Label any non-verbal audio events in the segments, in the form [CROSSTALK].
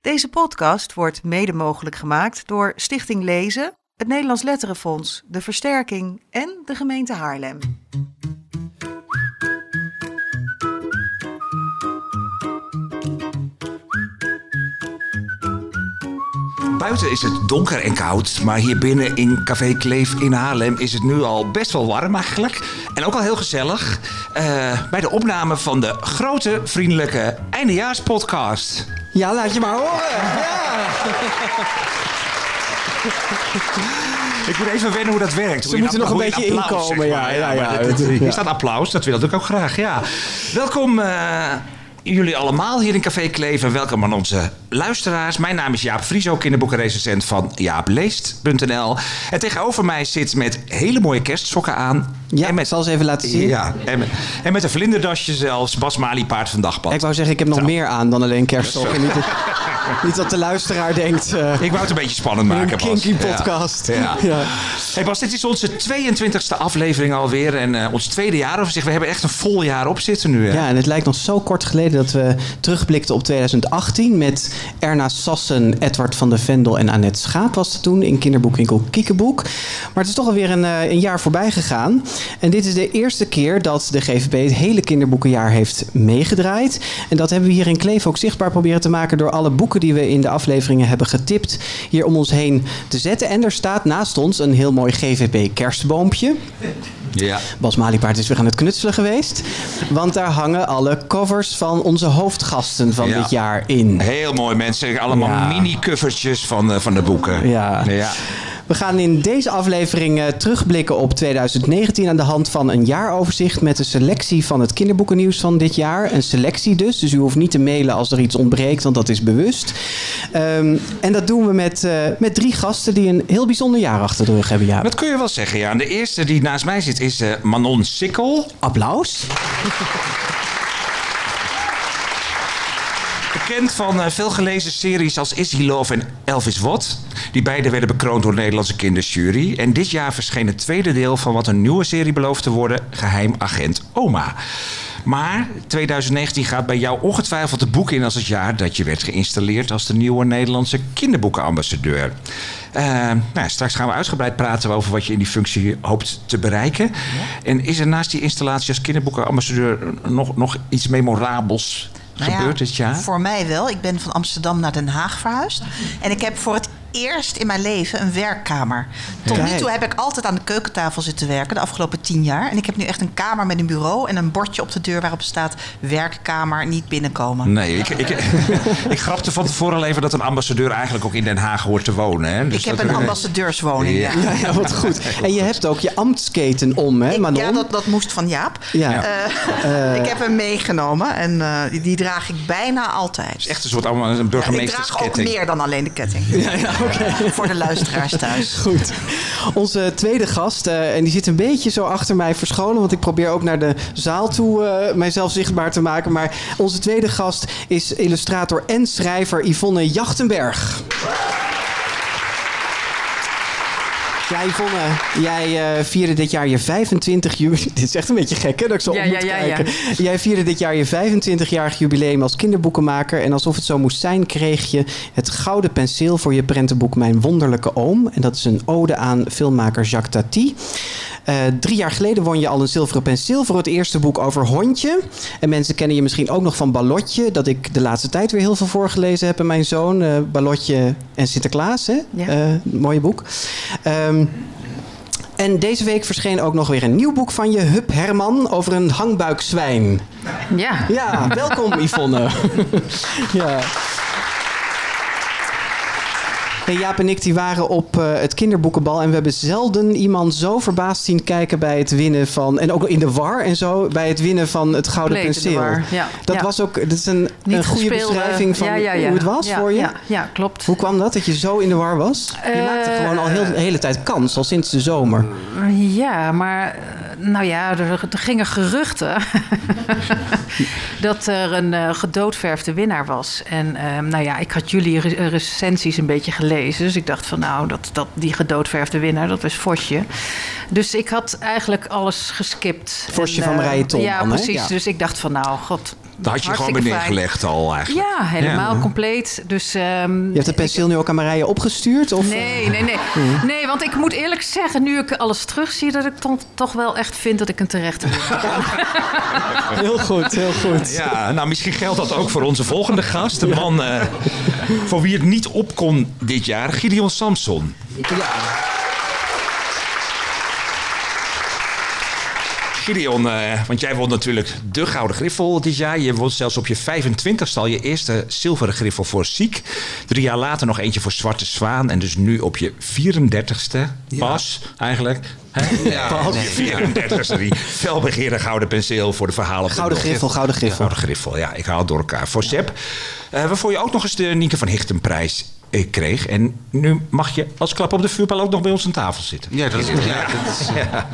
Deze podcast wordt mede mogelijk gemaakt door Stichting Lezen, het Nederlands Letterenfonds, de Versterking en de gemeente Haarlem. Buiten is het donker en koud, maar hier binnen in Café Kleef in Haarlem is het nu al best wel warm eigenlijk. En ook al heel gezellig eh, bij de opname van de grote vriendelijke eindejaarspodcast. Ja, laat je maar horen. Ja. Ik moet even wennen hoe dat werkt. Ze moeten nog een beetje applaus, inkomen, zeg maar. ja, ja, ja. staat applaus, dat wil ik ook graag, ja. Welkom eh, jullie allemaal hier in Café Kleef en welkom aan onze luisteraars. Mijn naam is Jaap Frieso, kinderboekenrecensent van jaapleest.nl. En tegenover mij zit met hele mooie kerstsokken aan. Ja, en met, zal ze even laten zien. ja, en, met- en met een vlinderdasje zelfs, Bas Mali paard van Dagpad. Ik wou zeggen, ik heb nog Zo. meer aan dan alleen kerststokken. Niet, dat- [LAUGHS] niet dat de luisteraar denkt... eh, Ik wou het een beetje spannend maken, een kinky podcast. Ja. [LAUGHS] Ja. Hey Bas, dit is onze 22e aflevering alweer. En eh, ons tweede jaar over zich. We hebben echt een vol jaar op zitten nu. Hè? Ja, en het lijkt nog zo kort geleden dat we terugblikten op 2018 met Erna Sassen, Edward van de Vendel en Annette Schaap was het toen in kinderboekwinkel Kiekeboek. Maar het is toch alweer een, eh, een jaar voorbij gegaan. En dit is de eerste keer dat de GVB het hele kinderboekenjaar heeft meegedraaid. En dat hebben we hier in Kleef ook zichtbaar proberen te maken door alle boeken die we in de afleveringen hebben getipt hier om ons heen te zetten. En er staat naast ons een heel mooi GVB kerstboompje. Ja. Bas Maliepaard is weer aan het knutselen geweest. Want daar hangen alle covers van onze hoofdgasten van Ja. dit jaar in. Heel mooi mensen. Allemaal Ja. mini-covertjes van, eh, van de boeken. Ja. ja. We gaan in deze aflevering eh, terugblikken op 2019 aan de hand van een jaaroverzicht met een selectie van het kinderboekennieuws van dit jaar. Een selectie dus, dus u hoeft niet te mailen als er iets ontbreekt, want dat is bewust. Ehm, en dat doen we met, eh, met drie gasten die een heel bijzonder jaar achter de rug hebben. Ja. Dat kun je wel zeggen, ja. En de eerste die naast mij zit is eh, Manon Sikkel. Applaus. Bekend van eh, veel gelezen series als Is He Love en Elvis What. Die beide werden bekroond door de Nederlandse kinderjury. En dit jaar verscheen het tweede deel van wat een nieuwe serie belooft te worden. Geheim Agent Oma. Maar 2019 gaat bij jou ongetwijfeld de boek in als het jaar dat je werd geïnstalleerd als de nieuwe Nederlandse kinderboekenambassadeur. Eh, nou, straks gaan we uitgebreid praten over wat je in die functie hoopt te bereiken. En is er naast die installatie als kinderboekenambassadeur nog, nog iets memorabels Nou ja, gebeurd dit jaar? Voor mij wel. Ik ben van Amsterdam naar Den Haag verhuisd. En ik heb voor het eerst in mijn leven een werkkamer. Tot nu toe heb ik altijd aan de keukentafel zitten werken, de afgelopen tien jaar. En ik heb nu echt een kamer met een bureau en een bordje op de deur waarop staat werkkamer, niet binnenkomen. Nee, ik, ik, [LAUGHS] ik grapte van tevoren al even dat een ambassadeur eigenlijk ook in Den Haag hoort te wonen. Hè? Dus ik heb dat- een ambassadeurswoning. Ja. Ja. Ja, ja, wat goed. En je hebt ook je ambtsketen om, hè Ik- Manon? ja, dat, dat moest van Jaap. Ja. Eh, [LAUGHS] ik heb hem meegenomen en eh, die, die draag ik bijna altijd. is echt een soort allemaal een Ja, ik draag ook burgemeestersketting. meer dan alleen de ketting. [LAUGHS] Voor de luisteraars thuis. Goed. Onze tweede gast, eh, en die zit een beetje zo achter mij verscholen, want ik probeer ook naar de zaal toe eh, mijzelf zichtbaar te maken. Maar onze tweede gast is illustrator en schrijver Yvonne Jachtenberg. Ja, Yvonne, jij eh, vierde dit jaar je 25 jubileum. [LAUGHS] Dit is echt een beetje gek, hè? Dat ik zo Ja, op moet ja, ja, ja. kijken. Jij vierde dit jaar je 25-jarig jubileum als kinderboekenmaker. En alsof het zo moest zijn, kreeg je het gouden penseel voor je prentenboek Mijn Wonderlijke Oom. En dat is een ode aan filmmaker Jacques Tati. Eh, drie jaar geleden won je al een zilveren penseel voor het eerste boek over hondje. En mensen kennen je misschien ook nog van Ballotje, dat ik de laatste tijd weer heel veel voorgelezen heb aan mijn zoon. eh Ballotje en Sinterklaas, hè? Ja. Eh, mooie boek. Ehm, en deze week verscheen ook nog weer een nieuw boek van je, Hup Herman, over een hangbuikzwijn. Ja. Ja, welkom Yvonne. [LAUGHS] ja. Jaap en ik die waren op eh, het kinderboekenbal en we hebben zelden iemand zo verbaasd zien kijken bij het winnen van, en ook in de war en zo, bij het winnen van het Gouden Compleet in de Penseel. war, ja. Dat Ja. was ook, dat is een, Niet een goede gespeelde- beschrijving van ja, hoe het was voor je. Ja, klopt. Hoe kwam dat, dat je zo in de war was? je Eh, maakte gewoon al heel, de hele tijd kans, al sinds de zomer. Ja, maar eh, nou ja, er, er gingen geruchten [LAUGHS] dat er een eh, gedoodverfde winnaar was. En nou ja, ik had jullie re- recensies een beetje gelezen. Dus ik dacht van nou, dat, dat, die gedoodverfde winnaar, dat was Vosje. Dus ik had eigenlijk alles geskipt. Vosje En, van eh, Marije Tom Ja, precies. Ja. Dus ik dacht van nou, god, Daar had je gewoon bij fijn. neergelegd al eigenlijk. Ja, helemaal Ja. compleet. Dus, ehm, Je hebt het penseel nu ook aan Marije opgestuurd? Of? Nee, nee, nee. Nee, want ik moet eerlijk zeggen, nu ik alles terugzie, dat ik toch, toch wel echt vind dat ik een terechte ben. [LAUGHS] Heel goed, heel goed. Ja, nou misschien geldt dat ook voor onze volgende gast. De man eh, voor wie het niet op kon dit jaar, Gideon Samson. Gideon, eh, want jij won natuurlijk de Gouden Griffel dit jaar. Je won zelfs op je 25ste al je eerste zilveren griffel voor Ziek. Drie jaar later nog eentje voor Zwarte Zwaan. En dus nu op je 34ste pas eigenlijk. Hè? Ja, op je 34ste die felbegeerde Gouden Penseel voor de verhalen. Gouden griffel, gouden griffel. Gouden Griffel, ja. Ik haal het door elkaar. Voor Sepp, eh, waarvoor je ook nog eens de Nienke van Hichtenprijs kreeg. En nu mag je als klap op de vuurpijl ook nog bij ons aan tafel zitten. Ja, dat is, ja, dat is [LAUGHS] Ja.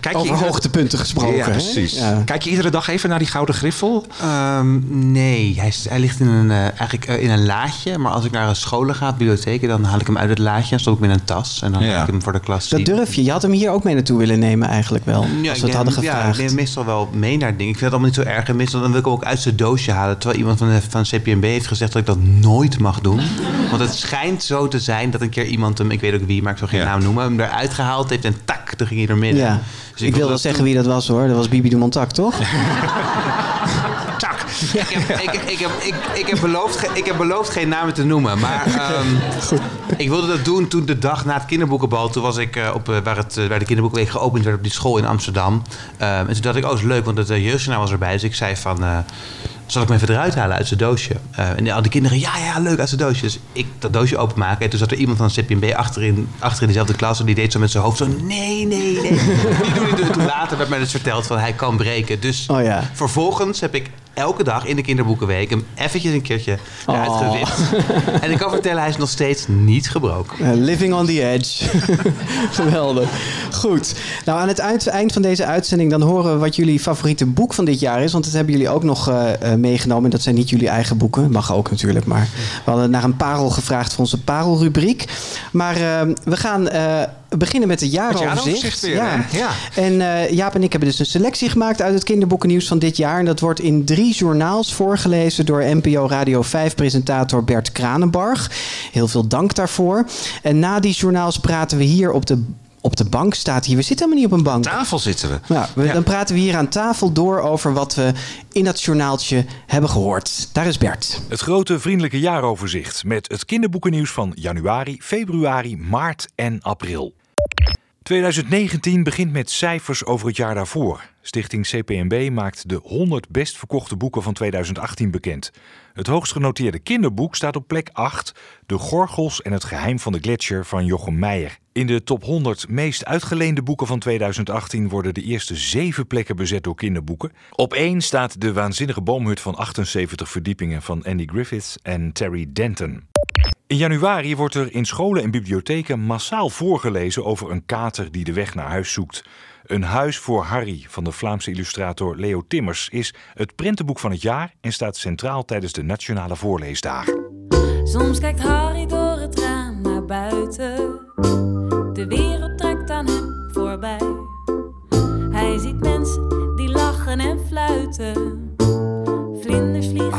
Kijk je Over iedere- hoogtepunten gesproken. Ja, precies. Ja. Kijk je iedere dag even naar die Gouden Griffel? Ehm, nee, hij, is- hij ligt in een, eh, eigenlijk, eh, in een laadje. Maar als ik naar een scholen ga, bibliotheken, dan haal ik hem uit het laadje en stop ik hem in een tas. En dan Ja. haal ik hem voor de klas Dat durf je. Je had hem hier ook mee naartoe willen nemen eigenlijk wel. Ja, als ik we het hadden Ja, ik gevraagd. neem meestal wel mee naar dingen. Ik vind het allemaal niet zo erg. En meestal dan wil ik hem ook uit zijn doosje halen. Terwijl iemand van, de, van CPMB heeft gezegd dat ik dat nooit mag doen. Want het schijnt zo te zijn dat een keer iemand hem, ik weet ook wie, maar ik zal geen Ja. naam noemen, hem eruit gehaald heeft en tak, toen ging hij er midden. ja. Dus ik wil wel zeggen wie dat was hoor. Dat was Bibi de Montauk, toch? [LAUGHS] Tak. Ik, heb, ik, ik, heb, ik, ik, heb beloofd, ik heb beloofd geen namen te noemen. Maar [LAUGHS] ehm, ik wilde dat doen toen de dag na het kinderboekenbal. Toen was ik eh, op, eh, waar, het, eh, waar de kinderboekenweek geopend werd op die school in Amsterdam. Ehm, en toen dacht ik, oh, is leuk, want het jeugdjournaal was erbij. Dus ik zei van, eh, zal ik hem even eruit halen uit zijn doosje? Eh, en al die kinderen, ja, ja, leuk, uit zijn doosje. Dus ik dat doosje openmaken. En toen zat er iemand van CPMB achterin, achterin dezelfde klas. En die deed zo met zijn hoofd zo, nee, nee, nee. [LAUGHS] Niet doen, niet doen. Toen later werd mij dus verteld van, hij kan breken. Dus Oh ja. Vervolgens heb ik elke dag in de kinderboekenweek hem eventjes een keertje eruit Oh. gewipt. [LAUGHS] En ik kan vertellen, hij is nog steeds niet gebroken. Eh, living on the edge. [LAUGHS] Geweldig. Goed. Nou, aan het eind, van deze uitzending dan horen we wat jullie favoriete boek van dit jaar is. Want dat hebben jullie ook nog eh, eh, meegenomen. Dat zijn niet jullie eigen boeken. Mag ook natuurlijk. Maar we hadden naar een parel gevraagd voor onze parelrubriek. Maar we gaan eh, beginnen met de jaaroverzicht. weer, hè? Ja. En eh, Jaap en ik hebben dus een selectie gemaakt uit het kinderboekennieuws van dit jaar. En dat wordt in drie journaals voorgelezen door NPO Radio 5-presentator Bert Kranenbarg. Heel veel dank daarvoor. En na die journaals praten we hier op de, op de bank. Staat hier, we zitten helemaal niet op een bank. Tafel zitten we. Nou, we- Ja. Dan praten we hier aan tafel door over wat we in dat journaaltje hebben gehoord. Daar is Bert. Het grote vriendelijke jaaroverzicht met het kinderboekennieuws van januari, februari, maart en april. 2019 begint met cijfers over het jaar daarvoor. Stichting CPMB maakt de 100 best verkochte boeken van 2018 bekend. Het hoogst genoteerde kinderboek staat op plek 8, De Gorgels en het geheim van de gletsjer van Jochem Meijer. In de top 100 meest uitgeleende boeken van 2018 worden de eerste zeven plekken bezet door kinderboeken. Op 1 staat De Waanzinnige Boomhut van 78 verdiepingen van Andy Griffiths en Terry Denton. In januari wordt er in scholen en bibliotheken massaal voorgelezen over een kater die de weg naar huis zoekt. Een huis voor Harry van de Vlaamse illustrator Leo Timmers is het prentenboek van het jaar en staat centraal tijdens de Nationale Voorleesdagen. Soms kijkt Harry door het raam naar buiten. De wereld trekt aan hem voorbij. Hij ziet mensen die lachen en fluiten.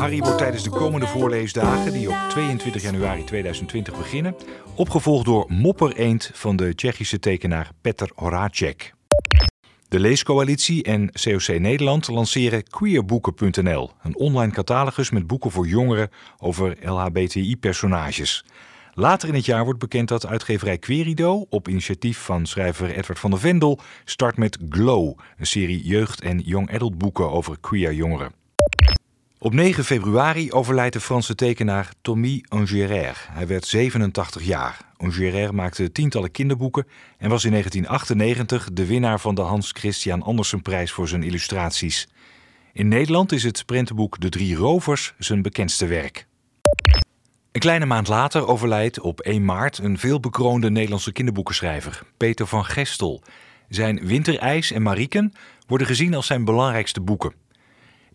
Harry wordt tijdens de komende voorleesdagen, die op 22 januari 2020 beginnen, opgevolgd door Mopper Eend van de Tsjechische tekenaar Petr Horacek. De Leescoalitie en COC Nederland lanceren queerboeken.nl, een online catalogus met boeken voor jongeren over LHBTI-personages. Later in het jaar wordt bekend dat uitgeverij Querido, op initiatief van schrijver Edward van der Vendel, start met Glow, een serie jeugd- en young adult boeken over queer jongeren. Op 9 februari overlijdt de Franse tekenaar Tommy Angeraire. Hij werd 87 jaar. Angeraire maakte tientallen kinderboeken en was in 1998 de winnaar van de Hans Christian Andersenprijs voor zijn illustraties. In Nederland is het prentenboek De Drie Rovers zijn bekendste werk. Een kleine maand later overlijdt op 1 maart een veelbekroonde Nederlandse kinderboekenschrijver, Peter van Gestel. Zijn Winterijs en Marieken worden gezien als zijn belangrijkste boeken.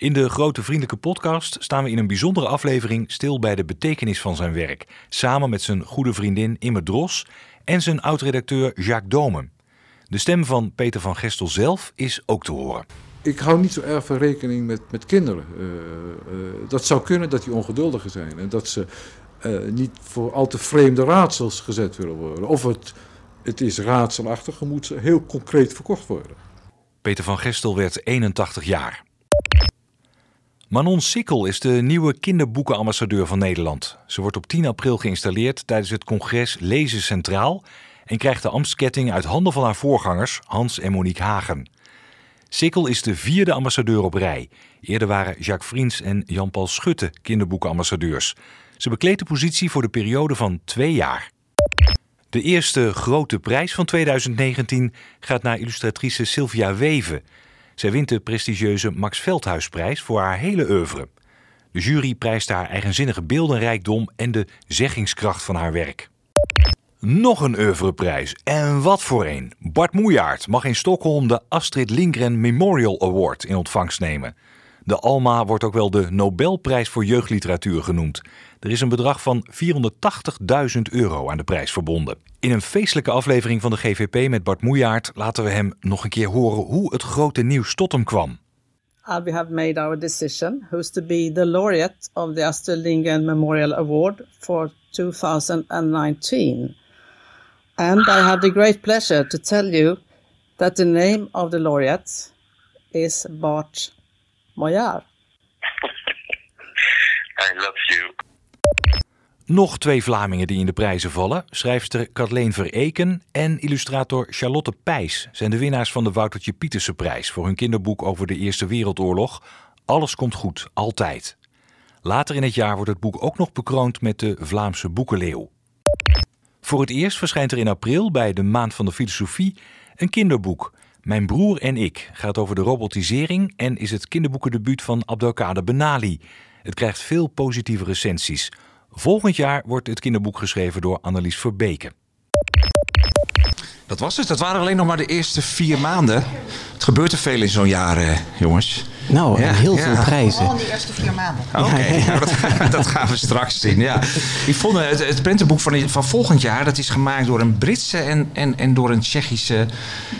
In de Grote Vriendelijke Podcast staan we in een bijzondere aflevering stil bij de betekenis van zijn werk, samen met zijn goede vriendin Imme Dros en zijn oud-redacteur Jacques Domen. De stem van Peter van Gestel zelf is ook te horen. ik hou niet zo erg veel rekening met, met kinderen. Uh, uh, dat zou kunnen dat die ongeduldiger zijn en dat ze uh, niet voor al te vreemde raadsels gezet willen worden. Of het, het is raadselachtig, moet ze heel concreet verkocht worden. Peter van Gestel werd 81 jaar. Manon Sikkel is de nieuwe kinderboekenambassadeur van Nederland. Ze wordt op 10 april geïnstalleerd tijdens het congres Lezen Centraal en krijgt de ambtsketting uit handen van haar voorgangers Hans en Monique Hagen. Sikkel is de vierde ambassadeur op rij. Eerder waren Jacques Vriends en Jan-Paul Schutte kinderboekenambassadeurs. Ze bekleedt de positie voor de periode van twee jaar. De eerste grote prijs van 2019 gaat naar illustratrice Sylvia Weven. Zij wint de prestigieuze Max Veldhuisprijs voor haar hele oeuvre. De jury prijst haar eigenzinnige beeldenrijkdom en de zeggingskracht van haar werk. Nog een oeuvreprijs. En wat voor een. Bart Moejaert mag in Stockholm de Astrid Lindgren Memorial Award in ontvangst nemen. De Alma wordt ook wel de Nobelprijs voor jeugdliteratuur genoemd. Er is een bedrag van 480.000 euro aan de prijs verbonden. In een feestelijke aflevering van de GVP met Bart Moejaert laten we hem nog een keer horen hoe het grote nieuws tot hem kwam. Uh, we have made our decision who's to be the laureate of the Astrid Memorial Award for 2019. And I have the great pleasure to tell you that the name of the laureate is Bart Moyar. [LAUGHS] I love you. Nog twee Vlamingen die in de prijzen vallen. Schrijfster Kathleen Vereken en illustrator Charlotte Pijs zijn de winnaars van de Woutertje Pieterse prijs voor hun kinderboek over de Eerste Wereldoorlog. Alles komt goed, altijd. Later in het jaar wordt het boek ook nog bekroond met de Vlaamse Boekenleeuw. Voor het eerst verschijnt er in april bij de Maand van de Filosofie een kinderboek. Mijn broer en ik gaat over de robotisering en is het kinderboekendebuut van Abdelkader Benali. Het krijgt veel positieve recensies. Volgend jaar wordt het kinderboek geschreven door Annelies Verbeke. Dat was het. Dat waren alleen nog maar de eerste vier maanden. Het gebeurt er veel in zo'n jaar, eh, jongens. Nou, en heel veel prijzen. Vooral in die eerste vier maanden. Oké, nou, dat, dat gaan we straks zien. Ja. Ik vond het, het prentenboek van, van volgend jaar... dat is gemaakt door een Britse en, en, en door een Tsjechische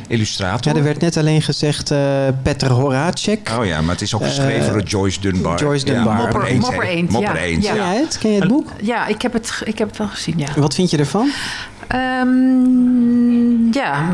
illustrator. Ja, er werd net alleen gezegd uh, Petr Horacek. Oh ja, maar het is ook geschreven Eh, door Joyce Dunbar. Joyce Dunbar. Ja, Mopper, Eend, Mopper Mopper ja. Eend, Ja. Ken jij het? Ken je het boek? Ja, ik heb het, ik heb het wel gezien, ja. Wat vind je ervan? Ehm, ja.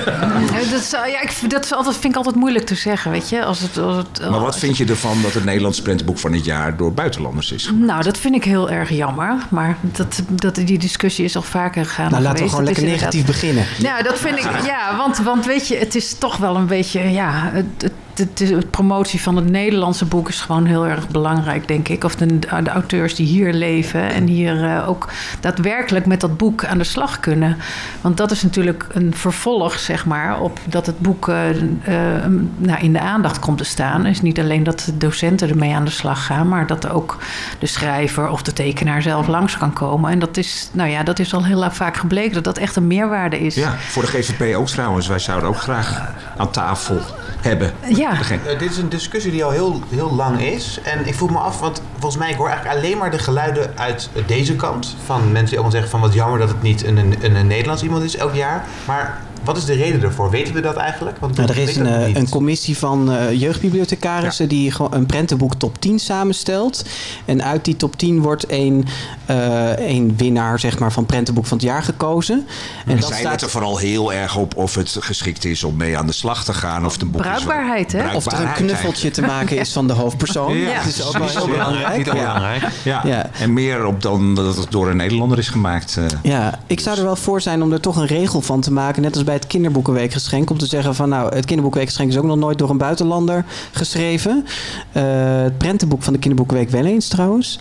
[LAUGHS] dat, is, ja ik, dat is altijd, vind ik altijd moeilijk te zeggen, weet je. Als het, als het, Maar wat vind je ervan dat het Nederlands prentenboek van het jaar... door buitenlanders is gemaakt? Nou, dat vind ik heel erg jammer. Maar dat, dat, die discussie is al vaker gegaan. Nou, laten we gewoon lekker negatief inderdaad- beginnen. Ja, dat vind ik. Ja, want, want weet je, het is toch wel een beetje. Ja, het, het, het promotie van het Nederlandse boek is gewoon heel erg belangrijk, denk ik. Of de, de auteurs die hier leven en hier eh, ook daadwerkelijk met dat boek aan de slag kunnen. Want dat is natuurlijk een vervolg, zeg maar, op dat het boek eh, eh, nou, in de aandacht komt te staan. Is niet alleen dat de docenten ermee aan de slag gaan, maar dat ook de schrijver of de tekenaar zelf langs kan komen. En dat is, nou ja, dat is al heel vaak gebleken dat dat echt een meerwaarde is. Ja, voor de GVP ook trouwens. Wij zouden ook graag aan tafel hebben. Ja. Degene- Eh, dit is een discussie die al heel, heel lang is. En ik vroeg me af, want volgens mij ik hoor eigenlijk alleen maar de geluiden uit deze kant. Van mensen die allemaal zeggen van wat jammer dat het niet een, een, een Nederlands iemand is elk jaar. Maar wat is de reden ervoor? Weten we dat eigenlijk? Want Nou, er is een, een commissie van eh, jeugdbibliothecarissen die gewoon een prentenboek top 10 samenstelt. En uit die top 10 wordt één, eh, één winnaar zeg maar, van prentenboek van het jaar gekozen. En, En dat zij staat letten vooral heel erg op of het geschikt is om mee aan de slag te gaan. Of, de boek Bruikbaarheid, hè? of er een knuffeltje te maken is van de hoofdpersoon. [LAUGHS] Ja, dat is ook wel heel Ja, belangrijk. Niet Ja. Ja. Ja. En meer op dan dat het door een Nederlander is gemaakt. eh. Ja, ik zou er wel voor zijn om er toch een regel van te maken. Net als bij het kinderboekenweekgeschenk. Om te zeggen van nou, het kinderboekenweekgeschenk is ook nog nooit door een buitenlander geschreven. Eh, het prentenboek van de kinderboekenweek wel eens trouwens.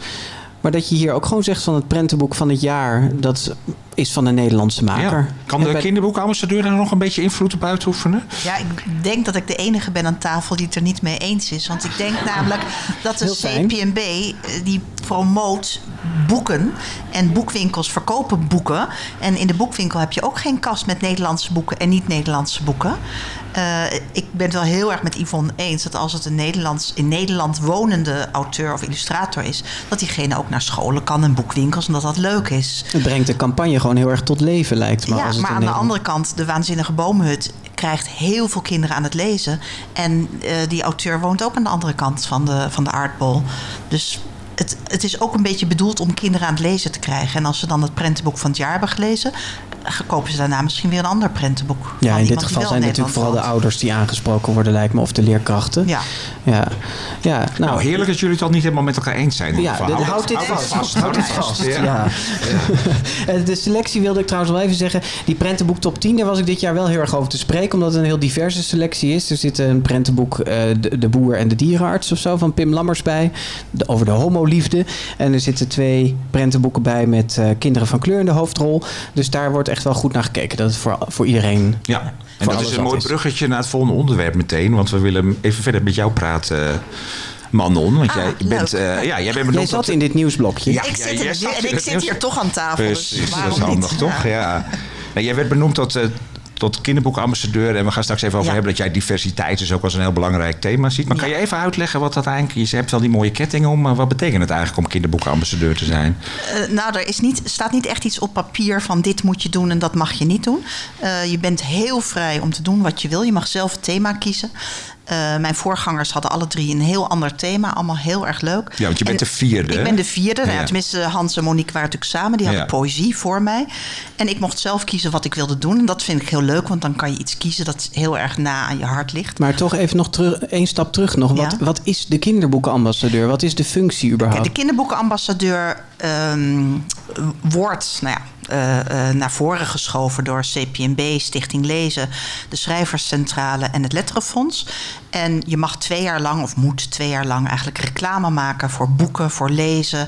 Maar dat je hier ook gewoon zegt van het prentenboek van het jaar. Dat is van een Nederlandse maker. Ja. Kan de bij- kinderboekambassadeur daar nog een beetje invloed op uitoefenen? Ja, ik denk dat ik de enige ben aan tafel die het er niet mee eens is. Want ik denk namelijk dat de. CPNB eh, die promoot boeken en boekwinkels verkopen boeken. En in de boekwinkel heb je ook geen kast met Nederlandse boeken en niet-Nederlandse boeken. Eh, ik ben het wel heel erg met Yvonne eens dat als het een Nederlands, in Nederland wonende auteur of illustrator is, dat diegene ook naar scholen kan en boekwinkels en dat dat leuk is. Het brengt de campagne gewoon heel erg tot leven, lijkt me. ja, als het maar aan de andere kant, de waanzinnige boomhut krijgt heel veel kinderen aan het lezen. En eh, die auteur woont ook aan de andere kant van de, van de aardbol. Dus het, het is ook een beetje bedoeld om kinderen aan het lezen te krijgen. En als ze dan het prentenboek van het jaar hebben gelezen, eh, kopen ze daarna misschien weer een ander prentenboek. Ja, in dit geval zijn natuurlijk vooral de ouders die aangesproken worden, lijkt me, of de leerkrachten. Ja. Ja, ja nou, Nou, heerlijk dat jullie het al niet helemaal met elkaar eens zijn. Ja, Houd houd dit vast. houd dit vast. Ja. [LAUGHS] Eh, De selectie wilde ik trouwens wel even zeggen. Die prentenboek top 10, daar was ik dit jaar wel heel erg over te spreken. Omdat het een heel diverse selectie is. Er zit een prentenboek eh, de, de Boer en de Dierenarts of zo van Pim Lammers bij. De- over de homoliefde. En er zitten twee prentenboeken bij met eh, kinderen van kleur in de hoofdrol. Dus daar wordt echt wel goed naar gekeken. Dat het voor, voor iedereen... Ja, en Voor dat is een mooi is. bruggetje naar het volgende onderwerp meteen. Want we willen even verder met jou praten, Manon. Want Ah, jij bent, eh, ja, jij bent Jij benoemd zat tot- in dit nieuwsblokje. Ja, Ik ja, zit, in jij het, zat en ik zit nieuws. hier toch aan tafel. Precies, dus dat is handig, niet? toch? Ja. Ja. Nou, jij werd benoemd tot, eh, tot kinderboekambassadeur. En we gaan straks even over Ja. hebben dat jij diversiteit dus ook als een heel belangrijk thema ziet. Maar kan je even uitleggen wat dat eigenlijk... Je hebt wel die mooie ketting om, maar wat betekent het eigenlijk om kinderboekambassadeur te zijn? Eh, nou, er is niet, staat niet echt iets op papier van dit moet je doen en dat mag je niet doen. Eh, je bent heel vrij om te doen wat je wil. Je mag zelf het thema kiezen. Eh, mijn voorgangers hadden alle drie een heel ander thema. Allemaal heel erg leuk. Ja, want je bent En de vierde, Ik ben de vierde. Nou ja, tenminste, Hans en Monique waren natuurlijk samen. Die hadden Ja. poëzie voor mij. En ik mocht zelf kiezen wat ik wilde doen. En dat vind ik heel leuk, want dan kan je iets kiezen dat heel erg na aan je hart ligt. Maar toch even nog terug, één stap terug nog. Wat, Ja. wat is de kinderboekenambassadeur? Wat is de functie überhaupt? Kijk, de kinderboekenambassadeur ehm, wordt nou ja, naar voren geschoven door CPNB, Stichting Lezen, de Schrijverscentrale en het Letterenfonds. En je mag twee jaar lang, of moet twee jaar lang, eigenlijk reclame maken voor boeken, voor lezen.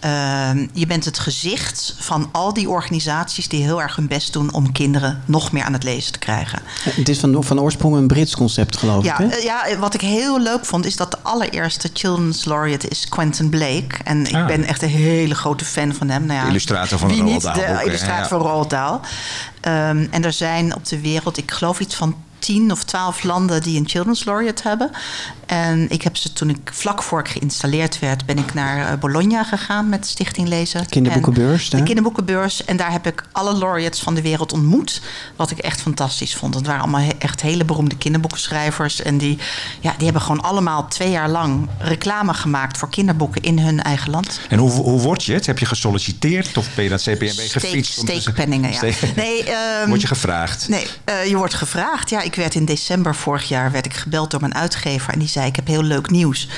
Ehm, je bent het gezicht van al die organisaties die heel erg hun best doen om kinderen nog meer aan het lezen te krijgen. Het is van, van oorsprong een Brits concept, geloof Ja, ik. Hè? eh, ja, wat ik heel leuk vond is dat de allereerste Children's Laureate is Quentin Blake. En ik Ah. ben echt een hele grote fan van hem. Nou ja, De illustrator van de wie niet, Roald Dahl de illustrator ja. van Roald Dahl. Ehm, en er zijn op de wereld, ik geloof iets van 10 of 12 landen die een Children's Laureate hebben. En ik heb ze toen ik vlak voor ik geïnstalleerd werd, ben ik naar eh, Bologna gegaan met Stichting Lezen. Kinderboekenbeurs, En? De kinderboekenbeurs. En daar heb ik alle laureates van de wereld ontmoet. Wat ik echt fantastisch vond. Het waren allemaal echt hele beroemde kinderboekenschrijvers. En die, ja, die hebben gewoon allemaal twee jaar lang reclame gemaakt voor kinderboeken in hun eigen land. En hoe, hoe word je het? Heb je gesolliciteerd of ben je naar CPNB Steek- gefietst? om te- steekpenningen, ja. Steek- Nee, [LAUGHS] ehm, Word je gevraagd? Nee, eh, je wordt gevraagd. Ja, ik werd in december vorig jaar werd ik gebeld door mijn uitgever. En die zei, ik heb heel leuk nieuws.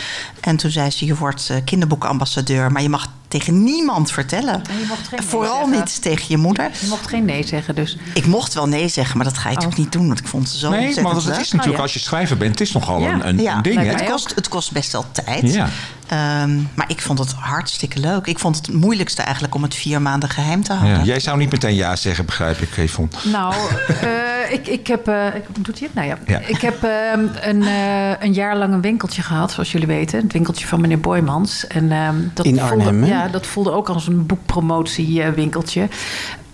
En toen zei ze, je wordt eh, kinderboekenambassadeur. Maar je mag tegen niemand vertellen. En je mocht geen nee Vooral zeggen. niet tegen je moeder. Je mocht geen nee zeggen, dus. Ik mocht wel nee zeggen, maar dat ga je natuurlijk niet doen. Want ik vond ze zo Nee, ontzettend maar het is natuurlijk, Oh, ja. als je schrijver bent, het is nogal Ja. een, een, Ja, een ding, Het kost, het kost best wel tijd. Ja. Ehm, maar ik vond het hartstikke leuk. Ik vond het moeilijkste eigenlijk om het vier maanden geheim te houden. Ja. Jij zou niet meteen ja zeggen, begrijp ik, Yvonne. Nou, eh, ik, ik heb. eh, ik, doet hij het? Nou ja. Ja. Ik heb ehm, een, eh, een jaar lang een winkeltje gehad, zoals jullie weten. Het winkeltje van meneer Boymans. En, ehm, dat In Arnhem, hè? Ja, dat voelde ook als een boekpromotiewinkeltje.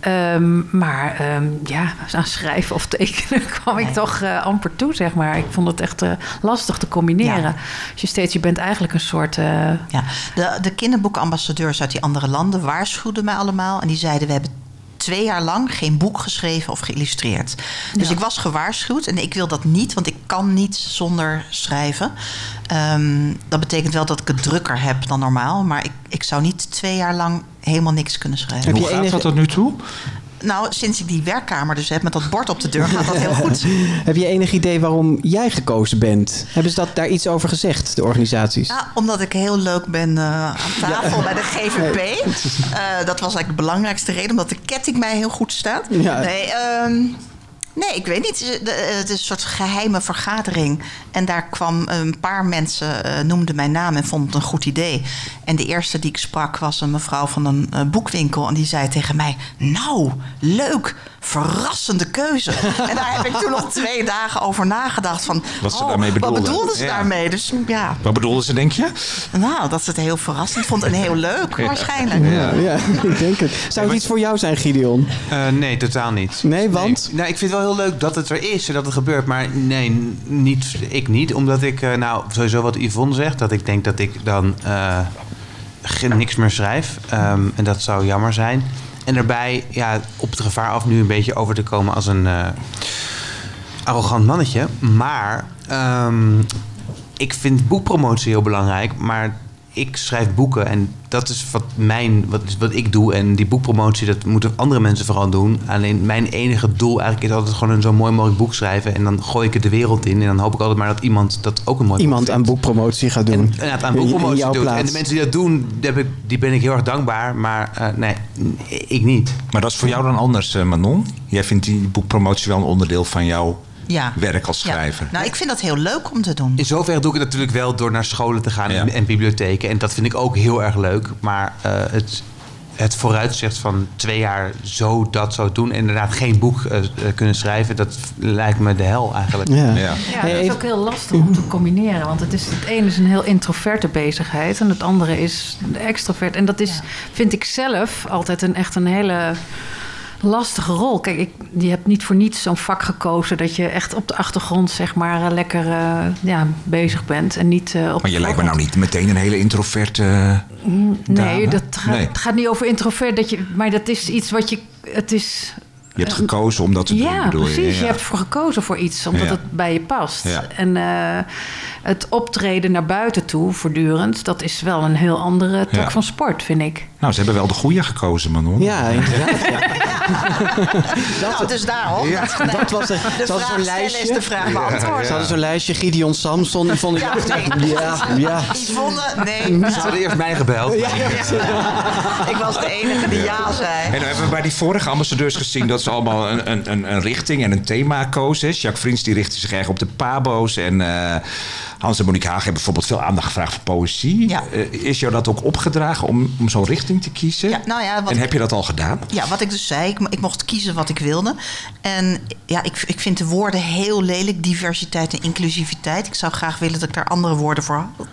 Ehm, maar ehm, ja, aan schrijven of tekenen [LAUGHS] kwam ik toch eh, amper toe, zeg maar. Ik vond het echt eh, lastig te combineren. Ja. Als je steeds, je bent eigenlijk een soort... eh, Ja, de, de kinderboekambassadeurs uit die andere landen waarschuwden mij allemaal. En die zeiden, we hebben twee jaar lang geen boek geschreven of geïllustreerd. Dus Ja. ik was gewaarschuwd en ik wil dat niet, want ik kan niet zonder schrijven. Ehm, dat betekent wel dat ik het drukker heb dan normaal. Maar ik, ik zou niet twee jaar lang helemaal niks kunnen schrijven. Heb Hoe je gaat dat tot nu toe? Nou, sinds ik die werkkamer dus heb met dat bord op de deur, gaat dat heel goed. [LAUGHS] Heb je enig idee waarom jij gekozen bent? Hebben ze dat daar iets over gezegd, de organisaties? Ja, omdat ik heel leuk ben eh, aan tafel bij de [LAUGHS] GVP. Eh, dat was eigenlijk de belangrijkste reden, omdat de ketting mij heel goed staat. Ja. Nee, ehm, nee, ik weet niet. De- de- Het is een soort geheime vergadering. En daar kwam een paar mensen, eh, noemden mijn naam en vonden het een goed idee. En de eerste die ik sprak was een mevrouw van een eh, boekwinkel. En die zei tegen mij, nou, leuk, verrassende keuze. [LAUGHS] en daar heb ik toen nog twee dagen over nagedacht. Van, Wat ze oh, daarmee Wat bedoelden. ze Ja. daarmee? Dus ja, Wat bedoelden ze, denk je? nou, dat ze het heel verrassend vond en heel [LAUGHS] leuk waarschijnlijk. Ja, ja, [LAUGHS] ik denk het. Zou het iets voor jou zijn, Gideon? Eh, nee, totaal niet. Nee, want? Nee, ik vind het wel heel leuk dat het er is en dat het gebeurt. Maar nee, niet, ik niet. Omdat ik, eh, nou, sowieso wat Yvonne zegt, dat ik denk dat ik dan eh, geen- niks meer schrijf. Ehm, en dat zou jammer zijn. En daarbij, ja, op het gevaar af nu een beetje over te komen als een. eh, arrogant mannetje. Maar ehm, ik vind boekpromotie heel belangrijk. Maar ik schrijf boeken en dat is wat, mijn, wat, is wat ik doe. En die boekpromotie, dat moeten andere mensen vooral doen. Alleen mijn enige doel eigenlijk is altijd gewoon een zo mooi mogelijk boek schrijven. En dan gooi ik het de wereld in. En dan hoop ik altijd maar dat iemand dat ook een mooi Iemand aan boekpromotie gaat doen. Inderdaad, aan boekpromotie jouw doet. plaats. En de mensen die dat doen, die, heb ik, die ben ik heel erg dankbaar. Maar eh, nee, ik niet. Maar dat is voor jou dan anders, eh, Manon? Jij vindt die boekpromotie wel een onderdeel van jouw Ja. werk als Ja. schrijver. Nou, ik vind dat heel leuk om te doen. In zoverre doe ik het natuurlijk wel door naar scholen te gaan en, en bibliotheken. En dat vind ik ook heel erg leuk. Maar eh, het, het vooruitzicht van twee jaar zo dat zo doen... en inderdaad geen boek eh, eh, kunnen schrijven... dat lijkt me de hel eigenlijk. Ja. Ja, dat is ook heel lastig om te combineren. Want het, is, het ene is een heel introverte bezigheid en het andere is de extrovert. En dat is, vind ik zelf, altijd een, echt een hele lastige rol. Kijk, ik, je hebt niet voor niets zo'n vak gekozen... dat je echt op de achtergrond zeg maar eh, lekker eh, ja, bezig bent. En niet eh, op Maar je lijkt me nou niet meteen een hele introverte... eh, Nee, dat Nee. het gaat niet over introvert. Dat je, maar dat is iets wat je... Het is, Je hebt gekozen om dat te doen, ja, je? precies. Ja. Je hebt voor gekozen voor iets, omdat Ja. het bij je past. Ja. En eh, het optreden naar buiten toe, voortdurend... dat is wel een heel andere tak Ja. van sport, vind ik. Nou, ze hebben wel de goede gekozen, Manon. Ja, inderdaad. [LAUGHS] [LAUGHS] nou, dus daarom. Ja, dat was er. De vraag lijstje. is de vraag beantwoorden. Ze hadden zo'n lijstje. Gideon Samson. Ik Ja, nee. ja, ja. Yvonne, nee. Ze hadden eerst mij gebeld. Ik was de enige die ja zei. En dan hebben we bij die vorige ambassadeurs gezien dat ze allemaal een, een, een, een richting en een thema kozen. Jacques Vriends die richtte zich erg op de pabo's. En eh, Hans en Monique Haag hebben bijvoorbeeld veel aandacht gevraagd voor poëzie. Ja. Eh, is jou dat ook opgedragen om, om zo'n richting te kiezen? Ja, nou ja, wat en heb je dat al gedaan? Ja, wat ik dus zei, ik, ik mocht kiezen wat ik wilde. En ja, ik, ik vind de woorden heel lelijk, diversiteit en inclusiviteit. Ik zou graag willen dat ik daar andere woorden voor had.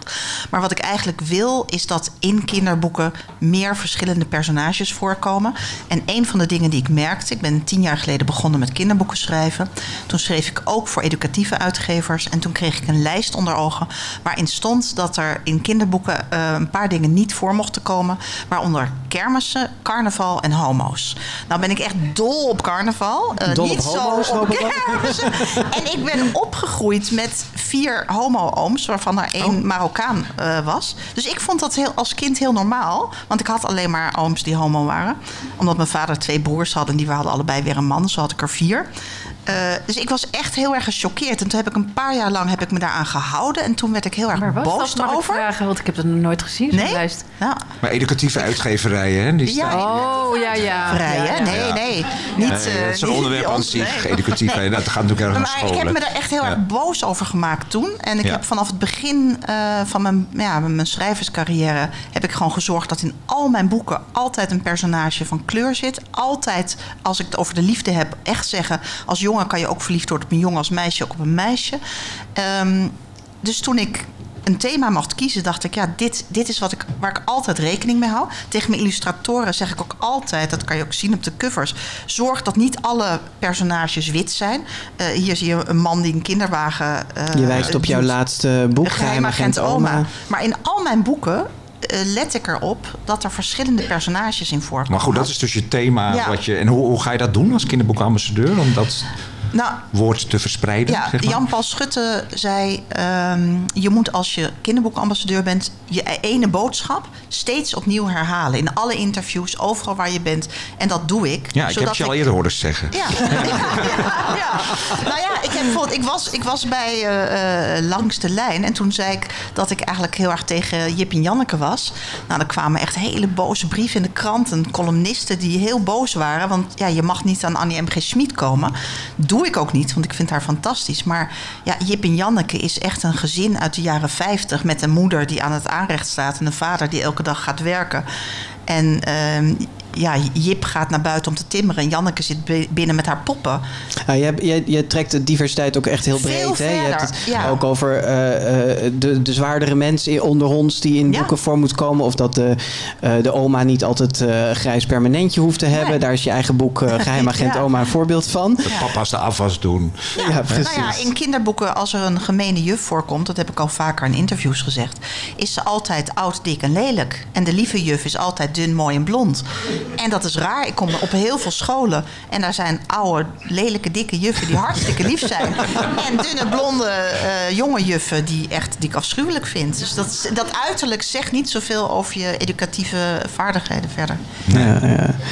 Maar wat ik eigenlijk wil, is dat in kinderboeken meer verschillende personages voorkomen. En een van de dingen die ik merkte, ik ben tien jaar geleden begonnen met kinderboeken schrijven. Toen schreef ik ook voor educatieve uitgevers. En toen kreeg ik een lijst onder ogen waarin stond dat er in kinderboeken eh, een paar dingen niet voor mochten komen. Waaronder kermissen, carnaval en homo's. Nou ben ik echt dol op carnaval. Eh, Dol op niet homo's, zo op kermissen. en ik ben opgegroeid met vier homo-ooms, waarvan er één Marokkaan eh, was. Dus ik vond dat heel, als kind heel normaal. Want ik had alleen maar ooms die homo waren. Omdat mijn vader twee broers had en die hadden allebei weer een man. Zo had ik er vier. Eh, dus ik was echt heel erg gechoqueerd. En toen heb ik een paar jaar lang heb ik me daaraan gehouden. En toen werd ik heel erg Maar was boos dat, mag ik over. vragen? Want ik heb het nog nooit gezien, Nee? lijst. Ja. Maar educatieve uitgeverijen, hè? Die Ja, staan... Oh, ja, ja. Vrij, Ja, hè? ja. Nee, Ja. nee. Niet, Nee, eh, dat is een niet onderwerp aan zich, educatief. Nee. Dat gaat natuurlijk erg naar Maar ik scholen. heb me daar echt heel Ja. erg boos over gemaakt toen. En ik Ja. heb vanaf het begin eh, van mijn, ja, mijn schrijverscarrière... heb ik gewoon gezorgd dat in al mijn boeken altijd een personage van kleur zit. Altijd, als ik het over de liefde heb, echt zeggen... als jongen kan je ook verliefd worden op een jongen, als meisje ook op een meisje. Ehm, dus toen ik een thema mocht kiezen, dacht ik, ja, dit, dit is wat ik, waar ik altijd rekening mee hou. Tegen mijn illustratoren zeg ik ook altijd, dat kan je ook zien op de covers, zorg dat niet alle personages wit zijn. Eh, hier zie je een man die een kinderwagen. eh, Je wijst op jouw laatste boek, Geheimagent Oma. Maar in al mijn boeken let ik erop dat er verschillende personages in voorkomen. Maar goed, dat is dus je thema. Ja. Wat je, en hoe, hoe ga je dat doen als kinderboekambassadeur? Om dat Nou, woord te verspreiden? Ja, zeg maar? Jan-Paul Schutte zei... ehm, je moet als je kinderboekambassadeur bent... je ene boodschap steeds opnieuw herhalen. In alle interviews, overal waar je bent. En dat doe ik. Ja, ik heb je al eerder horen zeggen. Ja. [LAUGHS] ja. Nou ja, ik, heb bijvoorbeeld, ik, was, ik was bij eh, Langs de Lijn. En toen zei ik dat ik eigenlijk heel erg tegen Jip en Janneke was. Nou, er kwamen echt hele boze brieven in de krant. En columnisten die heel boos waren. Want ja, je mag niet aan Annie M.G. Schmid komen. Doe ik ook niet, want ik vind haar fantastisch. Maar ja, Jip en Janneke is echt een gezin uit de jaren 50... met een moeder die aan het aanrecht staat... en een vader die elke dag gaat werken. En ehm, ja, Jip gaat naar buiten om te timmeren... en Janneke zit bi- binnen met haar poppen. Nou, je, hebt- je, je trekt de diversiteit ook echt heel Veel breed. Hè? Je hebt het ja. ook over eh, eh, de, de zwaardere mensen in- onder ons die in Ja. boeken voor moet komen. Of dat de, eh, de oma niet altijd eh grijs permanentje hoeft te hebben. Nee. Daar is je eigen boek eh, [LAUGHS] Geheimagent Ja. Oma een voorbeeld van. De papa's de afwas doen. Ja, precies. Nou ja, in kinderboeken, als er een gemene juf voorkomt, dat heb ik al vaker in interviews gezegd, is ze altijd oud, dik en lelijk. En de lieve juf is altijd dun, mooi en blond. En dat is raar. Ik kom op heel veel scholen en daar zijn oude, lelijke, dikke juffen die hartstikke lief zijn. [LAUGHS] En dunne, blonde, eh, jonge juffen die, echt, die ik afschuwelijk vind. Dus dat, dat uiterlijk zegt niet zoveel over je educatieve vaardigheden verder.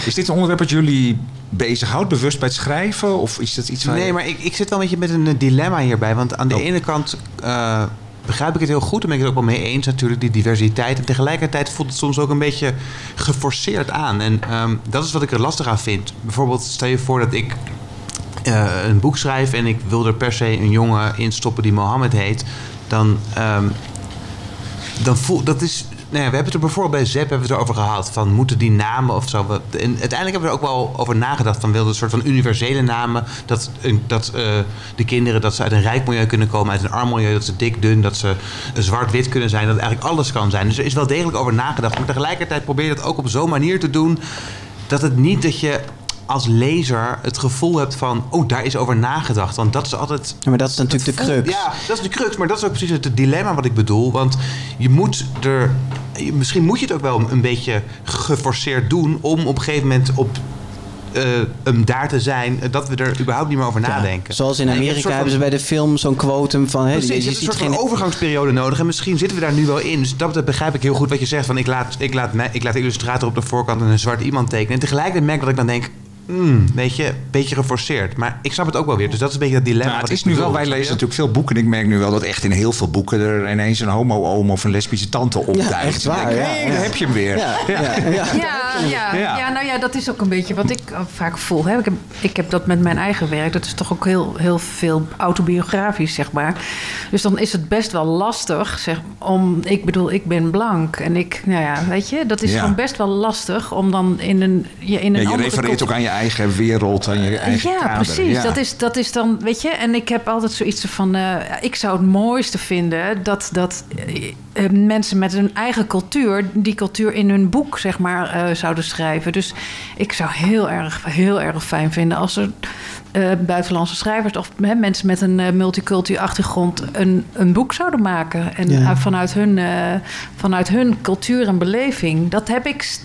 Is dit een onderwerp dat jullie bezighoudt, bewust bij het schrijven? Of is dat iets waar Nee, je- maar ik, ik zit wel een beetje met een dilemma hierbij. Want aan de Oh. ene kant eh, begrijp ik het heel goed. En ben ik het ook wel mee eens natuurlijk, die diversiteit. En tegelijkertijd voelt het soms ook een beetje geforceerd aan. En ehm, dat is wat ik er lastig aan vind. Bijvoorbeeld, stel je voor dat ik eh, een boek schrijf... en ik wil er per se een jongen in stoppen die Mohammed heet. Dan, ehm, dan voel dat is... Nou we hebben het er bijvoorbeeld bij Zep hebben we het erover gehad. Van moeten die namen of zo. En uiteindelijk hebben we er ook wel over nagedacht. Van wilden een soort van universele namen. Dat, dat eh, de kinderen dat ze uit een rijk milieu kunnen komen, uit een arm milieu. Dat ze dik, dun, dat ze zwart-wit kunnen zijn. Dat eigenlijk alles kan zijn. Dus er is wel degelijk over nagedacht. Maar tegelijkertijd probeer je dat ook op zo'n manier te doen. Dat het niet dat je als lezer het gevoel hebt van... oh, daar is over nagedacht. Want dat is altijd... Ja, maar dat is natuurlijk de crux. Ja, dat is de crux. Maar dat is ook precies het dilemma wat ik bedoel. Want je moet er... je- Misschien moet je het ook wel een beetje geforceerd doen... om op een gegeven moment op... eh, hem daar te zijn, eh, dat we er überhaupt niet meer over nadenken. Zoals in En je Amerika van- hebben ze bij de film zo'n quotum van... Hè, Precies, je je hebt ziet een soort geen van overgangsperiode nodig. En misschien zitten we daar nu wel in. Dus dat dat begrijp ik heel goed wat je zegt. Van ik, laat, ik, laat ik laat de illustrator op de voorkant een zwart iemand tekenen. En tegelijkertijd merk ik dat ik dan denk... hmm, weet je, een beetje geforceerd. Maar ik snap het ook wel weer. Dus dat is een beetje dat dilemma. Nou, het is nu wel, wij lezen natuurlijk veel boeken. En ik merk nu wel dat echt in heel veel boeken er ineens een homo-oom of een lesbische tante opduikt. echt waar, denk, ja, hey, ja. daar heb je hem weer. Ja, [LAUGHS] ja, ja. Nou ja, dat is ook een beetje wat ik eh, vaak voel. Hè. Ik, heb, ik heb dat met mijn eigen werk. Dat is toch ook heel, heel veel autobiografisch, zeg maar. Dus dan is het best wel lastig, zeg, om... Ik bedoel, ik ben blank en ik... Nou ja, weet je, dat is Ja. gewoon best wel lastig om dan in een... Je, in een Ja, je refereert ook aan je eigen wereld, aan je eigen ja, kader. precies. Ja. Dat, is, dat is dan, weet je, en ik heb altijd zoiets van: eh, ik zou het mooiste vinden dat, dat eh, mensen met hun eigen cultuur, die cultuur in hun boek, zeg maar, eh, zouden schrijven. Dus ik zou heel erg, heel erg fijn vinden als er eh, buitenlandse schrijvers of mensen met een multiculturele achtergrond een, een boek zouden maken. En Ja. vanuit, hun, vanuit hun cultuur en beleving. Dat heb ik.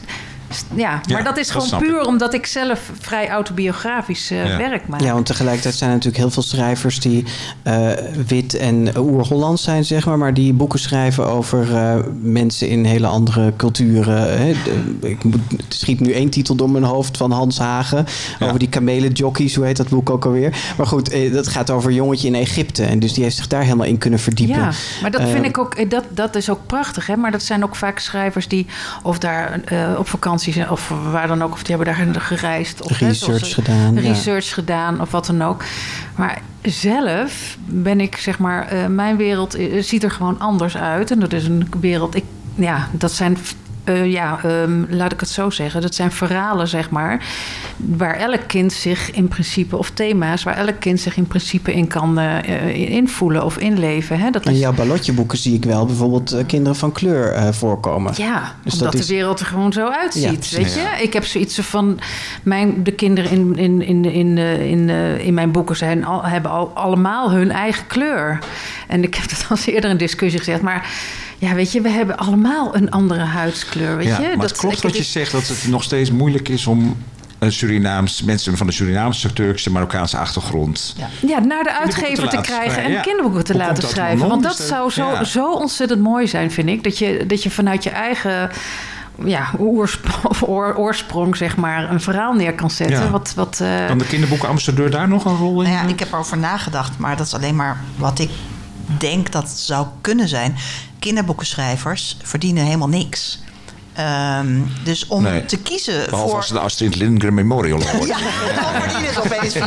Ja, maar Ja, dat is gewoon puur ik. omdat ik zelf vrij autobiografisch eh, Ja. werk maak. Ja, want tegelijkertijd zijn er natuurlijk heel veel schrijvers die eh, wit en oer-Hollands zijn, zeg maar, maar die boeken schrijven over eh, mensen in hele andere culturen. Hè. De- ik moet, het schiet nu één titel door mijn hoofd van Hans Hagen Ja. over die kamelenjockeys, hoe heet dat boek ook alweer? Maar goed, eh, dat gaat over een jongetje in Egypte en dus die heeft zich daar helemaal in kunnen verdiepen. Ja, maar dat vind ik ook, dat, dat is ook prachtig. Hè? Maar dat zijn ook vaak schrijvers die of daar eh, op vakantie of waar dan ook, of die hebben daar gereisd. Of Research gedaan, ja. Research gedaan, of wat dan ook. Maar zelf ben ik, zeg maar, eh, mijn wereld eh, ziet er gewoon anders uit. En dat is een wereld, ik, ja, dat zijn. Eh, ja, ehm, laat ik het zo zeggen. Dat zijn verhalen, zeg maar. Waar elk kind zich in principe, of thema's, waar elk kind zich in principe in kan eh, eh, invoelen of inleven. Hè? Dat In jouw ballotjeboeken zie ik wel bijvoorbeeld kinderen van kleur eh, voorkomen. ja, Dus omdat dat is- de wereld er gewoon zo uitziet. Ja, weet je? Ik heb zoiets van. Mijn, de kinderen in, in, in, in, eh, in, eh, in mijn boeken zijn al, hebben al, allemaal hun eigen kleur. En ik heb dat [LAUGHS] al eens eerder in discussie gezegd. Maar ja, weet je, we hebben allemaal een andere huidskleur. Weet ja, je? maar het klopt wat je zegt, dat het nog steeds moeilijk is om een Surinaams, mensen van de Surinaamse, Turkse, Marokkaanse achtergrond. Ja, naar de uitgever te krijgen en ja. kinderboeken te Hoe laten dat schrijven. Want dat dat- zou zo, ja. zo ontzettend mooi zijn, vind ik. Dat je, dat je vanuit je eigen ja, oorsprong, [LAUGHS] of oor- oorsprong, zeg maar, een verhaal neer kan zetten. Ja. Wat, wat, eh, Kan de kinderboekenambassadeur daar nog een rol in? Nou ja, ik heb erover nagedacht, maar dat is alleen maar wat ik denk dat het zou kunnen zijn. Kinderboekenschrijvers verdienen helemaal niks. Ehm, dus om Nee. te kiezen Behalve voor... als de Astrid Lindgren Memorial hoort. [LAUGHS] Ja, dan verdienen ze opeens [LAUGHS]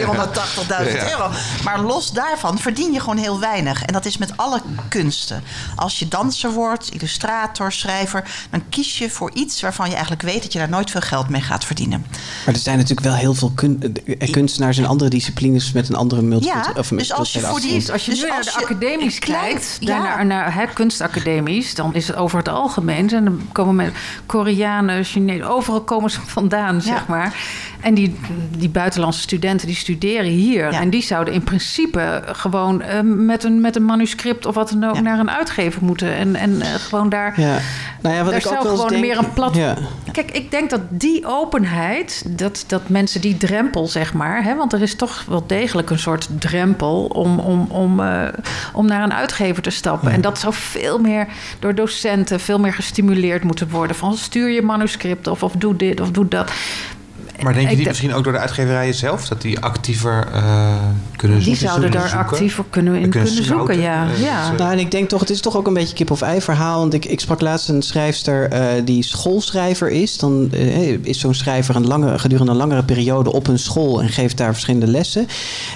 480.000 Ja. euro. Maar los daarvan verdien je gewoon heel weinig. En dat is met alle kunsten. Als je danser wordt, illustrator, schrijver... dan kies je voor iets waarvan je eigenlijk weet... dat je daar nooit veel geld mee gaat verdienen. Maar er zijn natuurlijk wel heel veel kun- eh, kunstenaars in andere disciplines met een andere multi Ja, of dus als je voor die- als je Dus nu naar de je academies klein- kijkt, ja. naar hè, kunstacademies, dan is het over het algemeen. En dan komen met Koreanen, Chinezen, overal komen ze vandaan, zeg maar. En die, die buitenlandse studenten die studeren hier. En die zouden in principe gewoon eh, met, een, met een manuscript of wat dan ook naar een uitgever moeten. En, en eh, gewoon daar. Ja. Nou ja, wat daar ik ook zou eens gewoon denk- meer een plat. Ja. Kijk, kijk, ik denk dat die openheid, dat, dat mensen die drempel, zeg maar, hè, want er is toch wel degelijk een soort drempel om, om, om, eh, om naar een uitgever te stappen. En dat zou veel meer door docenten, veel meer gestimuleerd moeten worden. Van stuur je manuscript of, of doe dit of doe dat. Maar denk je denk- misschien ook door de uitgeverijen zelf? Dat die actiever eh, kunnen Die zoeken? zouden daar zoeken? actiever kunnen in En kunnen zoeken, ja. Eh, ja. dus, Nou, en ik denk toch, het is toch ook een beetje kip-of-ei verhaal. Want ik, ik sprak laatst een schrijfster eh, die schoolschrijver is. Dan eh, is zo'n schrijver een lange, gedurende een langere periode op een school en geeft daar verschillende lessen.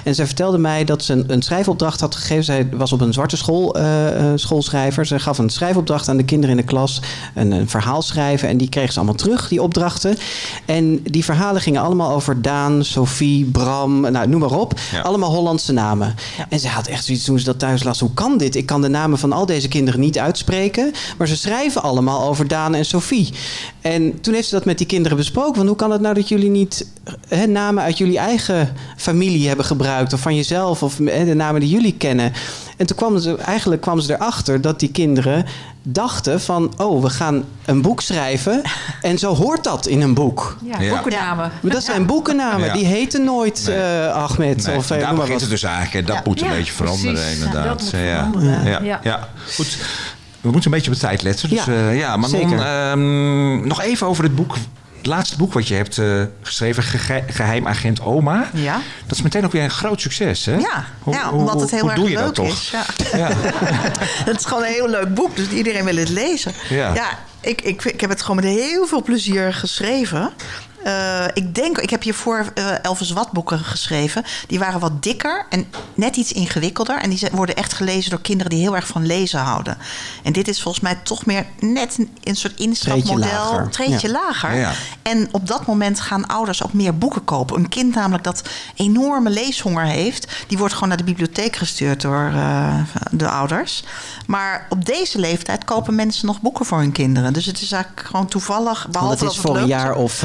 En zij vertelde mij dat ze een, een schrijfopdracht had gegeven. Zij was op een zwarte school eh, eh, schoolschrijver. Ze gaf een schrijfopdracht aan de kinderen in de klas. Een, een verhaal schrijven. En die kregen ze allemaal terug, die opdrachten. En die verhalen gingen allemaal over Daan, Sophie, Bram, nou, noem maar op. Ja. Allemaal Hollandse namen. En ze had echt zoiets toen ze dat thuis las. Hoe kan dit? Ik kan de namen van al deze kinderen niet uitspreken. Maar ze schrijven allemaal over Daan en Sophie. En toen heeft ze dat met die kinderen besproken. Van hoe kan het nou dat jullie niet hè, namen uit jullie eigen familie hebben gebruikt? Of van jezelf, of hè, de namen die jullie kennen. En toen kwamen ze, eigenlijk kwamen ze erachter dat die kinderen dachten van... oh, we gaan een boek schrijven [LAUGHS] en zo hoort dat in een boek. Ja, Ja. boekennamen. Maar dat zijn boekennamen, Ja. die heten nooit Nee. eh, Ahmed. Nee, of, eh, daar begint wat. het dus eigenlijk. En dat Ja. moet een Ja, beetje veranderen, precies. Ja, inderdaad. dat moet ja. Ja. Ja. Ja. goed. We moeten een beetje op de tijd letten. Dus, Ja, maar zeker. ehm, nog even over het boek. Het laatste boek wat je hebt eh, geschreven, Gege- Geheimagent Oma. Ja. Dat is meteen ook weer een groot succes, hè? Ja, Hoe- ja hoe- omdat het heel hoe erg doe je leuk dat toch? is. Ja. Ja. [LAUGHS] [LAUGHS] het is gewoon een heel leuk boek, dus iedereen wil het lezen. Ja. ik, ik, ik heb het gewoon met heel veel plezier geschreven. Eh, ik denk, ik heb hiervoor eh Elvis Wat boeken geschreven. Die waren wat dikker en net iets ingewikkelder. En die worden echt gelezen door kinderen die heel erg van lezen houden. En dit is volgens mij toch meer net een, een soort instapmodel. lager. Treedje Ja. lager. Ja. En op dat moment gaan ouders ook meer boeken kopen. Een kind namelijk dat enorme leeshonger heeft... die wordt gewoon naar de bibliotheek gestuurd door eh, de ouders. Maar op deze leeftijd kopen mensen nog boeken voor hun kinderen. Dus het is eigenlijk gewoon toevallig. Want Behalve is dat het voor een jaar of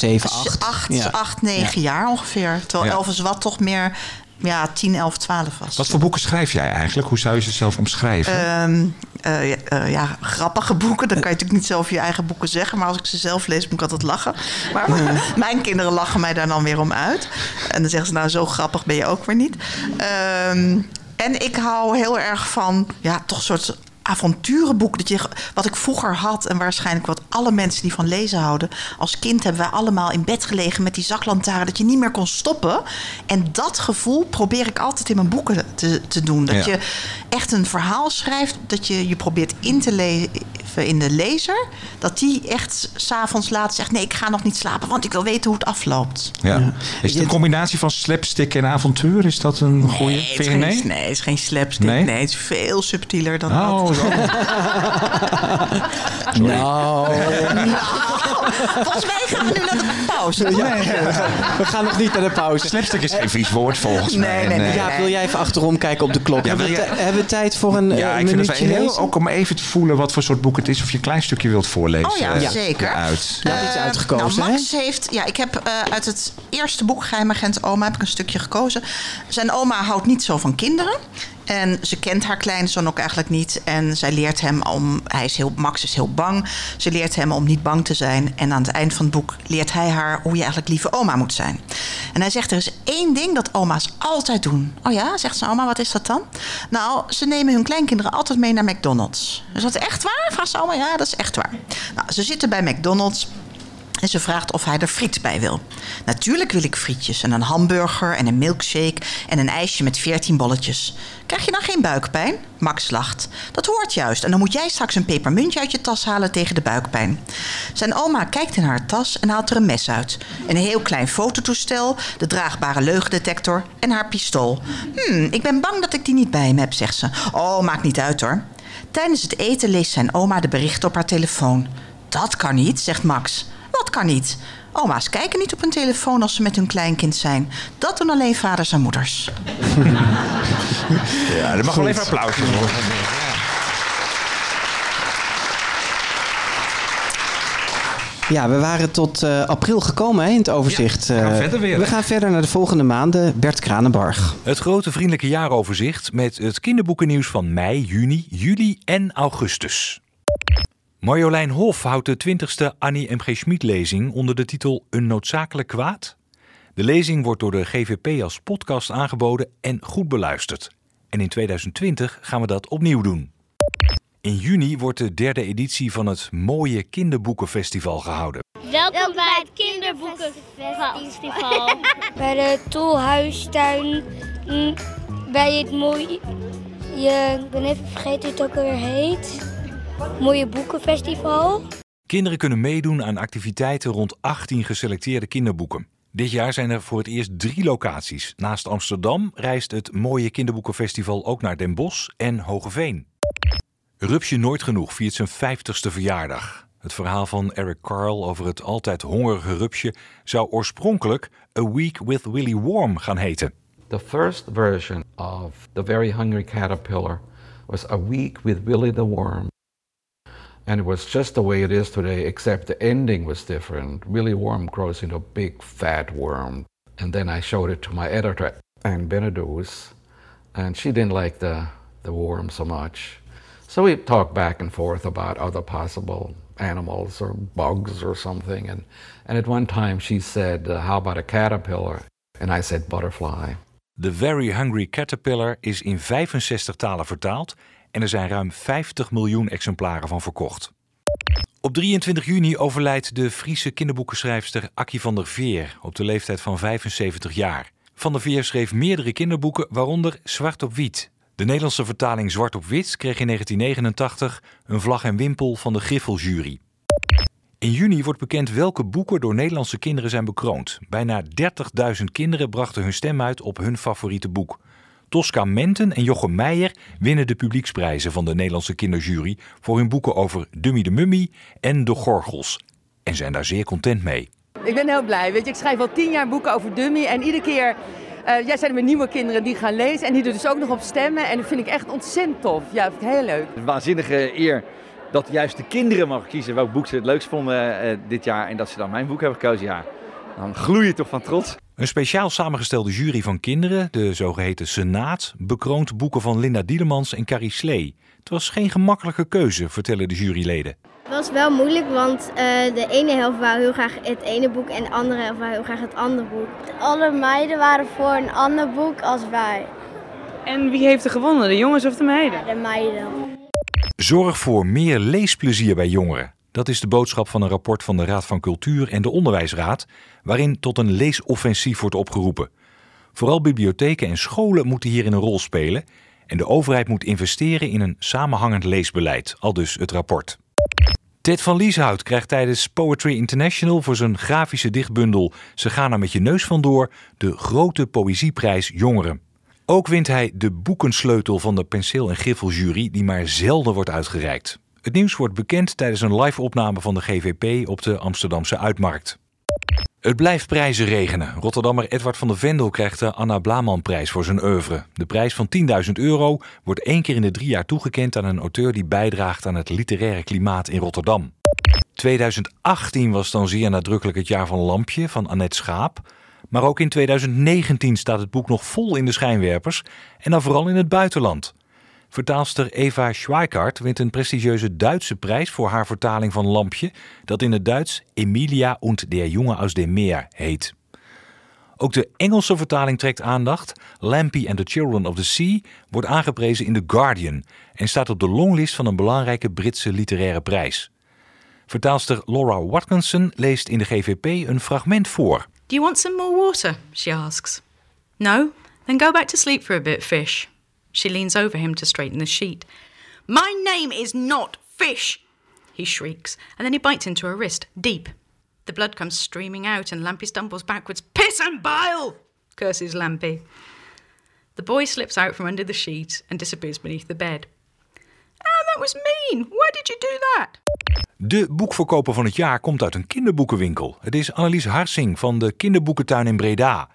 denk 7, s- 8. acht, Ja. acht, negen jaar ongeveer. Terwijl Ja. Elvis Wat toch meer ja, 10, 11, 12 was. Wat voor boeken schrijf jij eigenlijk? Hoe zou je ze zelf omschrijven? Ehm, eh, ja, eh, ja, grappige boeken. Dan kan je natuurlijk niet zelf je eigen boeken zeggen. Maar als ik ze zelf lees, moet ik altijd lachen. Maar [LAUGHS] mijn kinderen lachen mij daar dan weer om uit. En dan zeggen ze, nou, zo grappig ben je ook weer niet. Ehm, en ik hou heel erg van, ja, toch een soort avonturenboek. Dat je, wat ik vroeger had en waarschijnlijk wat alle mensen die van lezen houden. Als kind hebben wij allemaal in bed gelegen met die zaklantaarn. Dat je niet meer kon stoppen. En dat gevoel probeer ik altijd in mijn boeken te, te doen. Dat Ja. je echt een verhaal schrijft. Dat je je probeert in te in de lezer. Dat die echt s'avonds laat zegt... nee, ik ga nog niet slapen, want ik wil weten hoe het afloopt. ja. Is het een combinatie van slapstick en avontuur? Is dat een goede? Nee, het geen, nee? nee, het is geen slapstick. Nee? Nee? het is veel subtieler dan Oh, dat. zo. [LAUGHS] Nou, Volgens mij gaan we nu naar de pauze. toch? we gaan nog niet naar de pauze. Slapstick is geen vies woord volgens Nee, mij. nee, nee. Ja, wil jij even achterom kijken op de klok? Ja, hebben, we, hebben we tijd voor een Ja, eh, ik vind het wel minuutje heel, lezen? ook om even te voelen wat voor soort boek het is. Of je een klein stukje wilt voorlezen. Oh ja, eh, zeker. Uit. Je had iets Eh, uitgekozen, nou, Max heeft... Ja, ik heb eh, uit het eerste boek Geheimagent Oma... heb ik een stukje gekozen. Zijn oma houdt niet zo van kinderen. En ze kent haar kleinzoon ook eigenlijk niet. En zij leert hem om... Hij is heel, Max is heel bang. Ze leert hem om niet bang te zijn. En aan het eind van het boek leert hij haar... hoe je eigenlijk lieve oma moet zijn. En hij zegt, er is één ding dat oma's altijd doen. Oh ja, zegt zijn oma, wat is dat dan? Nou, ze nemen hun kleinkinderen altijd mee naar McDonald's. Is dat echt waar? Vraagt zijn oma. Ja, dat is echt waar. Nou, ze zitten bij McDonald's... En ze vraagt of hij er friet bij wil. Natuurlijk wil ik frietjes en een hamburger en een milkshake en een ijsje met 14 bolletjes. Krijg je dan geen buikpijn? Max lacht. Dat hoort juist. En dan moet jij straks een pepermuntje uit je tas halen tegen de buikpijn. Zijn oma kijkt in haar tas en haalt er een mes uit. Een heel klein fototoestel, de draagbare leugendetector en haar pistool. Hmm, ik ben bang dat ik die niet bij hem heb, zegt ze. Oh, maakt niet uit hoor. Tijdens het eten leest zijn oma de berichten op haar telefoon. Dat kan niet, zegt Max. Wat kan niet? Oma's kijken niet op hun telefoon als ze met hun kleinkind zijn. Dat doen alleen vaders en moeders. [LAUGHS] Ja, er mag wel even applaus voor. Ja, we waren tot eh, april gekomen hè, in het overzicht. Ja, we gaan Eh, verder weer, We gaan verder naar de volgende maanden. Bert Kranenbarg. Het grote vriendelijke jaaroverzicht met het kinderboekennieuws van mei, juni, juli en augustus. Marjolein Hof houdt de 20ste Annie M.G. Schmid-lezing onder de titel Een noodzakelijk kwaad. De lezing wordt door de GVP als podcast aangeboden en goed beluisterd. En in 2020 gaan we dat opnieuw doen. In juni wordt de derde editie van het Mooie Kinderboekenfestival gehouden. Welkom bij het Kinderboekenfestival. bij de Tolhuistuin, mm, bij het mooie... Je, ik ben even vergeten hoe het ook alweer heet. Mooie Boekenfestival. Kinderen kunnen meedoen aan activiteiten rond 18 geselecteerde kinderboeken. Dit jaar zijn er voor het eerst drie locaties. Naast Amsterdam reist het Mooie Kinderboekenfestival ook naar Den Bosch en Hogeveen. Rupsje Nooit Genoeg viert zijn 50ste verjaardag. Het verhaal van Eric Carle over het altijd hongerige Rupsje zou oorspronkelijk A Week with Willy Worm gaan heten. The first version of The Very Hungry Caterpillar was A Week with Willy the Worm. And it was just the way it is today, except the ending was different. Really Worm grows into a big fat worm. And then I showed it to my editor, Anne Benedus, and she didn't like the, the worm so much. So we talked back and forth about other possible animals or bugs or something. And, and at one time she said, uh, How about a caterpillar? And I said, Butterfly. The Very Hungry Caterpillar is in 65 talen vertaald en er zijn ruim 50 miljoen exemplaren van verkocht. Op 23 juni overlijdt de Friese kinderboekenschrijfster Akkie van der Veer op de leeftijd van 75 jaar. Van der Veer schreef meerdere kinderboeken, waaronder Zwart op Wiet. De Nederlandse vertaling Zwart op Wit kreeg in 1989 een vlag en wimpel van de Griffeljury. In juni wordt bekend welke boeken door Nederlandse kinderen zijn bekroond. Bijna 30.000 kinderen brachten hun stem uit op hun favoriete boek. Tosca Menten en Jochem Meijer winnen de publieksprijzen van de Nederlandse kinderjury voor hun boeken over Dummy de Mummy en De Gorgels. En zijn daar zeer content mee. Ik ben heel blij. Weet je, ik schrijf al tien jaar boeken over Dummy en iedere keer uh, jij zijn er weer nieuwe kinderen die gaan lezen en die er dus ook nog op stemmen. En dat vind ik echt ontzettend tof. Ja, vind ik heel leuk. Een waanzinnige eer dat juist de kinderen mogen kiezen welk boek ze het leukst vonden uh, dit jaar. En dat ze dan mijn boek hebben gekozen. Ja, dan gloei je toch van trots. Een speciaal samengestelde jury van kinderen, de zogeheten Senaat, bekroont boeken van Linda Dielemans en Carrie Slee. Het was geen gemakkelijke keuze, vertellen de juryleden. Het was wel moeilijk, want uh, de ene helft wou heel graag het ene boek en de andere helft wou heel graag het andere boek. Alle meiden waren voor een ander boek als wij. En wie heeft er gewonnen, de jongens of de meiden? De meiden. Zorg voor meer leesplezier bij jongeren. Dat is de boodschap van een rapport van de Raad van Cultuur en de Onderwijsraad, waarin tot een leesoffensief wordt opgeroepen. Vooral bibliotheken en scholen moeten hierin een rol spelen en de overheid moet investeren in een samenhangend leesbeleid, al dus het rapport. Ted van Lieshout krijgt tijdens Poetry International voor zijn grafische dichtbundel Ze gaan er met je neus vandoor de grote poëzieprijs Jongeren. Ook wint hij de boekensleutel van de penseel- en griffeljury die maar zelden wordt uitgereikt. Het nieuws wordt bekend tijdens een live-opname van de GVP op de Amsterdamse Uitmarkt. Het blijft prijzen regenen. Rotterdammer Edward van der Vendel krijgt de Anna Blaman-prijs voor zijn oeuvre. De prijs van 10.000 euro wordt één keer in de drie jaar toegekend aan een auteur die bijdraagt aan het literaire klimaat in Rotterdam. 2018 was dan zeer nadrukkelijk het jaar van Lampje van Annette Schaap. Maar ook in 2019 staat het boek nog vol in de schijnwerpers en dan vooral in het buitenland. Vertaalster Eva Schweikart wint een prestigieuze Duitse prijs voor haar vertaling van Lampje, dat in het Duits Emilia und der Junge aus dem Meer heet. Ook de Engelse vertaling trekt aandacht. Lampy and the Children of the Sea wordt aangeprezen in The Guardian en staat op de longlist van een belangrijke Britse literaire prijs. Vertaalster Laura Watkinson leest in de GVP een fragment voor. Do you want some more water? she asks. No? Then go back to sleep for a bit, fish. She leans over him to straighten the sheet. My name is not Fish, he shrieks, and then he bites into her wrist, deep. The blood comes streaming out, and Lampy stumbles backwards. Piss and bile! curses Lampy. The boy slips out from under the sheet and disappears beneath the bed. Oh, that was mean. Why did you do that? De boekverkoper van het jaar komt uit een kinderboekenwinkel. Het is Annelies Harsing van de Kinderboekentuin in Breda.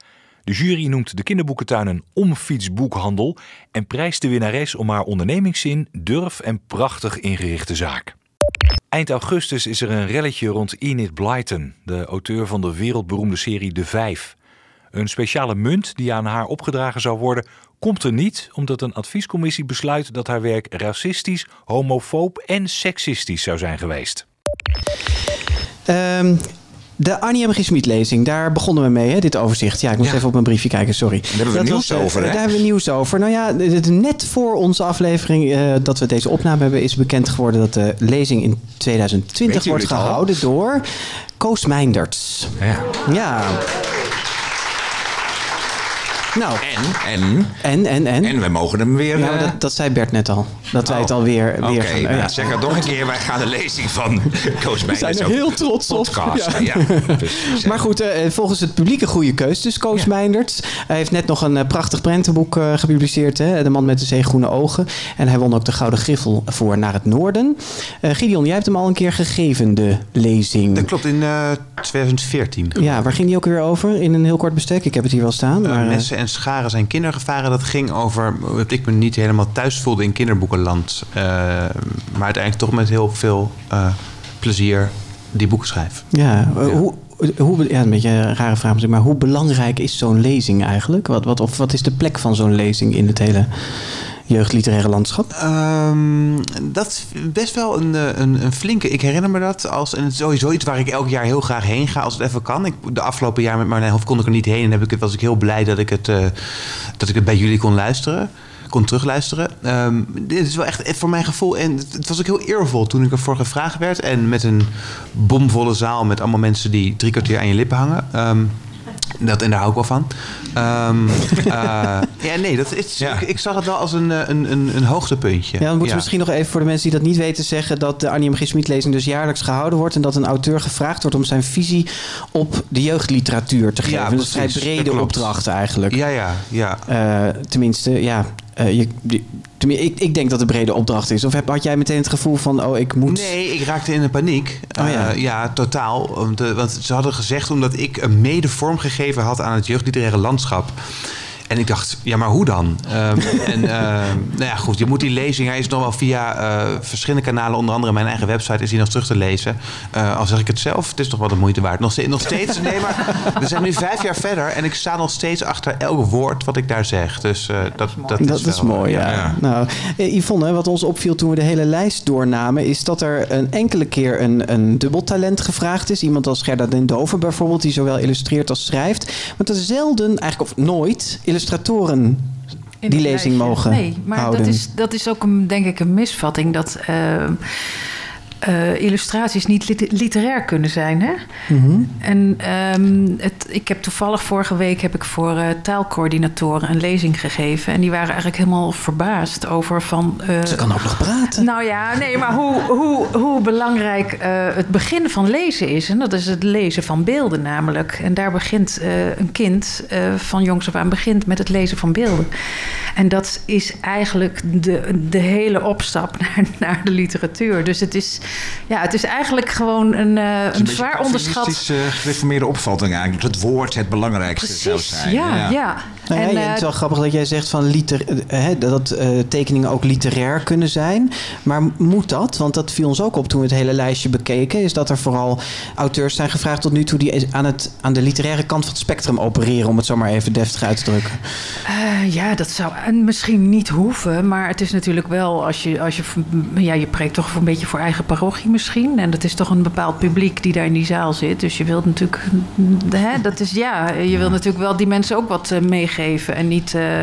De jury noemt de kinderboekentuin een omfietsboekhandel en prijst de winnares om haar ondernemingszin, durf en prachtig ingerichte zaak. Eind augustus is er een relletje rond Enid Blyton, de auteur van de wereldberoemde serie De Vijf. Een speciale munt die aan haar opgedragen zou worden, komt er niet omdat een adviescommissie besluit dat haar werk racistisch, homofoob en seksistisch zou zijn geweest. Ehm, de Annie M. G. Lezing, daar begonnen we mee, hè, dit overzicht. Ja, ik moest even op mijn briefje kijken, sorry. Daar hebben we nieuws eh, over, hè? Daar hebben we nieuws over. Nou ja, net voor onze aflevering eh, dat we deze opname hebben... is bekend geworden dat de lezing in 2020 Weten wordt gehouden door Koos Meinders. Ja. Ja. Nou. En? En? En, en, en? En we mogen hem weer... Ja, dat, dat zei Bert net al. Dat wij het Oh. alweer Oké, weer gaan... nou, ja. zeg het nog een keer. Wij gaan de lezing van Koos We zijn er heel trots op. podcast. [LAUGHS] Ja. Maar goed, eh, volgens het publiek een goede keus. Dus Koos Meindert. Hij heeft net nog een eh, prachtig prentenboek eh, gepubliceerd. Hè? De man met de zeegroene ogen. En hij won ook de Gouden Griffel voor Naar het Noorden. Eh Gideon, jij hebt hem al een keer gegeven, de lezing. Dat klopt, in eh, 2014. Ja, waar ging die ook weer over? In een heel kort bestek. Ik heb het hier wel staan. Maar, eh, messen en scharen zijn kindergevaren. Dat ging over dat ik me niet helemaal thuis voelde in kinderboekenland. Eh, maar uiteindelijk toch met heel veel eh, plezier die boeken schrijf. ja, eh, hoe... Hoe, ja, een beetje een rare vraag maar hoe belangrijk is zo'n lezing eigenlijk? Wat, wat, of wat is de plek van zo'n lezing in het hele jeugdliteraire landschap? Ehm, dat is best wel een, eh, een, een flinke. Ik herinner me dat als. En het is sowieso iets waar ik elk jaar heel graag heen ga als het even kan. Ik, de afgelopen jaar met Marnijn Hof kon ik er niet heen. En heb ik, was ik heel blij dat ik het, eh, dat ik het bij jullie kon luisteren. Kon terugluisteren. Ehm, dit is wel echt voor mijn gevoel. En het, het was ook heel eervol toen ik ervoor gevraagd werd. En met een bomvolle zaal met allemaal mensen die drie kwartier aan je lippen hangen. Ehm, dat, en daar hou ik wel van. Ehm, [LAUGHS] eh, ja, nee, dat is, ik, ik zag het wel als een, eh, een, een, een hoogtepuntje. Ja, dan moeten we misschien nog even voor de mensen die dat niet weten zeggen dat de Annie M. G. Schmid lezing dus jaarlijks gehouden wordt en dat een auteur gevraagd wordt om zijn visie op de jeugdliteratuur te geven. Ja, dat is een vrij brede opdracht eigenlijk. Ja, ja, ja. Eh, tenminste, ja. eh, je, die- ik, ik denk dat het een brede opdracht is. Of heb, had jij meteen het gevoel van, oh, ik moet... Nee, ik raakte in een paniek. Oh, ja. Eh, ja, totaal. Want, want ze hadden gezegd omdat ik een mede vorm gegeven had aan het jeugdliteraire landschap. En ik dacht, ja, maar hoe dan? Ehm, [LAUGHS] en ehm, nou ja, goed, je moet die lezing, hij is nog wel via eh, verschillende kanalen, onder andere mijn eigen website, is hij nog terug te lezen. Eh, al zeg ik het zelf, het is toch wel de moeite waard. Nog steeds, nog steeds nee, maar we zijn nu vijf jaar verder en ik sta nog steeds achter elk woord wat ik daar zeg. Dus eh, dat, dat, Dat, is, is wel, mooi, ja. Nou, Yvonne, wat ons opviel toen we de hele lijst doornamen... is dat er een enkele keer een, een dubbeltalent gevraagd is. Iemand als Gerda den Dover bijvoorbeeld... die zowel illustreert als schrijft. Maar dat er zelden, eigenlijk of nooit... illustratoren die lezing mogen Nee, maar houden. dat is, dat is ook een, denk ik een misvatting dat eh, eh, illustraties niet lit- literair kunnen zijn. Hè? Mhm. En ehm, het, ik heb toevallig vorige week heb ik voor eh, taalcoördinatoren een lezing gegeven. En die waren eigenlijk helemaal verbaasd over van... eh, Ze kan ook nog praten. Nou ja, nee, maar hoe, hoe, hoe belangrijk het begin van lezen is. En dat is het lezen van beelden namelijk. En daar begint een kind van jongs af aan begint met het lezen van beelden. En dat is eigenlijk de, de hele opstap [LAUGHS] naar, naar de literatuur. Dus het is, ja, het is eigenlijk gewoon een, eh, een, zwaar onderschat... Een gereformeerde opvatting eigenlijk. Dat het woord het belangrijkste zou Precies, zijn. ja, ja. Nou ja, En, eh, het is wel grappig dat jij zegt van liter, eh, hè, dat eh, tekeningen ook literair kunnen zijn. Maar moet dat? Want dat viel ons ook op toen we het hele lijstje bekeken. Is dat er vooral auteurs zijn gevraagd tot nu toe die aan, het, aan de literaire kant van het spectrum opereren. Om het zo maar even deftig uit te drukken. Ja, dat zou misschien niet hoeven. Maar het is natuurlijk wel als je. Als je ja, je preekt toch een beetje voor eigen parochie misschien. En dat is toch een bepaald publiek die daar in die zaal zit. Dus je wilt natuurlijk. Hè, dat is ja. Je wilt natuurlijk wel die mensen ook wat eh, meegeven. En niet. eh,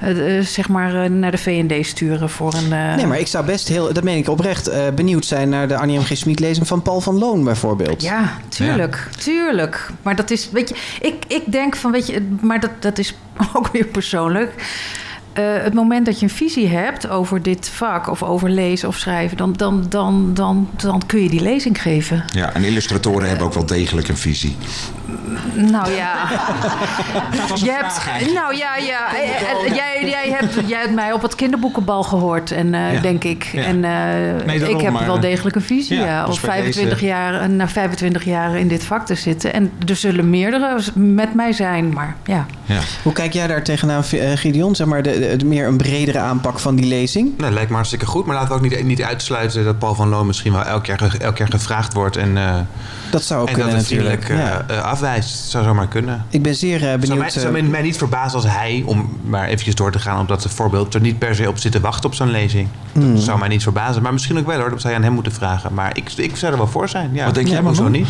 eh, zeg maar eh, naar de VND sturen voor een. eh, Nee, maar ik zou best heel, dat meen ik oprecht, eh, benieuwd zijn naar de Annie M. G. Schmid lezing van Paul van Loon bijvoorbeeld. Ja, tuurlijk, tuurlijk. Maar dat is, weet je, ik, ik denk van, weet je, maar dat, dat is [LAUGHS] ook weer persoonlijk. Eh, het moment dat je een visie hebt over dit vak of over lezen of schrijven, dan, dan, dan, dan, dan kun je die lezing geven. Ja, en illustratoren hebben ook wel degelijk een visie. Nou ja. [LAUGHS] je hebt, nou ja, ja. eh, eh, Jij, jij, hebt, jij hebt mij op het kinderboekenbal gehoord, en, eh, Ja. denk ik. Ja. En eh, ik heb maar- wel degelijk een visie. Ja, Ja, dus bij 25 deze- jaar, na 25 jaar in dit vak te zitten. En er zullen meerdere met mij zijn, maar ja. Hoe kijk jij daar tegenaan, Gideon? Zeg maar de, de meer een bredere aanpak van die lezing? Nee, lijkt me hartstikke goed. Maar laten we ook niet, niet uitsluiten dat Paul van Loon misschien wel elk jaar, elk jaar gevraagd wordt. En, eh, Dat zou ook en kunnen dat het natuurlijk. Ja. eh, eh, afwijst. Het zou zomaar kunnen. Ik ben zeer eh, Het zou benieuwd. mij, zou mij niet verbazen als hij, om maar eventjes door te gaan op dat voorbeeld, er niet per se op zit te wachten op zo'n lezing. Hmm. Dat zou mij niet verbazen. Maar misschien ook wel hoor, dat zou je aan hem moeten vragen. Maar ik, ik zou er wel voor zijn. Ja. Wat denk jij, ja, Manon? niet?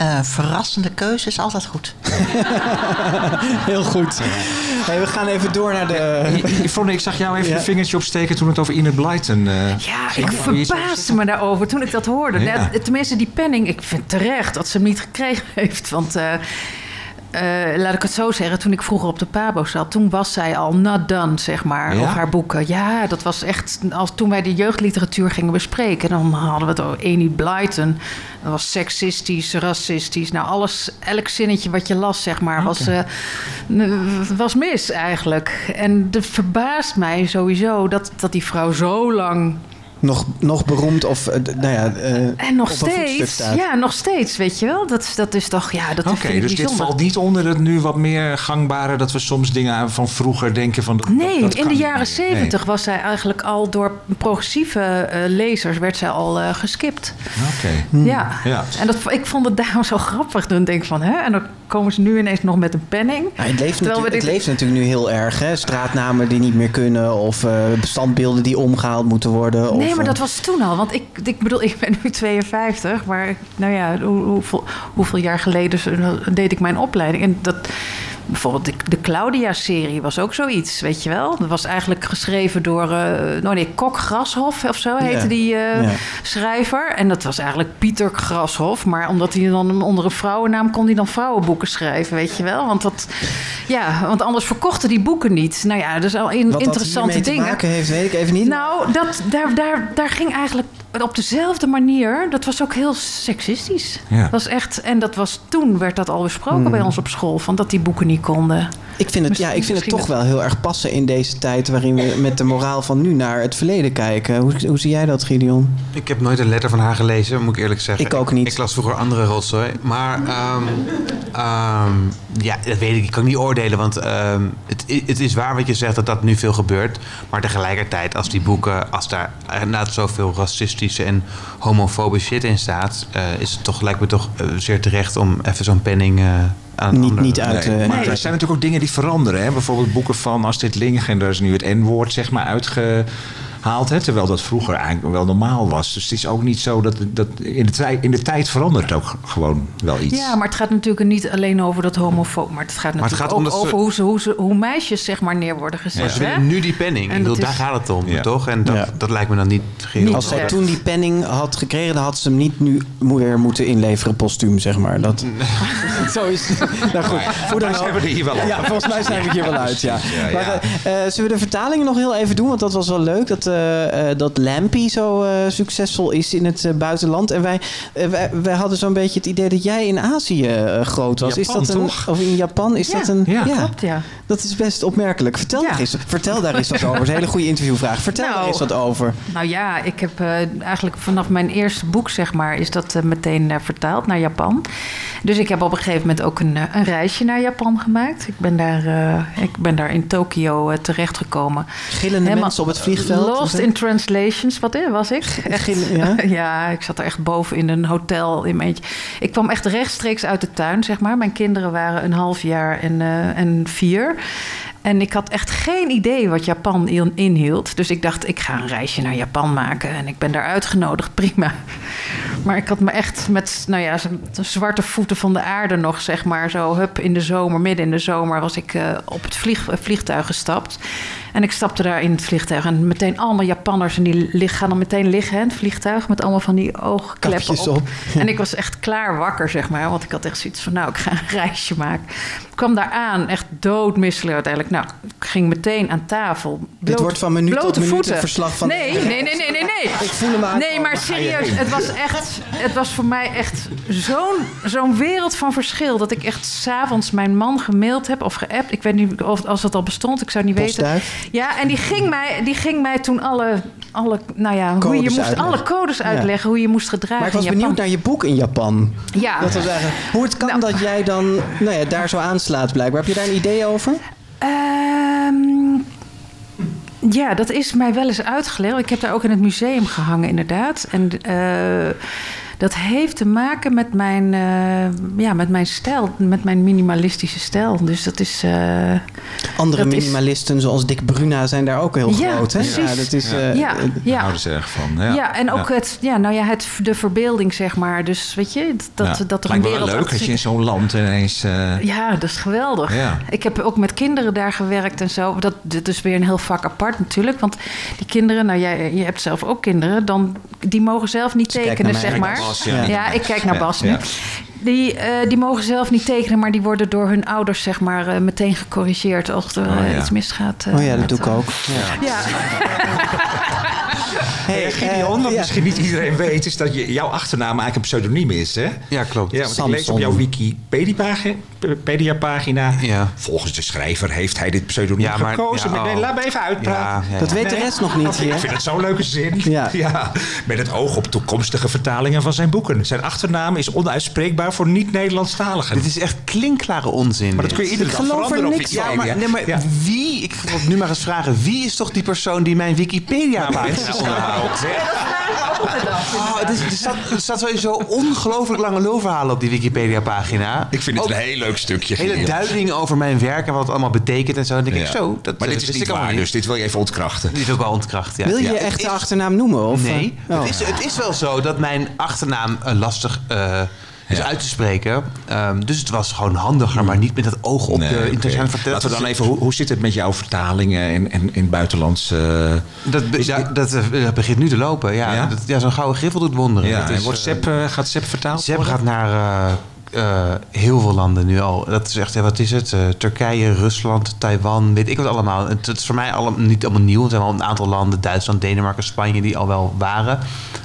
Eh, verrassende keuze is altijd goed. [LAUGHS] Heel goed. Hey, we gaan even door naar de... Yvonne, ik zag jou even Ja. je vingertje opsteken toen het over Enid Blyton eh, Ja, ik verbaasde me daarover toen ik dat hoorde. Ja. Tenminste, die penning, ik vind terecht dat ze hem niet gekregen [LAUGHS] heeft. Want eh, eh, laat ik het zo zeggen, toen ik vroeger op de Pabo zat, toen was zij al not done, zeg maar, Ja? op haar boeken. Ja, dat was echt, als toen wij de jeugdliteratuur gingen bespreken, dan hadden we het over Enid Blyton. Dat was seksistisch, racistisch, nou alles, elk zinnetje wat je las, zeg maar, was, eh, was mis eigenlijk. En het verbaast mij sowieso dat, dat die vrouw zo lang Nog, nog beroemd of, eh, nou ja... eh, en nog steeds, ja, nog steeds, weet je wel. Dat, dat is toch, ja, dat Oké, dus dit valt niet onder het nu wat meer gangbare... dat we soms dingen van vroeger denken van... Dat, Nee, dat in de jaren zeventig Nee. was zij eigenlijk al door progressieve eh, lezers werd zij al eh, geskipt. Oké. Ja. Ja. En dat, ik vond het daarom zo grappig. Dan denk ik van, hè? En dan komen ze nu ineens nog met een penning. Ja, het, leeft Terwijl het leeft natuurlijk nu heel erg. Hè? Straatnamen die niet meer kunnen of eh, bestandbeelden die omgehaald moeten worden. Nee, of, maar eh, dat was toen al. Want ik, ik bedoel, ik ben nu 52. Maar nou ja, hoe, hoeveel, hoeveel jaar geleden deed ik mijn opleiding? En dat... Bijvoorbeeld de, de Claudia-serie was ook zoiets, weet je wel? Dat was eigenlijk geschreven door... eh nou nee, Kok Grashof of zo heette die eh, schrijver. En dat was eigenlijk Pieter Grashof. Maar omdat hij dan onder een vrouwennaam... kon hij dan vrouwenboeken schrijven, weet je wel? Want, dat, ja, want anders verkochten die boeken niet. Nou ja, dus al in, Wat interessante dat dingen. te maken heeft, weet ik even niet. Nou, dat, daar, daar, daar ging eigenlijk op dezelfde manier. Dat was ook heel seksistisch. Ja. Dat was echt, en dat was toen werd dat al besproken Hmm. bij ons op school, van dat die boeken niet konden. Ik vind het, ja, ik vind het toch wel heel erg passen in deze tijd... waarin we met de moraal van nu naar het verleden kijken. Hoe, hoe zie jij dat, Gideon? Ik heb nooit een letter van haar gelezen, moet ik eerlijk zeggen. Ik ook niet. Ik, las vroeger andere rotzooi. Maar ehm, ehm, ja, dat weet ik. Ik kan niet oordelen, want ehm, het, het is waar wat je zegt dat dat nu veel gebeurt. Maar tegelijkertijd, als die boeken, als daar inderdaad zoveel racistische en homofobe shit in staat, eh, is het toch, lijkt me toch eh, zeer terecht om even zo'n penning eh, aan een Niet- ander- niet uit, Nee, eh, maar nee. er zijn natuurlijk ook dingen die veranderen. Hè? Bijvoorbeeld boeken van Astrid Lindgren, daar is nu het N-woord zeg maar uitgehaald. Hè? Terwijl dat vroeger eigenlijk wel normaal was. Dus het is ook niet zo dat, dat in, de tijd, in de tijd verandert ook gewoon wel iets. Ja, maar het gaat natuurlijk niet alleen over dat homofoob, maar het gaat het natuurlijk gaat ook over hoe, ze, hoe, ze, hoe meisjes zeg maar neer worden gezet. Maar ze hè? willen nu die penning. En bedoel, daar gaat het om, Ja. toch? En dat, Ja. dat lijkt me dan niet geheel... Als zij toen die penning had gekregen... dan had ze hem niet nu weer moeten inleveren postuum, zeg maar. Dat... [LAUGHS] Zo is het. Nou goed, hoe dan Daar zijn we ook. er hier wel uit. Ja, volgens mij zijn we hier wel uit, ja. Ja, ja. Maar, eh, zullen we de vertalingen nog heel even doen? Want dat was wel leuk, dat, dat Lampy zo eh, succesvol is in het eh, buitenland. En wij, eh, wij, wij hadden zo'n beetje het idee dat jij in Azië eh, groot was. Japan, is dat een, toch? Of in Japan? Is Ja, dat een... ja, klopt, ja. Dat is best opmerkelijk. Vertel, Ja. daar, eens, vertel daar eens wat over. Dat is een hele goede interviewvraag. Vertel Nou, daar eens wat over. Nou ja, ik heb eh, eigenlijk vanaf mijn eerste boek, zeg maar, is dat eh, meteen eh, vertaald naar Japan. Dus ik heb op een gegeven moment ook een, eh, een reisje naar Japan gemaakt. Ik ben daar, eh, ik ben daar in Tokio eh, terechtgekomen. Gillende Helemaal mensen op het vliegveld? Lost in translations, wat was ik? Echt, ja? [LAUGHS] ja, ik zat er echt boven in een hotel in mijn eentje. Ik kwam echt rechtstreeks uit de tuin, zeg maar. Mijn kinderen waren een half jaar en, eh, en vier. En ik had echt geen idee wat Japan in- inhield. Dus ik dacht, ik ga een reisje naar Japan maken. En ik ben daar uitgenodigd, [LAUGHS] prima. Maar ik had me echt met, nou ja, zwarte voeten van de aarde nog, zeg maar. Zo, hup, in de zomer, midden in de zomer, was ik eh, op het vlieg, vliegtuig gestapt. En ik stapte daar in het vliegtuig. En meteen allemaal Japanners. En die gaan dan meteen liggen, in het vliegtuig. Met allemaal van die oogkleppen Kapjes op. op. En ik was echt klaar wakker, zeg maar. Want ik had echt zoiets van, nou, ik ga een [LAUGHS] reisje maken. Ik kwam daar aan, echt doodmisselijk uiteindelijk. Nou, ik ging meteen aan tafel. Dit wordt van minuut tot minuut voeten. een verslag van- Nee, nee, nee, nee, nee. Nee. Ik voel hem aan. Nee, maar serieus, het was echt... Het was voor mij echt zo'n zo'n wereld van verschil... dat ik echt s'avonds mijn man gemaild heb of geappt. Ik weet niet of als dat al bestond, ik zou niet weten. Ja, en die ging mij, die ging mij toen alle, alle, nou ja, hoe je Codes moest, uitleggen. alle codes Ja. uitleggen... hoe je moest gedragen Maar ik was in Japan. benieuwd naar je boek in Japan. Ja. Dat was eigenlijk, hoe het kan dat jij dan nou ja, daar zo aanslaat blijkbaar. Heb je daar een idee over? Ehm, ja, dat is mij wel eens uitgelegd. Ik heb daar ook in het museum gehangen, inderdaad. En eh, Dat heeft te maken met mijn, eh, ja, met mijn stijl, met mijn minimalistische stijl. Dus dat is. eh, Andere dat is- minimalisten zoals Dick Bruna zijn daar ook heel Ja, groot. Hè? precies. dat is, eh, Ja, ja. Houden ze erg van. Ja, Ja, en ook Ja. Het, ja, nou ja, het, de verbeelding, zeg maar. Dus weet je, dat, Ja. dat er Lijkt een me wel wereld leuk als je in zo'n land ineens... eh, Ja, dat is geweldig. Ja. Ik heb ook met kinderen daar gewerkt en zo. Dat, dit is weer een heel vak apart natuurlijk. Want die kinderen, nou jij je hebt zelf ook kinderen, dan, die mogen zelf niet tekenen, zeg maar. Bas, ja. ja. ik kijk naar Ja, Bas nu. ja. Die, eh, die mogen zelf niet tekenen, maar die worden door hun ouders zeg maar, eh, meteen gecorrigeerd als er Oh, eh, ja. iets misgaat. Oh ja, dat doe ik ook. Ja. Ja. [LAUGHS] [LAUGHS] Hey, Gideon, wat misschien niet iedereen weet, is dat je, jouw achternaam eigenlijk een pseudoniem is, hè? Ja, klopt. Ja, want ik lees op jouw Wikipedia-pagina. Volgens de schrijver heeft hij dit pseudoniem Ja, maar- gekozen. ja, Maar nee, oh. laat me even uitpraten. Ja, ja, Dat weet de rest nog niet [LAUGHS] Ik vind het zo'n leuke zin. [LAUGHS] Ja. Met het oog op toekomstige vertalingen van zijn boeken. Zijn achternaam is onuitspreekbaar voor niet-Nederlandstaligen. Dit is echt klinkklare onzin. Maar dat kun je iedere dag er veranderen niks Ja, maar, nee, maar Ja. wie, ik wil nu maar eens vragen, wie is toch die persoon die mijn Wikipedia-pagina Oh, het is, er, staat, er staat sowieso ongelooflijk lange lulverhalen op die Wikipedia-pagina. Ik vind het Ook een heel leuk stukje. Hele duiding over mijn werk en wat het allemaal betekent en zo. Dan denk ik zo, dat, maar dit dat is niet ik allemaal waar, niet. dus dit wil je even ontkrachten. Dit is ook wel ontkracht, ja. Wil je Ja. je echte is- achternaam noemen? Of, Nee, eh? oh. het, is, het is wel zo dat mijn achternaam eh, lastig eh, Ja. uit te spreken. Ehm, dus het was gewoon handiger, maar niet met het oog op Nee, de internationale vertelling. Laten we dan even, hoe, hoe zit het met jouw vertalingen in, in, in buitenlands? eh, Dat, be- ja, dat, eh, dat begint nu te lopen. Ja, Ja? Dat- ja zo'n gouden griffel doet wonderen. ja, Dat en wordt eh, Sepp, gaat Sepp vertaald Sepp worden? gaat naar eh, heel veel landen nu al. Dat is echt, wat is het? Eh, Turkije, Rusland, Taiwan, weet ik wat allemaal. Het, het is voor mij allemaal, niet allemaal nieuw. Er zijn wel een aantal landen, Duitsland, Denemarken, Spanje, die al wel waren.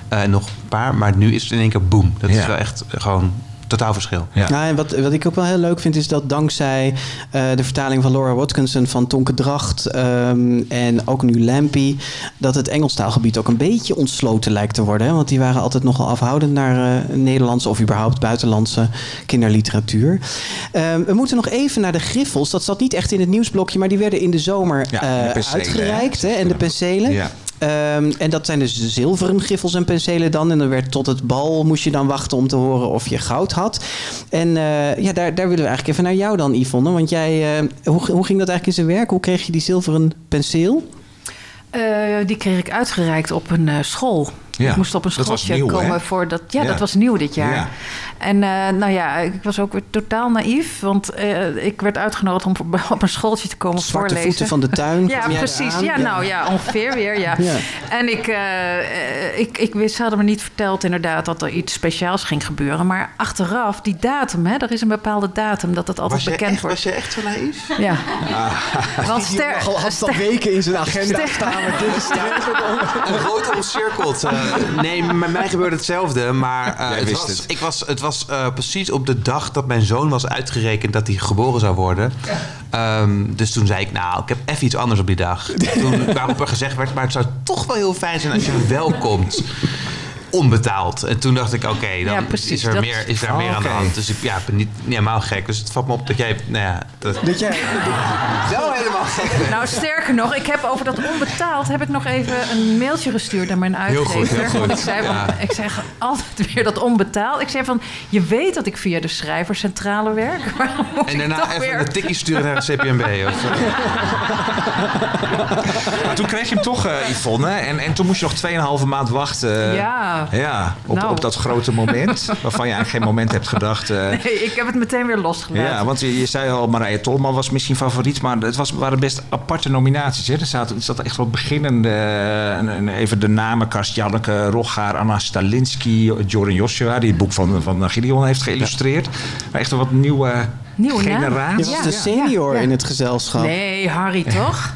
Eh, en nog een paar, maar nu is het in één keer boom. Dat is wel echt gewoon totaal verschil. Ja. Nou, en wat, wat ik ook wel heel leuk vind, is dat dankzij eh, de vertaling van Laura Watkinson van Tonke Dracht ehm, en ook nu Lampy, dat het Engelstaalgebied ook een beetje ontsloten lijkt te worden. Hè? Want die waren altijd nogal afhoudend naar eh, Nederlandse of überhaupt buitenlandse kinderliteratuur. Ehm, we moeten nog even naar de griffels. Dat zat niet echt in het nieuwsblokje, maar die werden in de zomer Ja, de eh, penselen, uitgereikt. Hè? En de penselen. Ja. Ehm, en dat zijn dus de zilveren griffels en penselen dan. En dan werd tot het bal moest je dan wachten om te horen of je goud had. En eh, ja, daar, daar willen we eigenlijk even naar jou dan, Yvonne. Want jij, eh, hoe, hoe ging dat eigenlijk in zijn werk? Hoe kreeg je die zilveren penseel? Eh, die kreeg ik uitgereikt op een school. Ja, ik moest op een dat was schooltje hè? komen voor dat. Ja, Ja. dat was nieuw dit jaar. Ja. En eh, nou ja, ik was ook weer totaal naïef, want eh, ik werd uitgenodigd om op een schooltje te komen Zwarte voorlezen. voeten van de tuin. [LAUGHS] Ja, precies. Ja, nou ja, ongeveer weer. Ja. [LAUGHS] Ja. En ik, eh, eh, ik, ik wist, ze hadden me niet verteld inderdaad dat er iets speciaals ging gebeuren. Maar achteraf, die datum, hè, er is een bepaalde datum dat het altijd Was je, bekend echt, wordt. was je echt zo naïef? Ja. Ah. Want [LAUGHS] ster, al weken in zijn agenda Ster- staan. maar dit is Een grote omcirkeld. [LAUGHS] nee, met mij gebeurde hetzelfde. Maar eh, Jij het, wist was, het. Ik was, het was eh, precies op de dag dat mijn zoon was uitgerekend dat hij geboren zou worden. Ehm, dus toen zei ik, nou, ik heb even iets anders op die dag. [LAUGHS] Toen, waarop er gezegd werd, maar het zou toch wel heel fijn zijn als je wel komt. Onbetaald. En toen dacht ik, oké, dan Ja, precies, is er, dat- meer, is daar Oh, meer aan de hand. Dus ik ja, ik ben niet, niet helemaal gek. Dus het valt me op dat jij, nou ja... Dat, Dat jij, wel helemaal gek Nou, sterker nog, ik heb over dat onbetaald heb ik nog even een mailtje gestuurd naar mijn Heel uitgever. goed, heel goed. Want ik zei, van, ik zeg altijd weer dat onbetaald. Ik zei van, je weet dat ik via de schrijverscentrale werk. [LAUGHS] En daarna even weer... een tikkie sturen naar de CPMB. Of, zo. Maar toen kreeg je hem toch, eh, Yvonne. En, en toen moest je nog 2,5 maand wachten. Ja. Ja, op, Nou. op dat grote moment. [LAUGHS] Waarvan je eigenlijk geen moment hebt gedacht. eh, Nee, ik heb het meteen weer losgelaten. Ja, want je, je zei al, Marije Tolman was misschien favoriet, maar het was, waren best aparte nominaties. Hè? Er zaten er zat echt wel beginnende, en- en even de namen, Karst Janneke, Rogaar, Anna Stalinski, Joran Joshua, die het boek van, van Gideon heeft geïllustreerd. Maar echt een wat nieuwe, Nieuwe generatie. je was Ja, de senior ja, ja. in het gezelschap. Nee, Harry toch? [LAUGHS]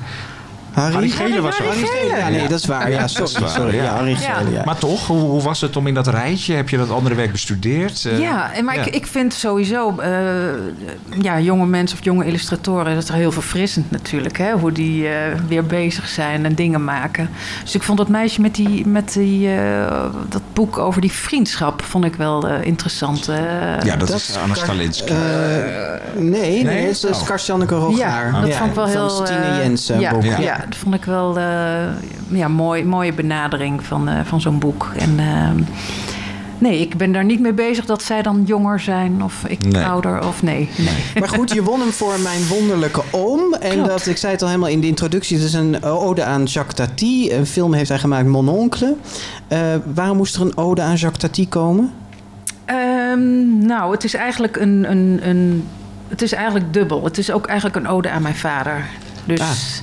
Harry? Harry Gele was er. Harry Gele. Ja, nee, dat is waar. Ja, Dat sorry. is waar, sorry. ja. Ja, Harry Ja. Gele, ja. Maar toch, hoe, hoe was het om in dat rijtje? Heb je dat andere werk bestudeerd? Eh, Ja, en maar ja. Ik, ik vind sowieso, eh, ja, jonge mensen of jonge illustratoren, dat is heel verfrissend natuurlijk, hè, hoe die eh, weer bezig zijn en dingen maken. Dus ik vond dat meisje met, die, met die, eh, dat boek over die vriendschap, vond ik wel interessant. ja, dat, dat is Anna Stalinski. Eh, nee, nee, het is Oh. uh, Karst-Janneke Rogaar. Ja, dat vond ik wel heel... Van Stine Jensen ja, boek. ja. Ja. Dat vond ik wel eh, ja, mooi, mooie benadering van, eh, van zo'n boek. En, ehm, Nee, ik ben daar niet mee bezig dat zij dan jonger zijn of ik Nee. ouder of nee. nee. Maar goed, je won hem voor Mijn Wonderlijke Oom. En Klopt. dat, ik zei het al helemaal in de introductie, het is een ode aan Jacques Tati. Een film heeft hij gemaakt, Mon Oncle. Eh, waarom moest er een ode aan Jacques Tati komen? Ehm, nou, het is eigenlijk een, een, een. Het is eigenlijk dubbel. Het is ook eigenlijk een ode aan mijn vader. Dus.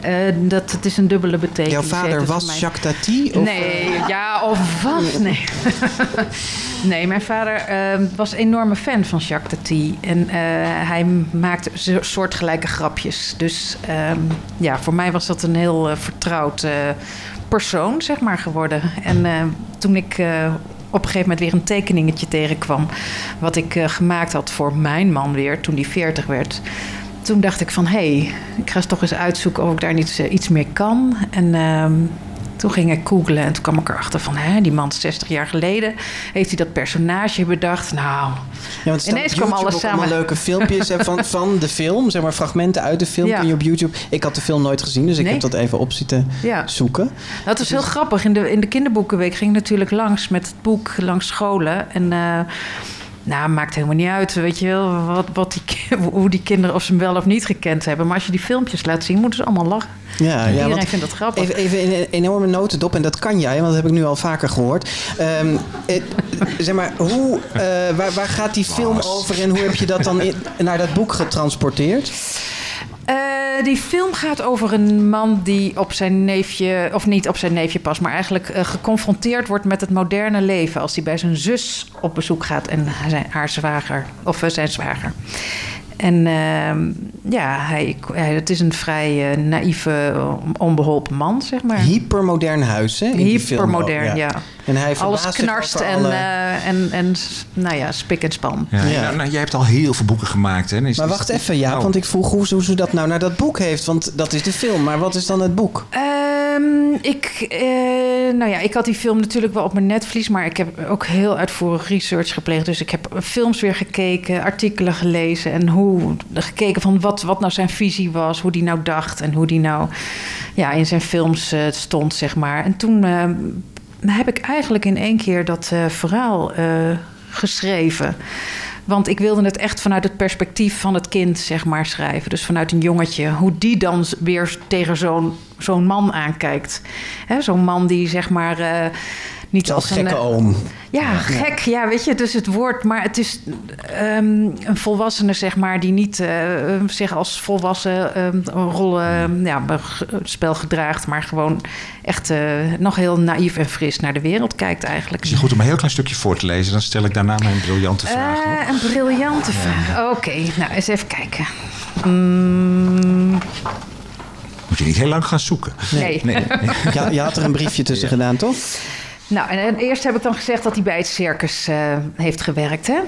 Eh, dat, het is een dubbele betekenis. Jouw vader was mij. Jacques Tati? Of, Nee, ja, of wat? Nee. [LAUGHS] nee, mijn vader eh, was een enorme fan van Jacques Tati. En eh, hij maakte soortgelijke grapjes. Dus ehm, ja, voor mij was dat een heel eh, vertrouwd persoon, zeg maar, geworden. En toen ik... op een gegeven moment weer een tekeningetje tegenkwam. Wat ik gemaakt had voor mijn man weer, toen die 40 werd. Toen dacht ik van, hé, hey, ik ga eens toch eens uitzoeken of ik daar niet, eh, iets meer kan. En ehm, toen ging ik googlen en toen kwam ik erachter van... Hè, die man 60 jaar geleden heeft hij dat personage bedacht. Nou, Ja, want ineens kwam alles ook samen. allemaal leuke filmpjes hè, van, [LAUGHS] van de film. Zeg maar fragmenten uit de film Ja. kun je op YouTube. Ik had de film nooit gezien, dus ik heb dat even op zitten Ja. zoeken. Dat is heel grappig. In de, in de kinderboekenweek ging ik natuurlijk langs met het boek langs scholen. En eh, nou, maakt helemaal niet uit, weet je wel, wat, wat die, [LAUGHS] hoe die kinderen of ze hem wel of niet gekend hebben. Maar als je die filmpjes laat zien, moeten ze allemaal lachen. Ja, ja, Iedereen vindt dat grappig. Even, even in een enorme notendop, en dat kan jij, want dat heb ik nu al vaker gehoord. Ehm, eh, [LAUGHS] zeg maar, hoe, eh, waar, waar gaat die film over en hoe heb je dat dan in- naar dat boek getransporteerd? Eh, die film gaat over een man die op zijn neefje, of niet op zijn neefje pas, maar eigenlijk eh, geconfronteerd wordt met het moderne leven. Als hij bij zijn zus op bezoek gaat en zijn, haar zwager, of eh, zijn zwager. En ehm, ja, hij, hij- het is een vrij naïeve, eh, onbeholpen man, zeg maar. Hypermodern huis, hè? in die film Hypermodern, ja. En hij Alles knarst en, alle- eh, en, en, nou ja, spik en span. Ja, Nou, nou, jij hebt al heel veel boeken gemaakt. Hè? Is- Maar is- wacht even, ja, Oh. want ik vroeg hoe, hoe ze dat nou naar dat boek heeft. Want dat is de film, maar wat is dan het boek? Ehm, ik, eh, nou ja, ik had die film natuurlijk wel op mijn netvlies, maar ik heb ook heel uitvoerig research gepleegd. Dus ik heb films weer gekeken, artikelen gelezen en hoe gekeken van wat, wat nou zijn visie was, hoe die nou dacht en hoe die nou ja, in zijn films eh, stond, zeg maar. En toen eh, heb ik eigenlijk in één keer dat eh, verhaal eh, geschreven. Want ik wilde het echt vanuit het perspectief van het kind, zeg maar, schrijven. Dus vanuit een jongetje. Hoe die dan weer tegen zo'n zo'n man aankijkt. Hè, Zo'n man die, zeg maar, eh, niet Zo'n als een... gekke eh, oom. Ja, gek. Ja, weet je, dus het woord. Maar het is ehm, een volwassene, zeg maar, die niet eh, zich als volwassen ehm, rollen, ja, spel gedraagt. Maar gewoon echt eh, nog heel naïef en fris naar de wereld kijkt eigenlijk. Is het goed om een heel klein stukje voor te lezen? Dan stel ik daarna mijn briljante vraag. Eh, een briljante vraag. Oké, nou eens even kijken. Moet je niet heel lang gaan zoeken. Nee. [LAUGHS] Ja, je had er een briefje tussen gedaan, toch? Nou, en, en eerst heb ik dan gezegd dat hij bij het circus eh, heeft gewerkt. Hè?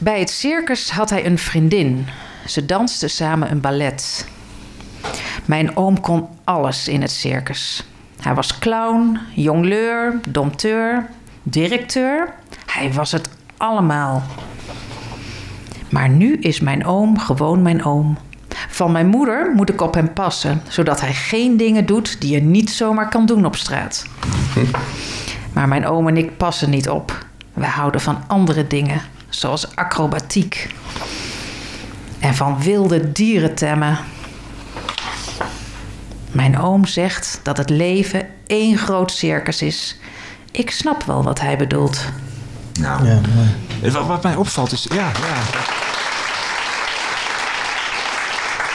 Bij het circus had hij een vriendin. Ze dansten samen een ballet. Mijn oom kon alles in het circus. Hij was clown, jongleur, dompteur, directeur. Hij was het allemaal. Maar nu is mijn oom gewoon mijn oom. Van mijn moeder moet ik op hem passen, zodat hij geen dingen doet die je niet zomaar kan doen op straat. Maar mijn oom en ik passen niet op. We houden van andere dingen, zoals acrobatiek. En van wilde dieren temmen. Mijn oom zegt dat het leven één groot circus is. Ik snap wel wat hij bedoelt. Nou, eh, wat, wat mij opvalt is... Ja, ja.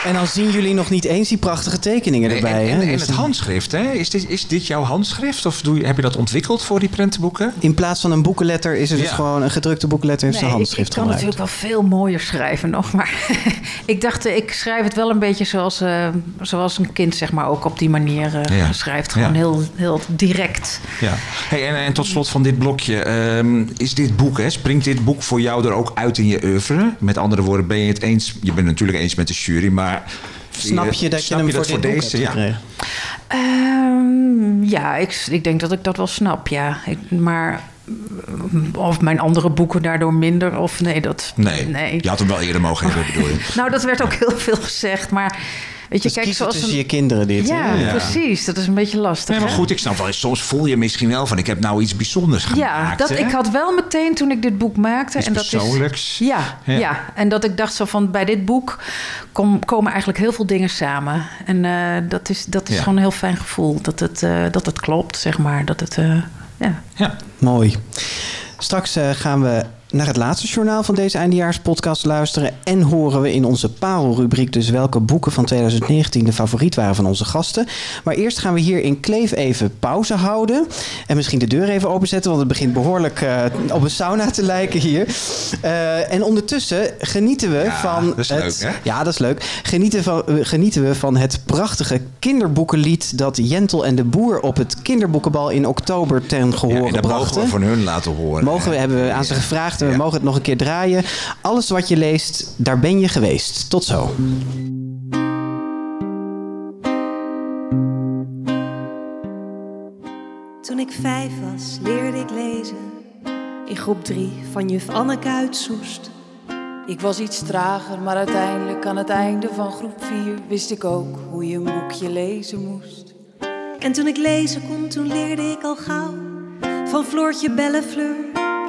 En dan zien jullie nog niet eens die prachtige tekeningen erbij. en, hè? en het handschrift, hè? Is, dit, is dit jouw handschrift? Of doe je, heb je dat ontwikkeld voor die prentenboeken? In plaats van een boekenletter is het dus gewoon een gedrukte boekenletter heeft Nee, een ik, ik handschrift kan gebruikt. natuurlijk wel veel mooier schrijven nog. Maar [LAUGHS] ik dacht, eh, ik schrijf het wel een beetje zoals, eh, zoals een kind zeg maar ook op die manier eh, Ja. schrijft. Gewoon Ja. heel, heel direct. Ja. Hey, en, en tot slot van dit blokje. ehm, is dit boek, hè, springt dit boek voor jou er ook uit in je oeuvre? Met andere woorden, ben je het eens... Je bent het natuurlijk eens met de jury, maar... Snap je dat je snap hem voor deze? hebt Ja. Ehm, ja, ik, ik denk dat ik dat wel snap, ja. Ik, maar mm, of mijn andere boeken daardoor minder, of nee, dat... Nee, nee. je had hem wel eerder mogen hebben, bedoel je? [LAUGHS] Nou, dat werd ook heel veel gezegd, maar... Weet je, Dus kijk, zoals tussen een- je kinderen dit. Ja, precies. Dat is een beetje lastig. Nee, maar hè? goed, ik snap wel. Soms voel je misschien wel van ik heb nou iets bijzonders gemaakt. Ja, dat, hè? ik had wel meteen toen ik dit boek maakte. Iets en dat persoonlijks. Is, ja, Ja. ja. en dat ik dacht zo van bij dit boek kom, komen eigenlijk heel veel dingen samen. En eh, dat is, dat is Ja. gewoon een heel fijn gevoel. Dat het, eh, dat het klopt, zeg maar. Dat het, eh, ja. Mooi. Straks eh, gaan we naar het laatste journaal van deze eindejaarspodcast luisteren. En horen we in onze parelrubriek dus welke boeken van 2019 de favoriet waren van onze gasten. Maar eerst gaan we hier in Kleef even pauze houden. En misschien de deur even openzetten, want het begint behoorlijk eh, op een sauna te lijken hier. Eh, en ondertussen genieten we van. dat is het, leuk, hè? Ja, dat is leuk. Genieten, van, eh, genieten we van het prachtige kinderboekenlied dat Jentel en de Boer op het kinderboekenbal in oktober ten gehoor Ja, en dat brachten. mogen we van hun laten horen. Mogen we, hebben we aan ze gevraagd en we mogen het nog een keer draaien. Alles wat je leest, daar ben je geweest. Tot zo. Toen ik vijf was, leerde ik lezen. In groep drie van juf Anneke uit Soest. Ik was iets trager, maar uiteindelijk aan het einde van groep 4 wist ik ook hoe je een boekje lezen moest. En toen ik lezen kon, toen leerde ik al gauw. Van Floortje Bellefleur,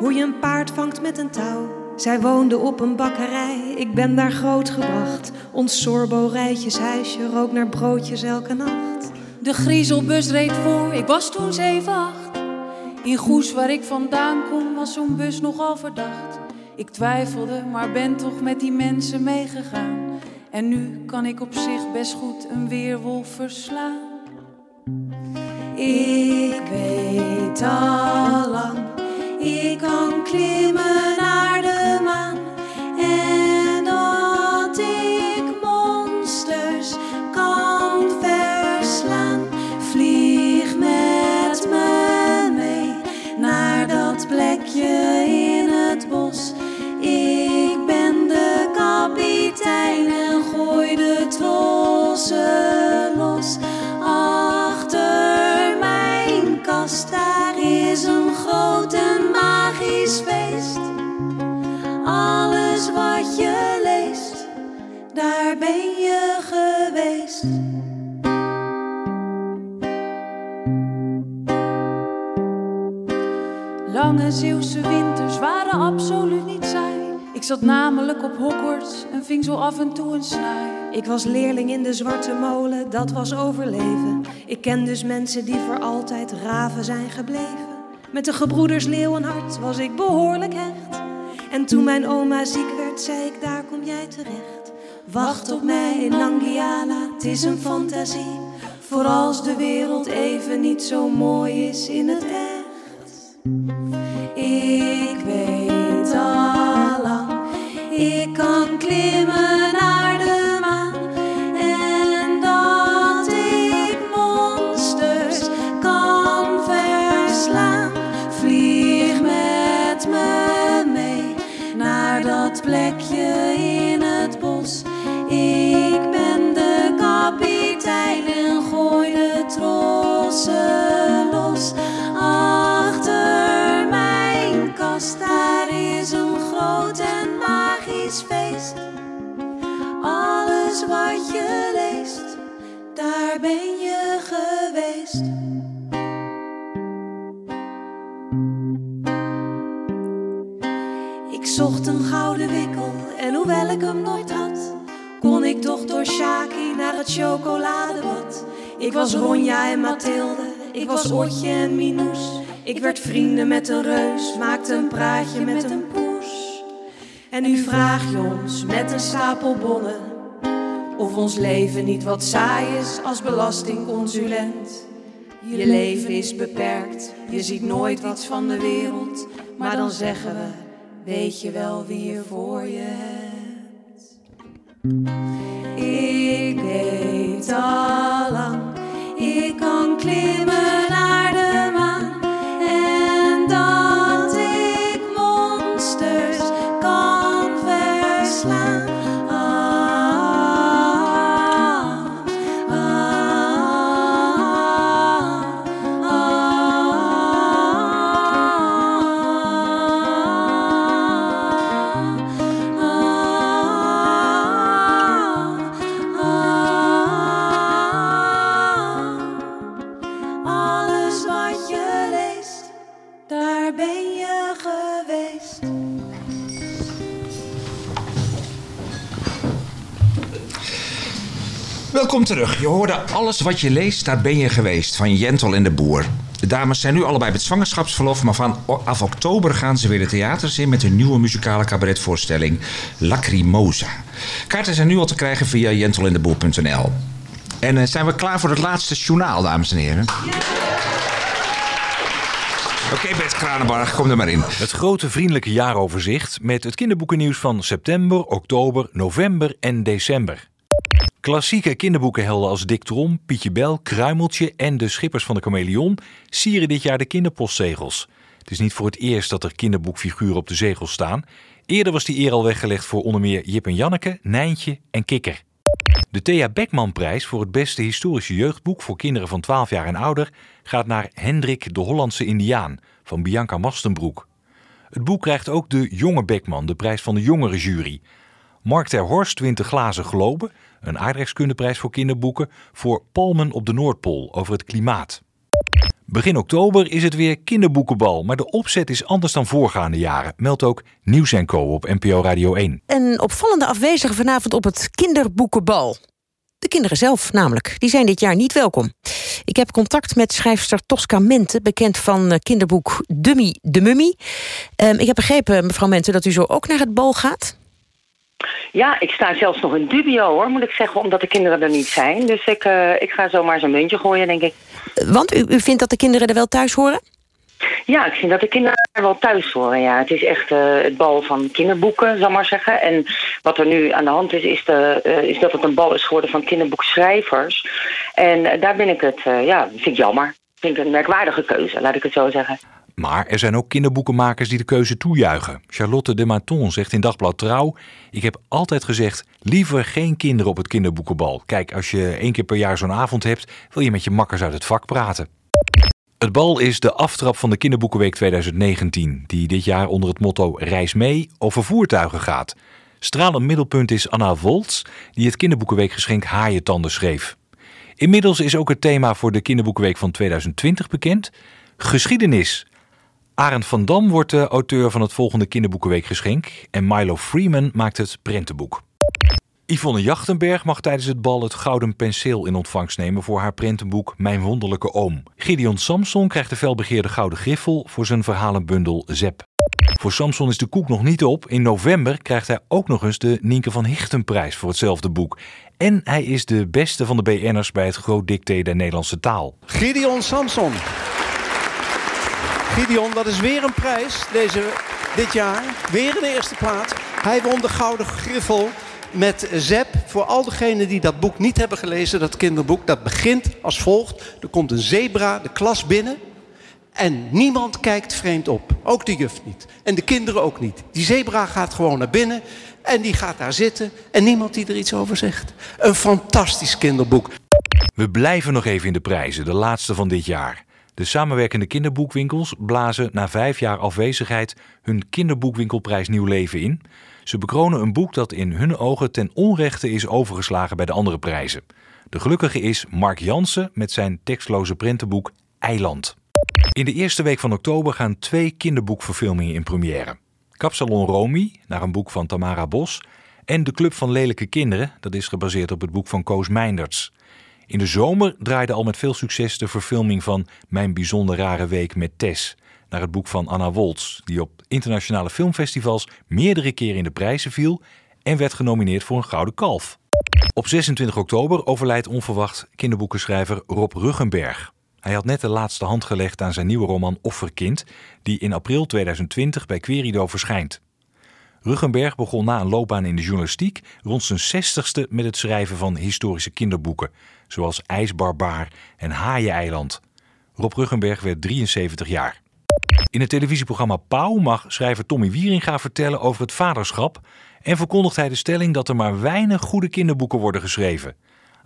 hoe je een paard vangt met een touw. Zij woonde op een bakkerij, ik ben daar grootgebracht. Ons Sorbo-rijtjeshuisje rook naar broodjes elke nacht. De griezelbus reed voor, ik was toen 7, 8. In Goes, waar ik vandaan kom, was zo'n bus nogal verdacht. Ik twijfelde, maar ben toch met die mensen meegegaan. En nu kan ik op zich best goed een weerwolf verslaan. Ik weet al lang, I kongklimen er det daar ben je geweest. Lange Zeeuwse winters waren absoluut niet saai. Ik zat namelijk op Hogwarts en ving zo af en toe een snaai. Ik was leerling in de Zwarte Molen, dat was overleven. Ik ken dus mensen die voor altijd raven zijn gebleven. Met de gebroeders Leeuwenhart was ik behoorlijk hecht. En toen mijn oma ziek werd, zei ik, daar kom jij terecht. Wacht op mij in Nangiala, het is een fantasie. Voor als de wereld even niet zo mooi is in het echt. Ik weet al lang, ik kan klimmen een gouden wikkel en hoewel ik hem nooit had, kon ik toch door Shaki naar het chocoladebad. Ik was Ronja en Mathilde, ik was Otje en Minoes. Ik werd vrienden met een reus, maakte een praatje met een poes. En nu vraag je ons met een stapel bonnen of ons leven niet wat saai is als belastingconsulent. Je leven is beperkt, je ziet nooit iets van de wereld, maar dan zeggen we, weet je wel wie je voor je hebt. Ik weet al lang, ik kan klimmen Welkom terug. Je hoorde alles wat je leest, daar ben je geweest. Van Jentel en de Boer. De dames zijn nu allebei met zwangerschapsverlof, maar vanaf oktober gaan ze weer de theaters in met een nieuwe muzikale cabaretvoorstelling Lacrimosa. Kaarten zijn nu al te krijgen via jentelindeboer.nl. En uh, zijn we klaar voor het laatste journaal, dames en heren? Oké, okay, Bert Kranenbarg, kom er maar in. Het grote vriendelijke jaaroverzicht met het kinderboekennieuws van september, oktober, november en december. Klassieke kinderboekenhelden als Dick Trom, Pietje Bel, Kruimeltje en de Schippers van de Chameleon sieren dit jaar de kinderpostzegels. Het is niet voor het eerst dat er kinderboekfiguren op de zegels staan. Eerder was die eer al weggelegd voor onder meer Jip en Janneke, Nijntje en Kikker. De Thea Beckmanprijs voor het beste historische jeugdboek voor kinderen van 12 jaar en ouder gaat naar Hendrik de Hollandse Indiaan van Bianca Mastenbroek. Het boek krijgt ook de Jonge Beckman, de prijs van de jongere jury. Mark ter Horst wint de Glazen Globe, een aardrijkskundeprijs voor kinderboeken, voor Palmen op de Noordpool over het klimaat. Begin oktober is het weer kinderboekenbal, maar de opzet is anders dan voorgaande jaren, meldt ook Nieuws Co op NPO Radio 1. Een opvallende afwezige vanavond op het kinderboekenbal. De kinderen zelf namelijk, die zijn dit jaar niet welkom. Ik heb contact met schrijfster Tosca Mente, bekend van kinderboek Dummy de Mummy. Um, ik heb begrepen, mevrouw Mente, dat u zo ook naar het bal gaat. Ja, ik sta zelfs nog in dubio hoor, moet ik zeggen, omdat de kinderen er niet zijn. Dus ik, uh, ik ga zomaar zo'n muntje gooien, denk ik. Want u, u vindt dat de kinderen er wel thuis horen? Ja, ik vind dat de kinderen er wel thuis horen. Ja. Het is echt uh, het bal van kinderboeken, zal maar zeggen. En wat er nu aan de hand is, is, de, uh, is dat het een bal is geworden van kinderboekschrijvers. En daar ben ik het, ja, vind ik jammer. Vind ik een merkwaardige keuze, laat ik het zo zeggen. Maar er zijn ook kinderboekenmakers die de keuze toejuichen. Charlotte de Maton zegt in Dagblad Trouw... Ik heb altijd gezegd, liever geen kinderen op het kinderboekenbal. Kijk, als je één keer per jaar zo'n avond hebt... wil je met je makkers uit het vak praten. Het bal is de aftrap van de Kinderboekenweek 2019... die dit jaar onder het motto Reis mee over voertuigen gaat. Stralend middelpunt is Anna Woltz... die het Kinderboekenweekgeschenk Haaientanden schreef. Inmiddels is ook het thema voor de Kinderboekenweek van 2020 bekend... Geschiedenis. Arend van Dam wordt de auteur van het volgende kinderboekenweekgeschenk en Milo Freeman maakt het prentenboek. Yvonne Jachtenberg mag tijdens het bal het Gouden Penseel in ontvangst nemen voor haar prentenboek Mijn Wonderlijke Oom. Gideon Samson krijgt de felbegeerde Gouden Griffel voor zijn verhalenbundel Zep. Voor Samson is de koek nog niet op. In november krijgt hij ook nog eens de Nienke van Hichtenprijs voor hetzelfde boek. En hij is de beste van de BN'ers bij het Groot Dicté der Nederlandse taal. Gideon Samson. Gideon, dat is weer een prijs deze, dit jaar. Weer de eerste plaats. Hij won de Gouden Griffel met Zep. Voor al degenen die dat boek niet hebben gelezen, dat kinderboek. Dat begint als volgt. Er komt een zebra de klas binnen. En niemand kijkt vreemd op. Ook de juf niet. En de kinderen ook niet. Die zebra gaat gewoon naar binnen. En die gaat daar zitten. En niemand die er iets over zegt. Een fantastisch kinderboek. We blijven nog even in de prijzen. De laatste van dit jaar. De samenwerkende kinderboekwinkels blazen na vijf jaar afwezigheid hun kinderboekwinkelprijs nieuw leven in. Ze bekronen een boek dat in hun ogen ten onrechte is overgeslagen bij de andere prijzen. De gelukkige is Mark Jansen met zijn tekstloze prentenboek Eiland. In de eerste week van oktober gaan twee kinderboekverfilmingen in première. Kapsalon Romy, naar een boek van Tamara Bos, en De Club van Lelijke Kinderen, dat is gebaseerd op het boek van Koos Meinderts. In de zomer draaide al met veel succes de verfilming van Mijn bijzonder rare week met Tess. Naar het boek van Anna Woltz, die op internationale filmfestivals meerdere keren in de prijzen viel en werd genomineerd voor een Gouden Kalf. Op 26 oktober overlijdt onverwacht kinderboekenschrijver Rob Ruggenberg. Hij had net de laatste hand gelegd aan zijn nieuwe roman Offerkind, die in april 2020 bij Querido verschijnt. Ruggenberg begon na een loopbaan in de journalistiek rond zijn zestigste met het schrijven van historische kinderboeken, zoals IJsbarbaar en Haaien-eiland. Rob Ruggenberg werd 73 jaar. In het televisieprogramma Pauw mag schrijver Tommy Wieringa vertellen over het vaderschap en verkondigt hij de stelling dat er maar weinig goede kinderboeken worden geschreven.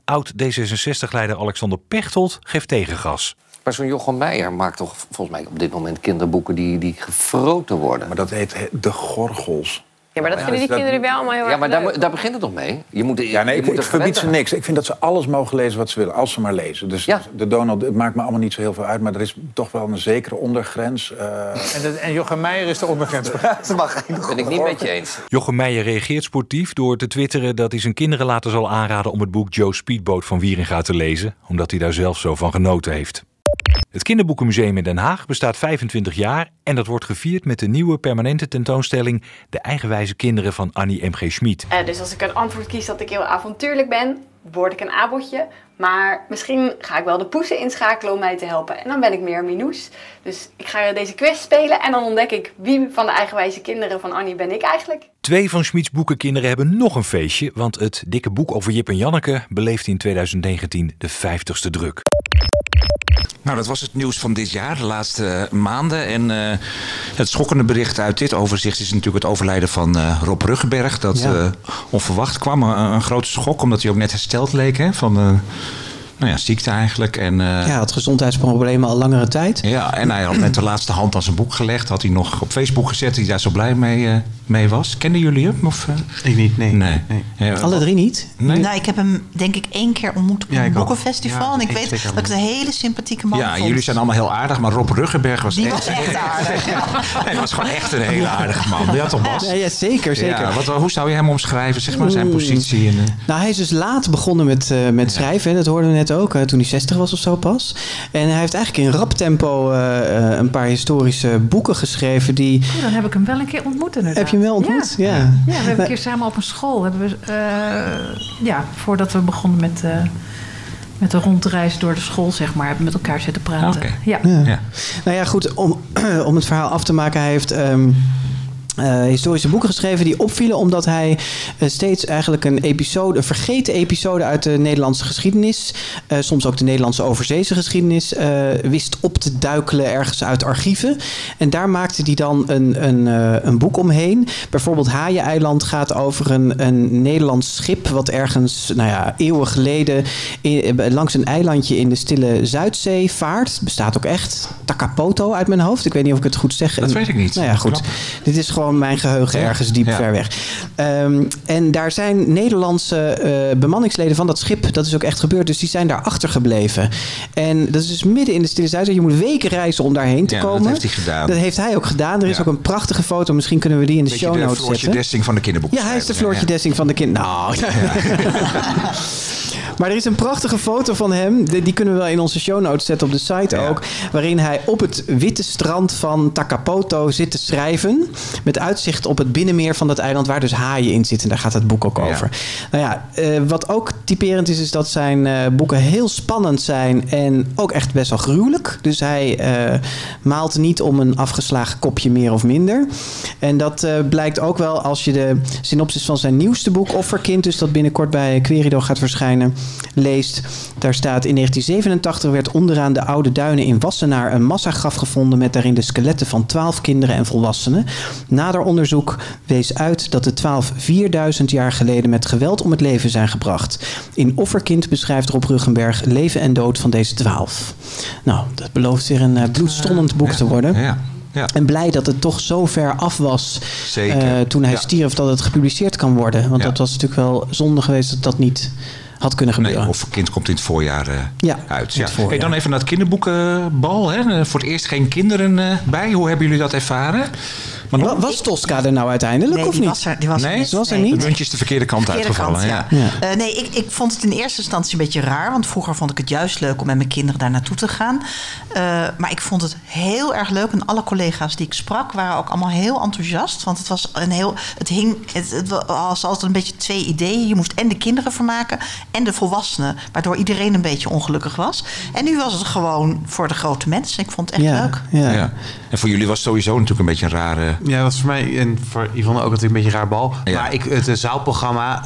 Oud D66-leider Alexander Pechtold geeft tegengas. Maar zo'n Jochem Meijer maakt toch volgens mij op dit moment kinderboeken die, die gefroten worden. Maar dat heet De Gorgels. Ja, maar dat Ja, vinden die dat- kinderen wel allemaal heel Ja, erg maar daar, daar begint het toch mee? Je moet, Ja, nee, je ik, moet ik er verbied ze niks. Ik vind dat ze alles mogen lezen wat ze willen, als ze maar lezen. Dus de Donald, het maakt me allemaal niet zo heel veel uit... maar er is toch wel een zekere ondergrens. eh. En, de- en Jochem Meijer is de ondergrens. [LAUGHS] Dat mag ben ik niet met je eens. Jochem Meijer reageert sportief door te twitteren dat hij zijn kinderen later zal aanraden om het boek Joe Speedboat van Wieringa te lezen, omdat hij daar zelf zo van genoten heeft. Het Kinderboekenmuseum in Den Haag bestaat 25 jaar en dat wordt gevierd met de nieuwe permanente tentoonstelling De Eigenwijze Kinderen van Annie M.G. Schmid. Eh, dus als ik een antwoord kies dat ik heel avontuurlijk ben, word ik een abotje. Maar misschien ga ik wel de poesen inschakelen om mij te helpen. En dan ben ik meer Minoes. Dus ik ga deze quest spelen en dan ontdek ik wie van de eigenwijze kinderen van Annie ben ik eigenlijk. Twee van Schmids boekenkinderen hebben nog een feestje, want het dikke boek over Jip en Janneke beleeft in 2019 de 50ste druk. Nou, dat was het nieuws van dit jaar, de laatste maanden. En eh, het schokkende bericht uit dit overzicht is natuurlijk het overlijden van eh, Rob Ruggenberg. Dat Ja. eh, onverwacht kwam. Een, een grote schok, omdat hij ook net hersteld leek hè, van eh, nou ja, ziekte eigenlijk. En, eh, Ja, had gezondheidsproblemen al langere tijd. ja, en hij had net de laatste hand aan zijn boek gelegd. Had hij nog op Facebook gezet dat hij daar zo blij mee, eh, mee was. Kenden jullie hem? Of, eh? Ik niet, nee. nee. Ja, Alle drie niet? Nee. Nou, ik heb hem denk ik één keer ontmoet op Ja, een. Ja, en ik weet dat ik het een hele sympathieke man Ja, vond. jullie zijn allemaal heel aardig, maar Rob Ruggenberg was Die echt... was echt aardig. [LAUGHS] Nee, hij was gewoon echt een hele aardige man. Ja, toch Bas? Ja, ja, zeker, zeker. Ja, wat, hoe zou je hem omschrijven, zeg maar, zijn positie? In, eh, Nou, hij is dus laat begonnen met, eh, met schrijven. Hè. Dat hoorden we net ook, eh, toen hij 60 was of zo pas. En hij heeft eigenlijk in rap tempo eh, eh, een paar historische boeken geschreven die... Oh, dan heb ik hem wel een keer ontmoet inderdaad. Je hem wel ontmoet? Ja. Ja, Ja. we hebben een keer samen op een school. Hebben we, eh, ja, voordat we begonnen met, eh, met de rondreis door de school, zeg maar, hebben we met elkaar zitten praten. Ja. Ja. Nou ja, goed, om, [CLEARS THROAT] om het verhaal af te maken, hij heeft. ehm, eh, historische boeken geschreven die opvielen omdat hij eh, steeds eigenlijk een episode, een vergeten episode uit de Nederlandse geschiedenis, eh, soms ook de Nederlandse overzeese geschiedenis, wist op te duikelen ergens uit archieven. En daar maakte hij dan een, een, een boek omheen. Bijvoorbeeld Haaien-eiland gaat over een, een Nederlands schip wat ergens, nou ja, eeuwen geleden in- langs een eilandje in de stille Zuidzee vaart. Bestaat ook echt. Takapoto uit mijn hoofd. Ik weet niet of ik het goed zeg. Dat weet ik niet. Nou ja, goed. Dit is gewoon mijn geheugen ergens diep ver weg. Ehm, en daar zijn Nederlandse eh, bemanningsleden van dat schip. Dat is ook echt gebeurd. Dus die zijn daar achtergebleven. En dat is dus midden in de Stille Zuidzee. Je moet weken reizen om daarheen te dat komen. heeft hij gedaan. Dat heeft hij ook gedaan. Er is ook een prachtige foto. Misschien kunnen we die in de beetje show de notes Floortje zetten. Dessing van de kinderboeken. Ja, hij is de Floortje Dessing van de kind. Nou, [LAUGHS] Maar er is een prachtige foto van hem. Die die kunnen we wel in onze show notes zetten op de site ook. Waarin hij op het witte strand van Takapoto zit te schrijven. Met uitzicht op het binnenmeer van dat eiland waar dus haaien in zitten. Daar gaat het boek ook over. Nou ja, eh, wat ook typerend is, is dat zijn eh, boeken heel spannend zijn. En ook echt best wel gruwelijk. Dus hij eh, maalt niet om een afgeslagen kopje meer of minder. En dat blijkt ook wel als je de synopsis van zijn nieuwste boek Offerkind, dus dat binnenkort bij Querido gaat verschijnen, leest. Daar staat in 1987 werd onderaan de oude duinen in Wassenaar een massagraf gevonden met daarin de skeletten van 12 kinderen en volwassenen. Nader onderzoek wees uit dat de 12 4000 jaar geleden met geweld om het leven zijn gebracht. In Offerkind beschrijft Rob Ruggenberg leven en dood van deze 12. Nou, dat belooft weer een eh, bloedstollend boek te worden. Ja. Ja. En blij dat het toch zo ver af was Zeker. eh, toen hij stierf dat het gepubliceerd kan worden. Want dat was natuurlijk wel zonde geweest dat dat niet had kunnen gebeuren. Nee, of een kind komt in het voorjaar eh, Ja, uit. Ja. het voorjaar. Hey, dan even naar het kinderboekenbal. Hè. Eh, Voor het eerst geen kinderen eh, bij. Hoe hebben jullie dat ervaren? Wa- was Tosca er nou uiteindelijk Nee, of niet? was er- die was er nee? niet. Ze was er niet? Het muntje is de verkeerde kant Verkeerde uitgevallen. kant, ja. ja. Eh, nee, ik, ik vond het in eerste instantie een beetje raar. Want vroeger vond ik het juist leuk om met mijn kinderen daar naartoe te gaan. Eh, maar ik vond het heel erg leuk. En alle collega's die ik sprak waren ook allemaal heel enthousiast. Want het was een heel. Het hing. Het, het was altijd een beetje twee ideeën. Je moest en de kinderen vermaken en de volwassenen. Waardoor iedereen een beetje ongelukkig was. En nu was het gewoon voor de grote mensen. Ik vond het echt leuk. Ja. En voor jullie was het sowieso natuurlijk een beetje een rare... Ja, dat was voor mij en voor Yvonne ook natuurlijk een beetje een raar bal. Maar ik, het eh, zaalprogramma,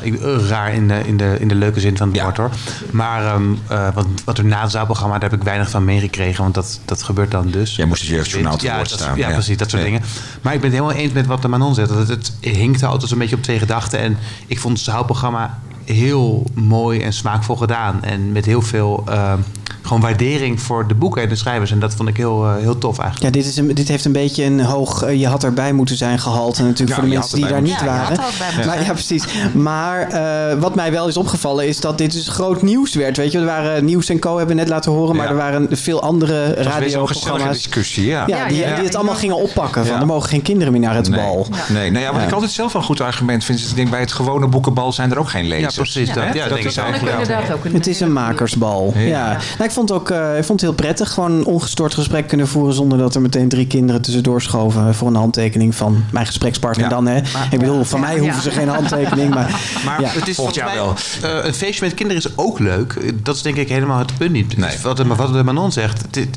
eh, ik, eh, raar in de, in, de, in de leuke zin van het woord hoor. Maar ehm, eh, wat, wat er na het zaalprogramma, daar heb ik weinig van meegekregen. Want dat, dat gebeurt dan dus. Jij moest het jeugdjournaal te ja, woord staan. Ja, Ja. precies, dat soort Ja. dingen. Maar ik ben het helemaal eens met wat de Manon zegt. Dat het, het hinkte altijd een beetje op twee gedachten. En ik vond het zaalprogramma heel mooi en smaakvol gedaan. En met heel veel ehm, gewoon waardering voor de boeken en de schrijvers. En dat vond ik heel, eh, heel tof eigenlijk. Ja, dit, is een, dit heeft een beetje een hoog eh, je had erbij moeten zijn gehalte natuurlijk Ja, voor de mensen die daar niet waren. Ja, maar, ja, precies. Maar eh, wat mij wel is opgevallen is dat dit dus groot nieuws werd. Weet je, er waren Nieuws en Co hebben we net laten horen, maar Ja. er waren veel andere radioprogramma's. discussie, ja. Ja, die, die het allemaal gingen oppakken. Van, Ja. Er mogen geen kinderen meer naar het Nee. bal. Nee, nou ja, wat Ja. ik altijd zelf wel een goed argument vind, is ik denk bij het gewone boekenbal zijn er ook geen lezers. Ja, precies dat. Ja, denk ik is eigenlijk Het is een makersbal. Ja. Nou, ik vond het ook eh, ik vond het heel prettig. Gewoon een ongestoord gesprek kunnen voeren zonder dat er meteen drie kinderen tussendoor schoven voor een handtekening van mijn gesprekspartner Ja. dan. Hè. Maar- ik bedoel, van Ja. mij hoeven ze geen handtekening. Maar, [LAUGHS] Maar ja. het is volgens mij, eh, een feestje met kinderen is ook leuk. Dat is denk ik helemaal het punt niet. Is Wat, de, wat de Manon zegt. Het, het,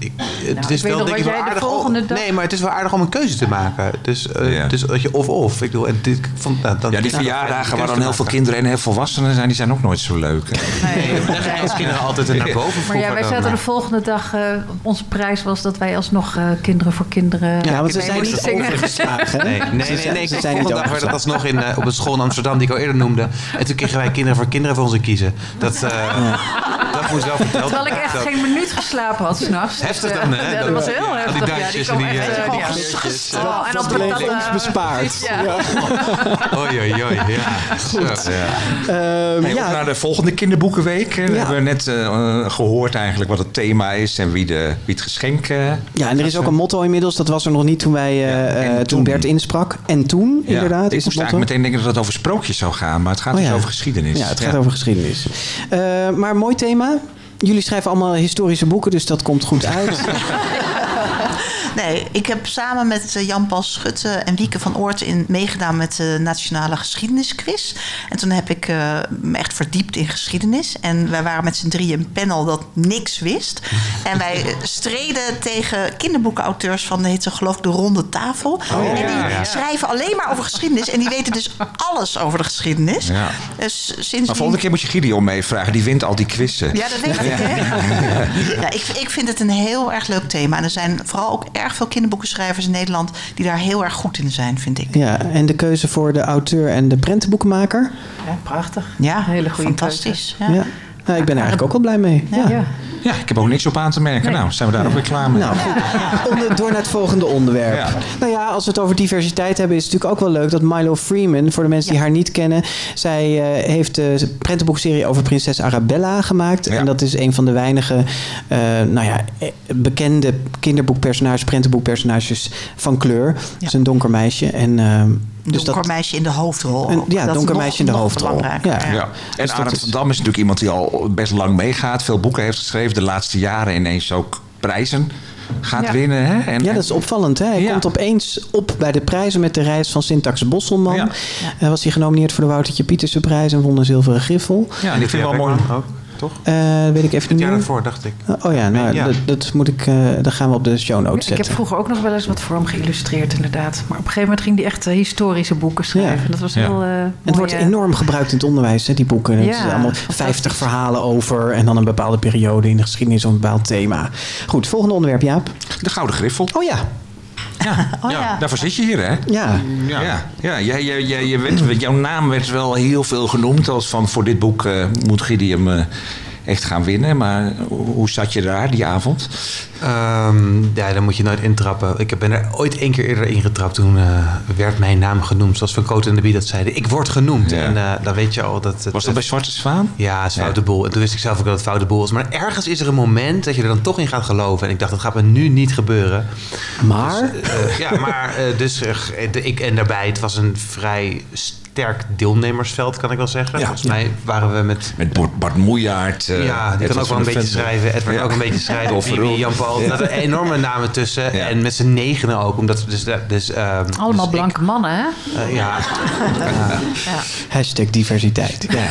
het Nou, is wel, denk ik, wel aardig om- volgende dag- Nee, maar het is wel aardig om een keuze te maken. Dus, eh, dus dat je of-of. Ik bedoel, en dit, vond, nou, dan, Ja, die verjaardagen waar dan heel veel kinderen en heel veel volwassenen zijn, die zijn ook nooit zo leuk. [LAUGHS] Nee, als kinderen altijd naar boven Maar vroeger ja, wij zaten de volgende dag. eh, onze prijs was dat wij alsnog eh, kinderen voor kinderen. Ja, want ze zijn niet zingen. overgeslagen. Nee, nee, nee, zijn- nee. ze De zijn niet volgende dag werd dat alsnog in, eh, op een school in Amsterdam die ik al eerder noemde. En toen kregen wij kinderen voor kinderen voor ons kiezen. Dat, eh, [LAUGHS] verteld Terwijl ik echt geen minuut geslapen had s'nachts. Heftig dan, eh, hè? Ja, dat was heel ja, heftig. die Ja, kwam en die, echt, eh, eh, die ja. Oh, en Dat bleef ons eh, bespaard. Ja. Oei, oei, oei. Ja. Goed. Ehm, Hey, op naar de volgende kinderboekenweek. We hebben net eh, gehoord eigenlijk wat het thema is en wie, de, wie het geschenk... eh, Ja, en er is ook een motto inmiddels. Dat was er nog niet toen, wij, eh, eh, toen Bert insprak. En toen, ja, inderdaad, ik is het moest eigenlijk meteen denken dat het over sprookjes zou gaan, maar het gaat Oh dus ja. over geschiedenis. Ja, het gaat over geschiedenis. Eh, maar mooi thema. Jullie schrijven allemaal historische boeken, dus dat komt goed uit. [LAUGHS] Nee, ik heb samen met eh, Jan-Paul Schutte en Wieke van Oort in, meegedaan met de Nationale Geschiedenisquiz. En toen heb ik eh, me echt verdiept in geschiedenis. En wij waren met z'n drieën een panel dat niks wist. [LAUGHS] En wij streden tegen kinderboekenauteurs van, heet ze geloof ik, de Ronde Tafel. Oh, en die ja, ja. schrijven alleen maar over geschiedenis. En die weten dus alles over de geschiedenis. Ja. Dus Maar volgende keer moet je Gideon meevragen, die wint al die quizzen. ja, dat weet ik, hè? [LAUGHS] Ja, ik, ik vind het een heel erg leuk thema. En er zijn vooral ook erg veel kinderboekenschrijvers in Nederland... die daar heel erg goed in zijn, vind ik. ja, en de keuze voor de auteur en de prentenboekenmaker. Ja, prachtig. Ja, Hele goede fantastisch. keuze. Ja. Nou, ik ben er eigenlijk ook wel blij mee. Ja. Ja. Ja, ik heb ook niks op aan te merken. Nou, zijn we daar ook weer klaar mee. Nou, goed. [LAUGHS] Onder- door naar het volgende onderwerp. Ja. Nou ja, als we het over diversiteit hebben, is het natuurlijk ook wel leuk dat Milo Freeman, voor de mensen die haar niet kennen, zij eh, heeft de prentenboekserie over prinses Arabella gemaakt. En dat is een van de weinige, eh, nou ja, eh, bekende kinderboekpersonages, prentenboekpersonages van kleur. Het is een donker meisje. En, eh, Een dus donker dat, meisje in de hoofdrol. Een- ja, Dat donker nog- meisje in de hoofdrol. Ja. ja. Ja. En Arend is- van Dam is natuurlijk iemand die al best lang meegaat. Veel boeken heeft geschreven. De laatste jaren ineens ook prijzen gaat Ja. winnen. Hè? En, ja, dat is opvallend. Hè? Hij komt opeens op bij de prijzen met de reis van Syntax Bosselman. Eh, was hij genomineerd voor de Woutertje Pieterse prijs en won een zilveren griffel. Ja, en ik vind het wel mooi. Ook, toch? Eh, weet ik even niet jaar daarvoor, dacht ik. Oh ja, nou, Ja. Dat, dat moet ik, eh dat gaan we op de show notes Ik heb zetten. vroeger ook nog wel eens wat voor hem geïllustreerd, inderdaad. Maar op een gegeven moment ging hij echt eh, historische boeken schrijven. Dat was Ja. heel. het wordt enorm gebruikt in het onderwijs, hè, die boeken. Het is allemaal 50 verhalen over en dan een bepaalde periode in de geschiedenis of een bepaald thema. Goed, volgende onderwerp, Jaap. De Gouden Griffel. Oh ja. [LAUGHS] Oh, ja, daarvoor zit je hier, hè? Ja. Ja, ja. jij, jij, jij, je werd, jouw naam werd wel heel veel genoemd. Als van voor dit boek eh, moet Gideon eh, echt gaan winnen. Maar hoe zat je daar die avond? Ehm, ja, dan moet je nooit intrappen. Ik ben er ooit één keer eerder ingetrapt. Toen eh, werd mijn naam genoemd. Zoals Van Cote en de Bie dat zeiden. Ik word genoemd. En eh, dan weet je al dat... Het, Was dat bij Zwarte Zwaan? Ja, het is foute boel. En toen wist ik zelf ook dat het foute boel was. Maar ergens is er een moment dat je er dan toch in gaat geloven. En ik dacht, dat gaat me nu niet gebeuren. Maar? Dus, eh, ja, maar dus ik en daarbij. Het was een vrij sterk deelnemersveld, kan ik wel zeggen. Volgens mij waren we met... Met Bart, Bart Moejaert. eh, ja, die kan Edward ook wel een beetje schrijven. Edward Ja. ook een beetje schrijven. Verhoeven. Jan-Paul. Ja. Dat er enorme namen tussen. En met z'n negenen ook. Omdat, dus, dus, ehm, Allemaal dus ik- blanke mannen, hè? eh, ja. [LAUGHS] Hashtag diversiteit. Ja.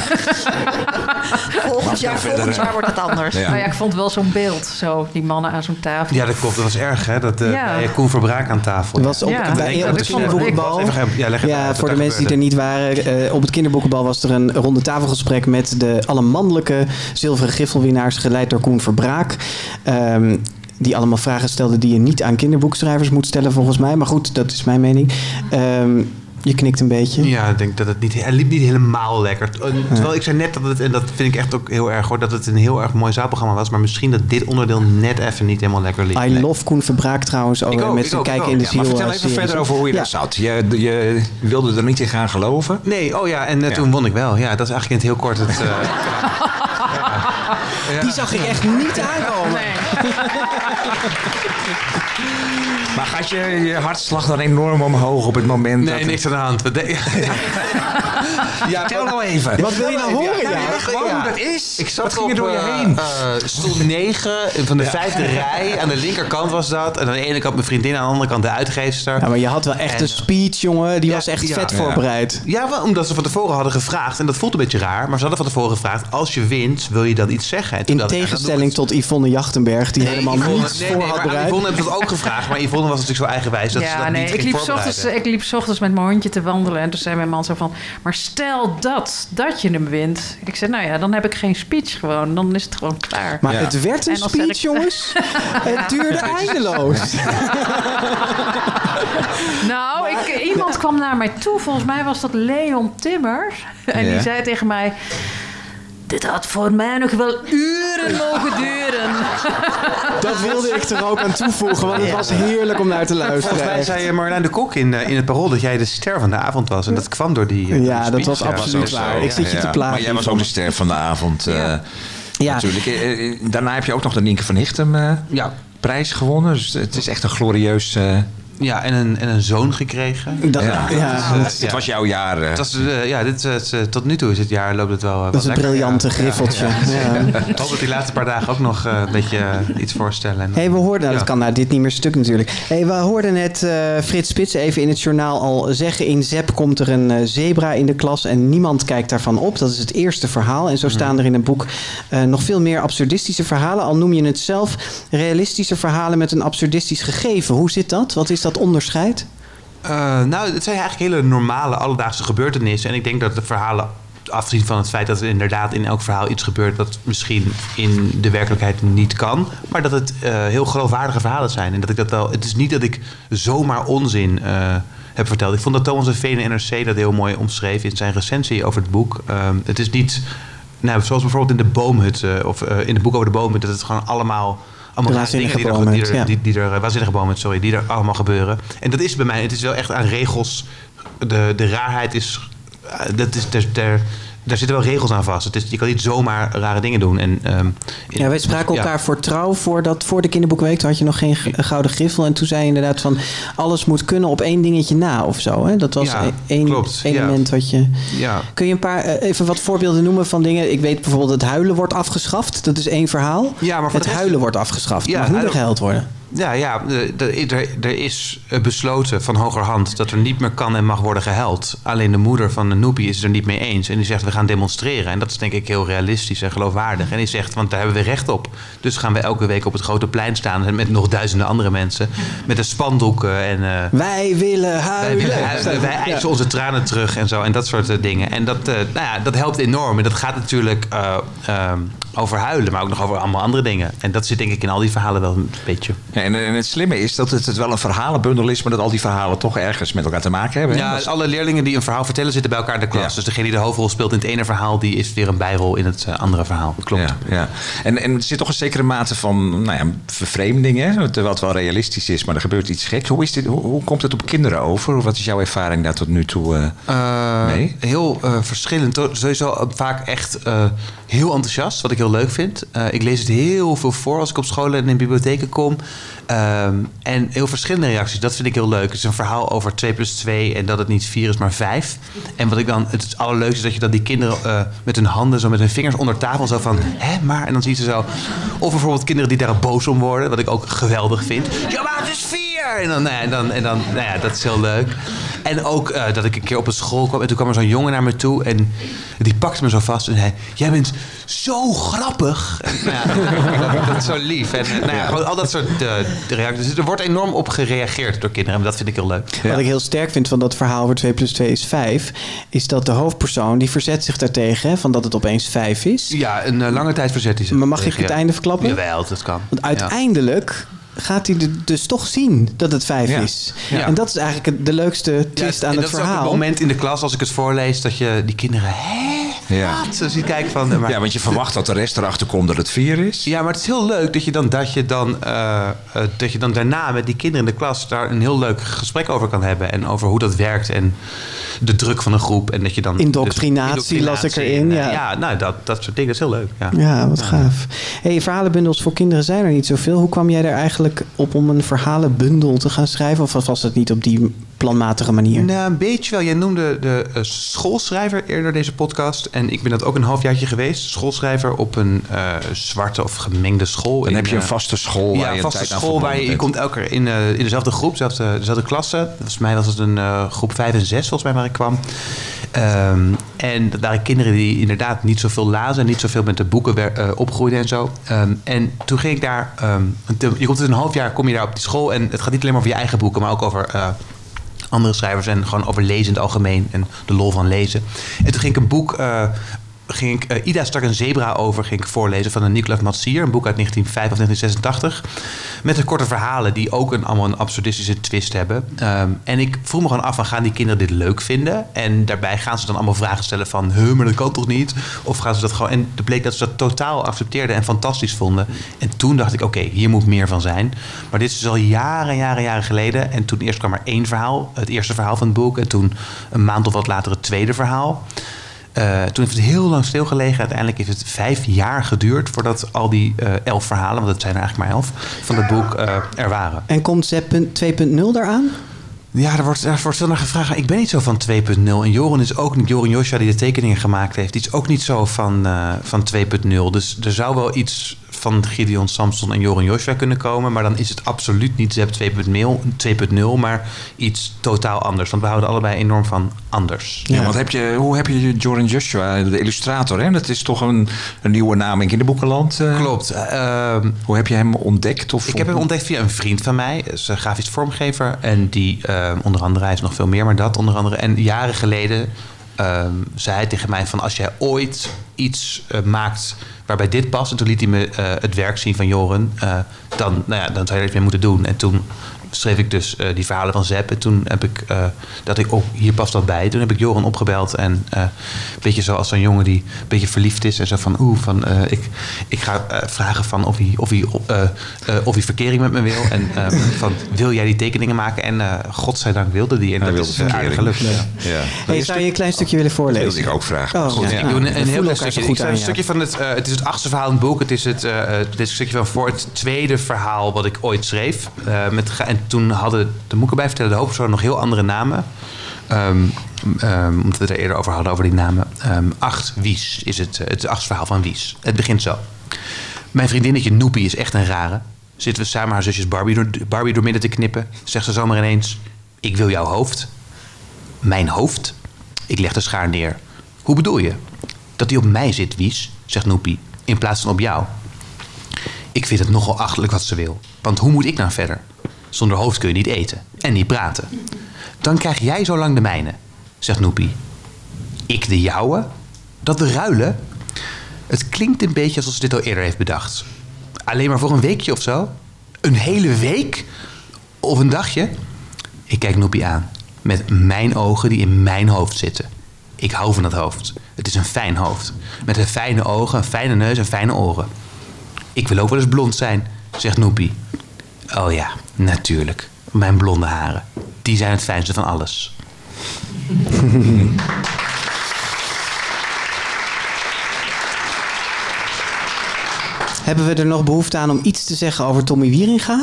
Volgend jaar, verder, volgend hè? jaar wordt het anders. Ja. Nou ja, ik vond wel zo'n beeld. Zo, die mannen aan zo'n tafel. ja, dat klopt. Dat was erg, hè? Dat eh Ja. bij Koen Verbraak aan tafel. Er was op, Ja, bij, op kinderboekenbal. Even gaan- ja, Ja, voor de mensen die er niet waren. Eh, op het kinderboekenbal was er een ronde tafelgesprek met de alle mannelijke zilveren griffelwinnaars, geleid door Koen Verbraak. Ehm, die allemaal vragen stelde die je niet aan kinderboekschrijvers moet stellen, volgens mij. Maar goed, dat is mijn mening. Ehm, Je knikt een beetje. Ja, ik denk dat het niet, hij liep niet helemaal lekker. Eh, Terwijl ik zei net dat het, en dat vind ik echt ook heel erg hoor, dat het een heel erg mooi zaalprogramma was. Maar misschien dat dit onderdeel net even niet helemaal lekker liep. I love Koen Verbraak trouwens. Ook, met zijn kijken in de Ja, ziel. Maar vertel even verder over hoe je Ja. daar zat. Je, je wilde er niet in gaan geloven. Nee, oh ja, en eh, toen won ik wel. Ja, dat is eigenlijk in het heel kort het... eh, [LAUGHS] Die zag ik echt niet aankomen. [LAUGHS] Maar gaat je, je hartslag dan enorm omhoog op het moment Nee, dat... niks aan de hand. [LAUGHS] Ja, Vertel nou even. Wat wil je nou horen? Ja, Ja, ja, gewoon hoe dat is. Ik zat Wat ging er op door je eh, heen? eh, stoel 9 van de vijfde rij. Aan de linkerkant was dat. En aan de ene kant mijn vriendin, aan de andere kant de uitgeefster. Ja, maar je had wel echt En- een speech, jongen. Die was echt ja. vet Ja. voorbereid. Ja, wel, omdat ze van tevoren hadden gevraagd. En dat voelt een beetje raar. Maar ze hadden van tevoren gevraagd. Als je wint, wil je dan iets zeggen? En toen In tegenstelling tot Yvonne Jachtenberg, die Nee, helemaal Yvonne- niets nee, voor nee, had maar bereid. Yvonne hebben ze dat ook gevraagd. Maar Yvonne was natuurlijk zo eigenwijs dat ze ja, dat nee, niet ik liep, 's ochtends, ik liep 's ochtends met mijn hondje te wandelen. En toen zei mijn man zo van... Maar stel dat, dat je hem wint. Ik zei, nou ja, dan heb ik geen speech gewoon. Dan is het gewoon klaar. Maar het werd een speech, ik- [LAUGHS] jongens. Het duurde eindeloos. [LAUGHS] Nou, ik, iemand kwam naar mij toe. Volgens mij was dat Leon Timmer. En Ja. die zei tegen mij... Dit had voor mij nog wel uren mogen duren. [LAUGHS] Dat wilde ik er ook aan toevoegen, want het was heerlijk om naar te luisteren. Volgens mij zei Marlijn de Kok in, eh, in het parool dat jij de ster van de avond was. En dat kwam door die. eh, Ja, dat was absoluut waar. zo. Ik zit je te plagen. Maar jij was ook de ster van de avond. eh, Ja. Natuurlijk. Eh, eh, Daarna heb je ook nog de Nienke van Hichtem eh, Ja. prijs gewonnen. Dus het is echt een glorieus... eh, Ja, en een, en een zoon gekregen. Dat- ja. ja, Dus, eh, was jouw jaar. eh. Het was, eh, ja, dit, is, tot nu toe is het jaar loopt het wel. Dat is een lekker, briljante ja. griffeltje. Ja, Ja. Ik hoop dat die laatste paar dagen ook nog eh, een beetje iets voorstellen. En, Hey, we hoorden, nou, Ja. dat kan nou dit niet meer stuk natuurlijk. Hey, we hoorden net eh, Frits Spits even in het journaal al zeggen... in ZEP komt er een zebra in de klas en niemand kijkt daarvan op. Dat is het eerste verhaal. En zo Mhm. staan er in het boek eh, nog veel meer absurdistische verhalen. Al noem je het zelf realistische verhalen met een absurdistisch gegeven. Hoe zit dat? Wat is dat onderscheid? Eh, nou, het zijn eigenlijk hele normale alledaagse gebeurtenissen. En ik denk dat de verhalen, afgezien van het feit dat er inderdaad in elk verhaal iets gebeurt wat misschien in de werkelijkheid niet kan, maar dat het eh, heel geloofwaardige verhalen zijn. En dat ik dat wel. Het is niet dat ik zomaar onzin eh, heb verteld. Ik vond dat Thomas de Veen NRC dat heel mooi omschreef in zijn recensie over het boek. Ehm, het is niet. Nou, zoals bijvoorbeeld in de boomhut, of in het boek over de boomhut, dat het gewoon allemaal allemaal rare dingen die er, waanzinnige die er, die, die er waanzinnige bomen, sorry, die er allemaal gebeuren. En dat is bij mij, het is wel echt aan regels. De, de raarheid is, eh, dat is daar, daar zitten wel regels aan vast. Het is, je kan niet zomaar rare dingen doen. En, ehm, Ja, wij spraken ja. elkaar voor trouw voor, dat, voor de kinderboekweek. Toen had je nog geen gouden griffel. En toen zei je inderdaad van alles moet kunnen op één dingetje na of zo. Hè? Dat was Ja, e- één klopt, ja. element wat je... Ja. Kun je een paar, eh, even wat voorbeelden noemen van dingen? Ik weet bijvoorbeeld het huilen wordt afgeschaft. Dat is één verhaal. Ja, maar het rest- huilen wordt afgeschaft. Ja, Ja, mag niet huilen- worden. Ja, ja er, er is besloten van hogerhand dat er niet meer kan en mag worden gehuild. Alleen de moeder van de Noepie is het er niet mee eens. En die zegt, we gaan demonstreren. En dat is denk ik heel realistisch en geloofwaardig. En die zegt, want daar hebben we recht op. Dus gaan we elke week op het grote plein staan... met nog duizenden andere mensen. Met de spandoeken en... eh, Wij willen wij, huilen. willen huilen, wij eisen onze tranen terug en zo. En dat soort eh, dingen. En dat, eh, nou ja, dat helpt enorm. En dat gaat natuurlijk eh, ehm, over huilen, maar ook nog over allemaal andere dingen. En dat zit denk ik in al die verhalen wel een beetje. Ja, en, en het slimme is dat het, het wel een verhalenbundel is, maar dat al die verhalen toch ergens met elkaar te maken hebben. Ja, is- alle leerlingen die een verhaal vertellen zitten bij elkaar in de klas. Dus degene die de hoofdrol speelt in het ene verhaal, die is weer een bijrol in het eh, andere verhaal. Klopt. Ja, ja. En, en er zit toch een zekere mate van nou ja, vervreemding, hè? het wel realistisch is, maar er gebeurt iets geks. Hoe, is dit, hoe, hoe komt het op kinderen over? Wat is jouw ervaring daar tot nu toe? eh? Eh? Heel eh, verschillend. Sowieso vaak echt heel enthousiast, wat ik heel leuk vind. Eh, ik lees het heel veel voor als ik op scholen en in bibliotheken kom. Ehm, en heel verschillende reacties, dat vind ik heel leuk. Het is een verhaal over 2 plus 2 en dat het niet 4 is, maar 5. En wat ik dan, het allerleukste is dat je dan die kinderen eh, met hun handen, zo met hun vingers onder tafel, zo van, hè, maar, en dan zie je ze zo. Of bijvoorbeeld kinderen die daar boos om worden, wat ik ook geweldig vind. Ja, maar het is 4! En dan, nou en dan, en dan nou ja, dat is heel leuk. En ook eh, dat ik een keer op een school kwam en toen kwam er zo'n jongen naar me toe en die pakte me zo vast en zei: Jij bent zo grappig. Ja, dat, dat is zo lief. En eh, nou ja, gewoon al dat soort eh, reacties. Dus er wordt enorm op gereageerd door kinderen en dat vind ik heel leuk. Wat ik heel sterk vind van dat verhaal over 2 plus 2 is 5... is dat de hoofdpersoon die verzet zich daartegen... Hè, van dat het opeens 5 is. Ja, een eh, lange tijd verzet hij zich. Maar mag ik tegen, het ja. einde verklappen? Jawel, dat kan. Want uiteindelijk gaat hij dus toch zien dat het vijf Ja. is. Ja. En dat is eigenlijk het- de leukste twist aan het dat is ook verhaal. het moment in de klas als ik het voorlees dat je die kinderen hè, Ja. wat? Kijken van. Maar, Ja, want je verwacht dat de rest erachter komt dat het vier is. Ja, maar het is heel leuk dat je dan, dat je dan, eh, eh, dat je dan daarna met die kinderen in de klas daar een heel leuk gesprek over kan hebben. En over hoe dat werkt en de druk van een groep. En dat je dan. Indoctrinatie las ik erin, en, ja. ja, nou, dat, dat soort dingen. Dat is heel leuk. Ja, Ja, wat gaaf. Hey, verhalenbundels voor kinderen zijn er niet zoveel. Hoe kwam jij er eigenlijk op om een verhalenbundel te gaan schrijven? Of was het niet op die planmatige manier? Nou, een beetje wel. Jij noemde de eh, schoolschrijver eerder deze podcast. En ik ben dat ook een halfjaartje geweest. Schoolschrijver op een eh, zwarte of gemengde school. Dan heb je een eh, vaste school Ja, waar je vaste tijd aan school waar je, je komt elke keer in, eh, in dezelfde groep, dezelfde, dezelfde klasse. Volgens mij was het een eh, groep 5 en 6 volgens mij waar ik kwam. Ehm, en dat waren kinderen die inderdaad niet zoveel lazen en niet zoveel met de boeken eh, opgroeiden en zo. Ehm, en toen ging ik daar, ehm, je komt dus een half jaar kom je daar op die school en het gaat niet alleen maar over je eigen boeken, maar ook over eh, andere schrijvers en gewoon over lezen in het algemeen en de lol van lezen. En toen ging ik een boek, eh, ging ik, eh, Ida stak een zebra over, ging ik voorlezen van Nicolas Matsier, een boek uit 1905 of 1986. Met een korte verhalen die ook een, allemaal een absurdistische twist hebben. Ehm, en ik vroeg me gewoon af van gaan die kinderen dit leuk vinden? En daarbij gaan ze dan allemaal vragen stellen van, huh, maar dat kan toch niet? Of gaan ze dat gewoon... En het bleek dat ze dat totaal accepteerden en fantastisch vonden. En toen dacht ik, oké, hier moet meer van zijn. Maar dit is dus al jaren, jaren, jaren geleden. En toen eerst kwam er één verhaal, het eerste verhaal van het boek. En toen een maand of wat later het tweede verhaal. Eh, toen heeft het heel lang stilgelegen. Uiteindelijk heeft het vijf jaar geduurd voordat al die eh, elf verhalen, want het zijn er eigenlijk maar elf, van het boek eh, er waren. En komt Zep 2.0 daaraan? Ja, daar wordt, daar wordt veel naar gevraagd. Ik ben niet zo van 2.0. En Joren is ook niet, Joren Joshua die de tekeningen gemaakt heeft, die is ook niet zo van, van 2.0. Dus er zou wel iets van Gideon Samson en Joren Joshua kunnen komen. Maar dan is het absoluut niet Zep 2.0, 2.0, maar iets totaal anders. Want we houden allebei enorm van anders. Ja, want heb je, hoe heb je Jordan Joshua, de illustrator, hè? dat is toch een, een nieuwe naam in kinderboekenland? eh? Klopt. hoe heb je hem ontdekt? Of Ik heb hem ontdekt via een vriend van mij, is een grafisch vormgever. En die eh, onder andere, hij is nog veel meer, maar dat onder andere. En jaren geleden ehm, zei hij tegen mij van als jij ooit iets eh, maakt waarbij dit past. En toen liet hij me eh, het werk zien van Joren. eh, dan, nou ja, dan zou je er iets mee moeten doen. En toen schreef ik dus eh, die verhalen van Zep. En toen heb ik, eh, dat ik, oh, hier past dat bij. Toen heb ik Joren opgebeld. En eh, een beetje zoals zo'n jongen die een beetje verliefd is. En zo van, oeh, van, eh, ik, ik ga vragen van of hij, of, hij, eh, eh, of hij verkering met me wil. En eh, [LAUGHS] van, wil jij die tekeningen maken? En eh godzijdank wilde die. En Hij dat wilde is aardig verkering. gelukt. Ja. Ja. Hey, zou je een klein stukje willen voorlezen? Dat wilde ik ook vragen. Oh, Goed, ja. ik doe een, heel klein stukje. goed Ik zou aan, een ja. stukje van het, het is het achtste verhaal in het boek. Het is het, eh, eh, dit is een stukje van voor het tweede verhaal wat ik ooit schreef. Eh, met, en toen hadden, de moet ik erbij vertellen, de hoofdpersonen nog heel andere namen. Ehm, ehm, omdat we het er eerder over hadden, over die namen. Ehm, acht Wies is het, eh, het achtste verhaal van Wies. Het begint zo. Mijn vriendinnetje Noepie is echt een rare. Zitten we samen haar zusjes Barbie door, Barbie door midden te knippen. Zegt ze zomaar ineens, ik wil jouw hoofd. Mijn hoofd? Ik leg de schaar neer. Hoe bedoel je? Dat die op mij zit, Wies, zegt Noepie, in plaats van op jou. Ik vind het nogal achterlijk wat ze wil. Want hoe moet ik nou verder? Zonder hoofd kun je niet eten en niet praten. Dan krijg jij zo lang de mijne, zegt Noepie. Ik de jouwe? Dat we ruilen? Het klinkt een beetje alsof ze dit al eerder heeft bedacht. Alleen maar voor een weekje of zo? Een hele week? Of een dagje? Ik kijk Noepie aan. Met mijn ogen die in mijn hoofd zitten. Ik hou van dat hoofd. Het is een fijn hoofd. Met een fijne ogen, een fijne neus en fijne oren. Ik wil ook wel eens blond zijn, zegt Noepie. Oh ja, natuurlijk. Mijn blonde haren. Die zijn het fijnste van alles. [LAUGHS] Hebben we er nog behoefte aan om iets te zeggen over Tommy Wieringa?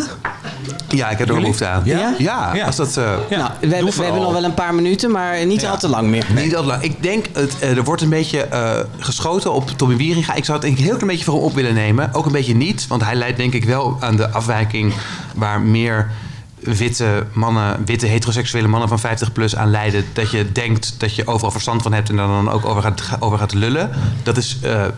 Ja, ik heb er wel behoefte aan. Ja? Ja, als dat... eh, Nou, we, hebben, we hebben nog wel een paar minuten, maar niet al te lang meer. Niet al te lang. Ik denk, het, eh, er wordt een beetje eh, geschoten op Tommy Wieringa. Ik zou het een heel klein beetje voor hem op willen nemen. Ook een beetje niet, want hij leidt denk ik wel aan de afwijking waar meer witte mannen, witte heteroseksuele mannen van 50 plus aan leiden. Dat je denkt dat je overal verstand van hebt en daar dan ook over gaat, over gaat lullen. Dat is eh, een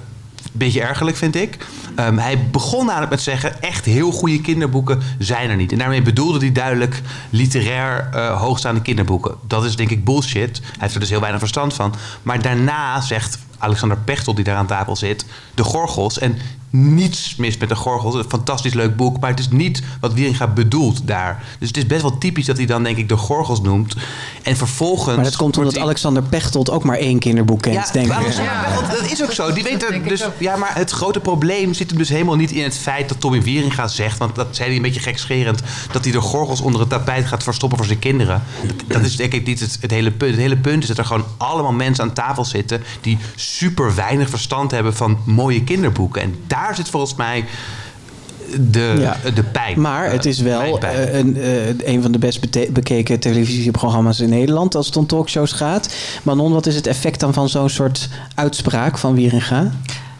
beetje ergerlijk, vind ik. Ehm, hij begon namelijk met zeggen: echt heel goede kinderboeken zijn er niet. En daarmee bedoelde hij duidelijk literair eh, hoogstaande kinderboeken. Dat is denk ik bullshit. Hij heeft er dus heel weinig verstand van. Maar daarna zegt Alexander Pechtel, die daar aan tafel zit, de Gorgels. En niets mis met de Gorgels. Een fantastisch leuk boek, maar het is niet wat Wieringa bedoelt daar. Dus het is best wel typisch dat hij dan denk ik de Gorgels noemt. En vervolgens... Maar dat komt omdat Alexander Pechtold ook maar één kinderboek kent, denk ik. Pechtold, dat is ook zo. Die weet er dus, ja, maar het grote probleem zit hem dus helemaal niet in het feit dat Tommy Wieringa zegt, want dat zei hij een beetje gekscherend, dat hij de gorgels onder het tapijt gaat verstoppen voor zijn kinderen. Dat is denk ik niet het, het hele punt. Het hele punt is dat er gewoon allemaal mensen aan tafel zitten die super weinig verstand hebben van mooie kinderboeken. En daar zit volgens mij de, Ja. de pijn. Maar het is wel Mijn pijn. eh, een, eh, een van de best bekeken televisieprogramma's in Nederland als het om talkshows gaat. Manon, wat is het effect dan van zo'n soort uitspraak van Wieringa?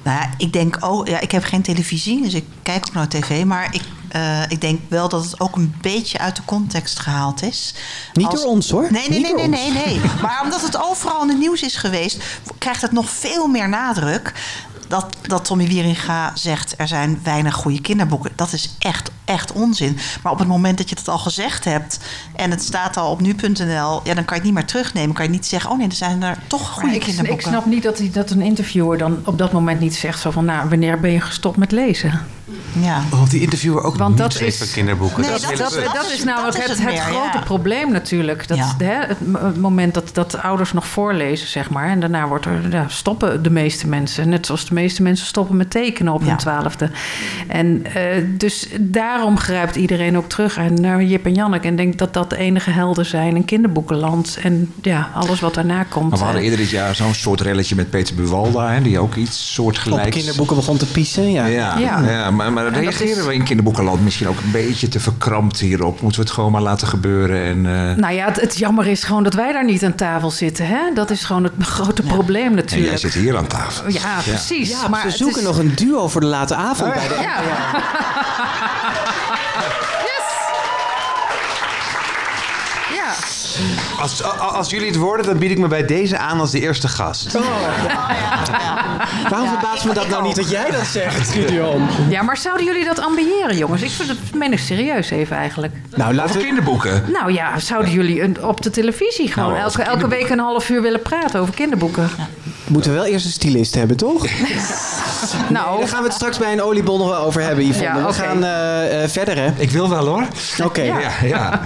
Nou ja, ik denk ook, ja, ik heb geen televisie, dus ik kijk ook naar tv. Maar ik, eh, ik denk wel dat het ook een beetje uit de context gehaald is. Niet door ons, hoor. Nee, nee, nee, nee, nee. [LAUGHS] Maar omdat het overal in het nieuws is geweest, krijgt het nog veel meer nadruk. Dat, dat Tommy Wieringa zegt, er zijn weinig goede kinderboeken. Dat is echt, echt onzin. Maar op het moment dat je dat al gezegd hebt... en het staat al op nu.nl... Ja, dan kan je het niet meer terugnemen. kan je niet zeggen, oh nee, er zijn er toch goede ik, kinderboeken. ik snap niet dat, dat een interviewer dan op dat moment niet zegt zo van... nou, wanneer ben je gestopt met lezen? Ja. Want die interviewer ook Want niet dat schreef is- van kinderboeken. Nee, dat, dat, is namelijk dat is het, het het meer, grote ja. probleem natuurlijk. Dat, Ja. hè, het, moment dat, dat ouders nog voorlezen, zeg maar. En daarna wordt er, ja, stoppen de meeste mensen. Net zoals de meeste mensen stoppen met tekenen op hun twaalfde. En eh, dus daarom grijpt iedereen ook terug naar Jip en Janneke. En denkt dat dat de enige helden zijn in kinderboekenland. En ja, alles wat daarna komt. Maar we hadden eh, eerder dit jaar zo'n soort relletje met Peter Buwalda, hè, die ook iets soortgelijks... Op kinderboeken begon te piezen, ja. Ja, ja. Maar, maar En reageren is- we in kinderboekenland misschien ook een beetje te verkrampt hierop? Moeten we het gewoon maar laten gebeuren? En, eh, Nou ja, het, het jammer is gewoon dat wij daar niet aan tafel zitten. Hè? Dat is gewoon het [LAUGHS] grote probleem en natuurlijk. jij zit hier aan tafel. Ja, precies. Ja, maar ze zoeken is- nog een duo voor de late avond bij de Ja. [LAUGHS] Ja. Als, als jullie het worden, dan bied ik me bij deze aan als de eerste gast. Waarom verbaast me dat nou niet dat jij dat zegt, Gideon? ja, maar zouden jullie dat ambiëren, jongens? Ik vind het meen ik serieus even eigenlijk. Nou, laten Over kinderboeken. Nou ja, zouden jullie een, op de televisie gewoon Nou, elke, elke week een half uur willen praten over kinderboeken? Moeten we wel eerst een stylist hebben, toch? [LAUGHS] Nou, Daar gaan we het straks bij een oliebol nog wel over hebben, Yvonne. Ja, We gaan eh, eh, verder, hè? Ik wil wel hoor. Oké. Ja, ja.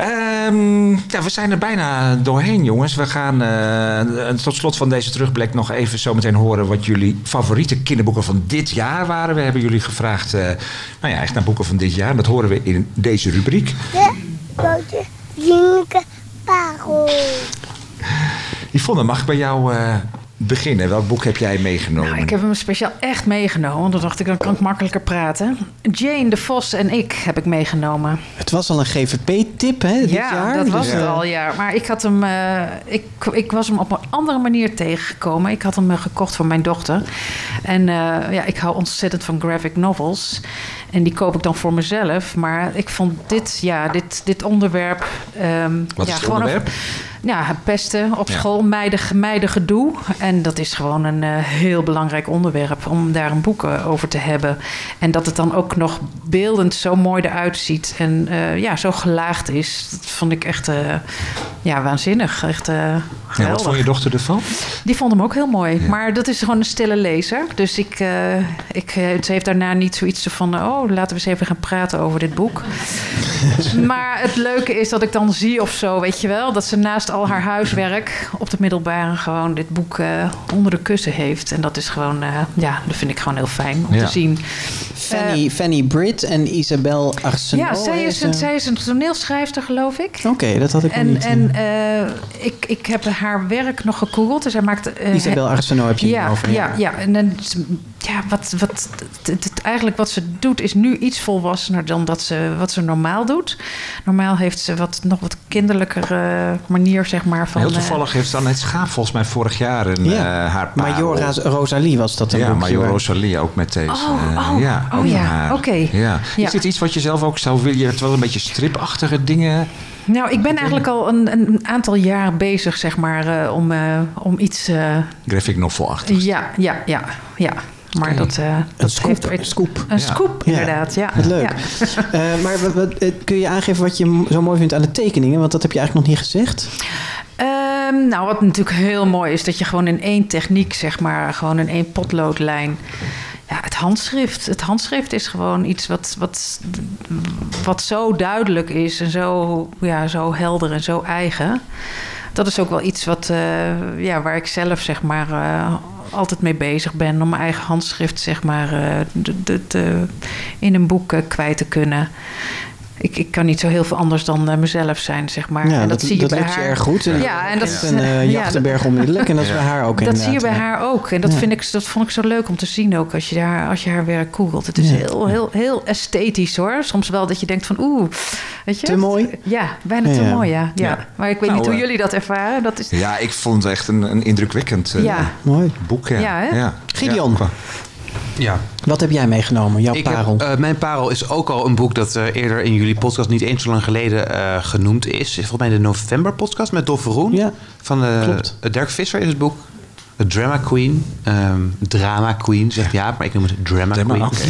Ehm, ja, we zijn er bijna doorheen, jongens. We gaan eh, tot slot van deze terugblik nog even zo meteen horen wat jullie favoriete kinderboeken van dit jaar waren. We hebben jullie gevraagd, eh, nou ja, echt naar boeken van dit jaar. Dat horen we in deze rubriek. De grote Jinke Parel. Yvonne, mag ik bij jou eh, beginnen? Welk boek heb jij meegenomen? Nou, ik heb hem speciaal echt meegenomen. Want dan dacht ik, dan kan ik makkelijker praten. Jane de Vos en ik heb ik meegenomen. Het was al een GVP-tip, hè, dit ja, jaar? dat was Dus, het al, ja. Maar ik, had hem, eh, ik, ik was hem op een andere manier tegengekomen. Ik had hem eh, gekocht voor mijn dochter. En eh, ja, ik hou ontzettend van graphic novels. En die koop ik dan voor mezelf. Maar ik vond dit, ja, dit, dit onderwerp... ehm, Wat ja, is het gewoon een- onderwerp? Ja, pesten op school, meiden, meiden gedoe. En dat is gewoon een eh, heel belangrijk onderwerp om daar een boek eh, over te hebben. En dat het dan ook nog beeldend zo mooi eruit ziet en eh, ja, zo gelaagd is. Dat vond ik echt ja, waanzinnig. Echt Ja, wat vond je dochter ervan? Die vond hem ook heel mooi. Maar dat is gewoon een stille lezer. Dus ik, ik, ze heeft daarna niet zoiets van... oh, laten we eens even gaan praten over dit boek. [LAUGHS] maar het leuke is dat ik dan zie of zo, weet je wel... dat ze naast al haar huiswerk op de middelbare... gewoon dit boek eh, onder de kussen heeft. En dat is gewoon... eh, ja, dat vind ik gewoon heel fijn om Ja. te zien. Fanny, Fanny Britt en Isabel Arsenault. Ja, zij is, een, zij is een toneelschrijfster, geloof ik. Oké, dat had ik En, niet. en eh, ik, ik heb haar werk nog gegoogeld. Dus zij maakt... eh, Isabel Arsenault heb je ja, over, Ja, ja. ja. En dan, ja, wat, wat, het, het- eigenlijk wat ze doet is nu iets volwassener dan dat ze, wat ze normaal doet. Normaal heeft ze wat, nog wat kinderlijkere manier, zeg maar. Van, Heel eh, toevallig heeft Annette Schaap volgens mij vorig jaar een, Ja. eh, haar. Majora Rosalie was dat een Ja, boekje Major Rosalie ook met deze. Oh, eh, oh, ja, oh ja, haar. oké. Ja. Ja. Is dit iets wat je zelf ook zou willen? Je hebt wel een beetje stripachtige dingen. Nou, ik ben eigenlijk al een, een aantal jaar bezig, zeg maar, eh, om, eh, om iets... eh, Graphic novel-achtig. ja, ja, ja, ja. Maar dat, eh dat scoop, heeft een scoop. Een Ja. scoop, Ja. inderdaad, ja. Wat leuk. Ja. [LAUGHS] Eh, maar wat, wat, eh, kun je aangeven wat je zo mooi vindt aan de tekeningen? Want dat heb je eigenlijk nog niet gezegd. Ehm, nou, wat natuurlijk heel mooi is, dat je gewoon in één techniek, zeg maar, gewoon in één potloodlijn. Ja, het handschrift. Het handschrift is gewoon iets wat, wat, wat zo duidelijk is en zo, ja, zo helder en zo eigen. Dat is ook wel iets wat, eh, ja, waar ik zelf zeg maar, eh, altijd mee bezig ben. Om mijn eigen handschrift zeg maar, eh, in een boek kwijt te kunnen. Ik, ik kan niet zo heel veel anders dan eh, mezelf zijn, zeg maar. Ja, en dat, zie je dat bij lukt je haar. erg goed. En Ja, en dat is een eh, [LAUGHS] ja, Jachtenberg onmiddellijk. En dat is bij haar ook dat zie je bij haar ook. En dat, Ja. vind ik, dat vond ik zo leuk om te zien ook als je, haar, als je haar werk googelt. Het is Ja. heel, heel, heel esthetisch hoor. Soms wel dat je denkt van oeh, weet je? Te mooi? Ja, bijna te mooi ja. ja. Ja. Maar ik weet Nou, niet hoe eh, jullie dat ervaren. Dat is, Ja, ik vond het echt een, een indrukwekkend eh, Ja. Mooi. boek. Ja? Gideon. Ja. Ja. Wat heb jij meegenomen, jouw Ik heb, parel? eh, mijn parel is ook al een boek dat eh, eerder in jullie podcast niet eens zo lang geleden eh, genoemd is. Volgens mij de November podcast met Dolf Verroen. van eh, klopt. Dirk Visser is het boek. Drama Queen. Ehm, drama Queen, zegt Jaap, maar ik noem het Drama, Drama, Queen. oké.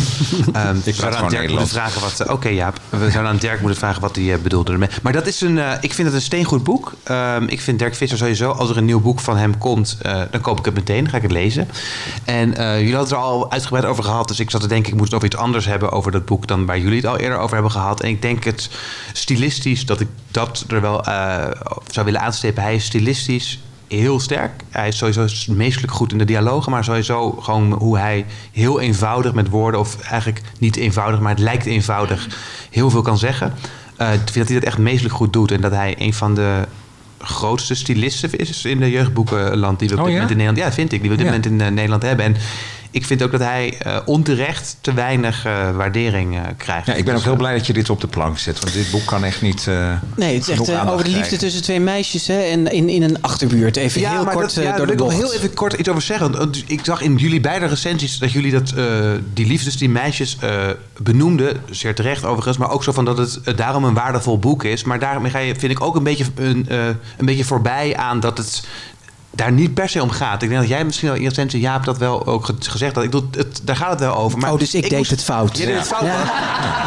[LAUGHS] Ehm, Ik zouden aan Dirk moeten vragen wat... eh, Oké Jaap, we zouden aan Dirk moeten vragen wat hij eh, bedoelde ermee. Maar dat is een... eh, ik vind het een steengoed boek. Ehm, ik vind Dirk Visser sowieso, als er een nieuw boek van hem komt... dan koop ik het meteen, dan ga ik het lezen. En jullie hadden het er al uitgebreid over gehad. Dus ik zat te denken, ik moet het over iets anders hebben over dat boek... dan waar jullie het al eerder over hebben gehad. En ik denk het stilistisch, dat ik dat er wel zou willen aanstippen. Hij is stilistisch heel sterk. Hij is sowieso meestelijk goed in de dialogen, maar sowieso gewoon hoe hij heel eenvoudig met woorden, of eigenlijk niet eenvoudig, maar het lijkt eenvoudig, heel veel kan zeggen. Eh, ik vind dat hij dat echt meestelijk goed doet en dat hij een van de grootste stylisten is in de jeugdboekenland die we op Oh, dit ja? moment in Nederland, ja, vind ik, die we op dit Ja. moment in eh, Nederland hebben. En ik vind ook dat hij eh, onterecht te weinig eh, waardering eh, krijgt. Ja, ik ben ook heel blij dat je dit op de plank zet. Want dit boek kan echt niet. eh, Nee, het is echt over de liefde krijgen. tussen twee meisjes hè, en in, in een achterbuurt. Even heel maar kort dat, ja, door de wil ik nog heel even kort iets over zeggen. Want ik zag in jullie beide recensies dat jullie dat, eh, die liefdes, die meisjes eh, benoemden. Zeer terecht overigens. Maar ook zo van dat het daarom een waardevol boek is. Maar daarmee ga je, vind ik ook een beetje, een, eh, een beetje voorbij aan dat het daar niet per se om gaat. Ik denk dat jij misschien al in recensie, Jaap, dat wel ook ge- gezegd had. Ik bedoel, het, daar gaat het wel over. Maar Oh, dus ik deed moest- het fout. Je deed het fout. Ja.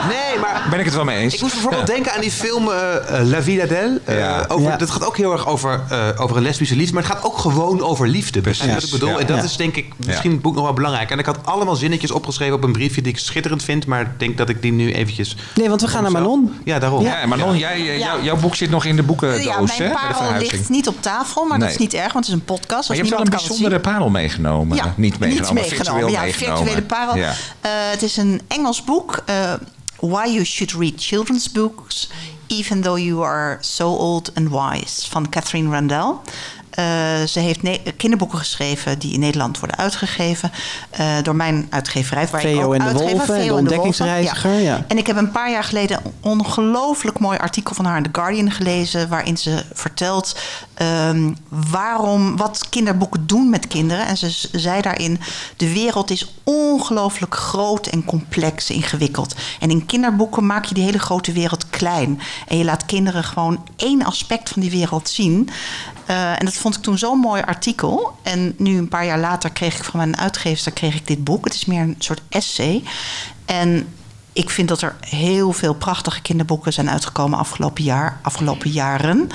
Nee, maar Ben ik het wel mee eens? ik moest bijvoorbeeld denken aan die film eh, eh, La Vida d'elle. Eh, Ja. over, Ja. Dat gaat ook heel erg over, eh, over een lesbische liefde. Maar het gaat ook gewoon over liefde. Precies. Wat ik bedoel. ja. En dat Ja. is denk ik misschien het boek nog wel belangrijk. En ik had allemaal zinnetjes opgeschreven op een briefje die ik schitterend vind. Maar ik denk dat ik die nu eventjes... Nee, want we gaan naar Manon. Ja, daarom. Ja, Manon, jij, jou- jouw boek zit nog in de boekendoos, ja, hè? mijn parel ligt niet op tafel, maar dat is niet erg, want het is een podcast. Maar je hebt wel een bijzondere parel meegenomen. Ja, niet meegenomen, niet virtueel meegenomen. Ja, meegenomen. virtuele parel. Ja. Eh, het is een Engels boek. eh, Why You Should Read Children's Books, Even Though You Are So Old and Wise, van Catherine Randell. Eh, ze heeft kinderboeken geschreven die in Nederland worden uitgegeven. eh, door mijn uitgeverij. Waar ik Theo ook en de uitgever, Wolven en Theo de ontdekkingsreiziger, ja. En ik heb een paar jaar geleden een ongelooflijk mooi artikel van haar in The Guardian gelezen. Waarin ze vertelt ehm, waarom, wat kinderboeken doen met kinderen. En ze zei daarin: de wereld is ongelooflijk groot en complex, ingewikkeld. En in kinderboeken maak je die hele grote wereld klein. En je laat kinderen gewoon één aspect van die wereld zien. Eh, en dat vond ik toen zo'n mooi artikel. En nu een paar jaar later kreeg ik van mijn uitgever kreeg ik dit boek. Het is meer een soort essay. En ik vind dat er heel veel prachtige kinderboeken zijn uitgekomen afgelopen jaar, afgelopen jaren.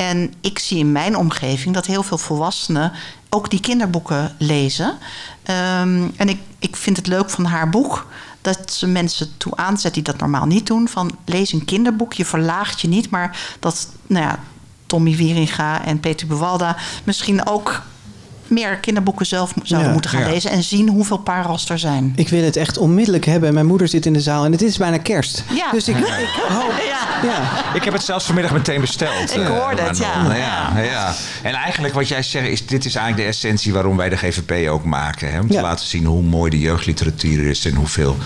En ik zie in mijn omgeving dat heel veel volwassenen ook die kinderboeken lezen. Ehm, en ik, ik vind het leuk van haar boek dat ze mensen toe aanzet die dat normaal niet doen. Van lees een kinderboek, je verlaagt je niet. Maar dat nou ja, Tommy Wieringa en Peter Bewalda misschien ook meer kinderboeken zelf zouden Ja. moeten gaan Ja. lezen. En zien hoeveel parels er zijn. Ik wil het echt onmiddellijk hebben. Mijn moeder zit in de zaal en het is bijna kerst. Ja. Dus ik, [LAUGHS] ik hoop... Ja. Ik heb het zelfs vanmiddag meteen besteld. Ik eh, hoorde het, Manon. ja. ja. ja. En eigenlijk wat jij zegt, is, dit is eigenlijk de essentie waarom wij de GVP ook maken. Hè? Om te Ja. laten zien hoe mooi de jeugdliteratuur is en hoeveel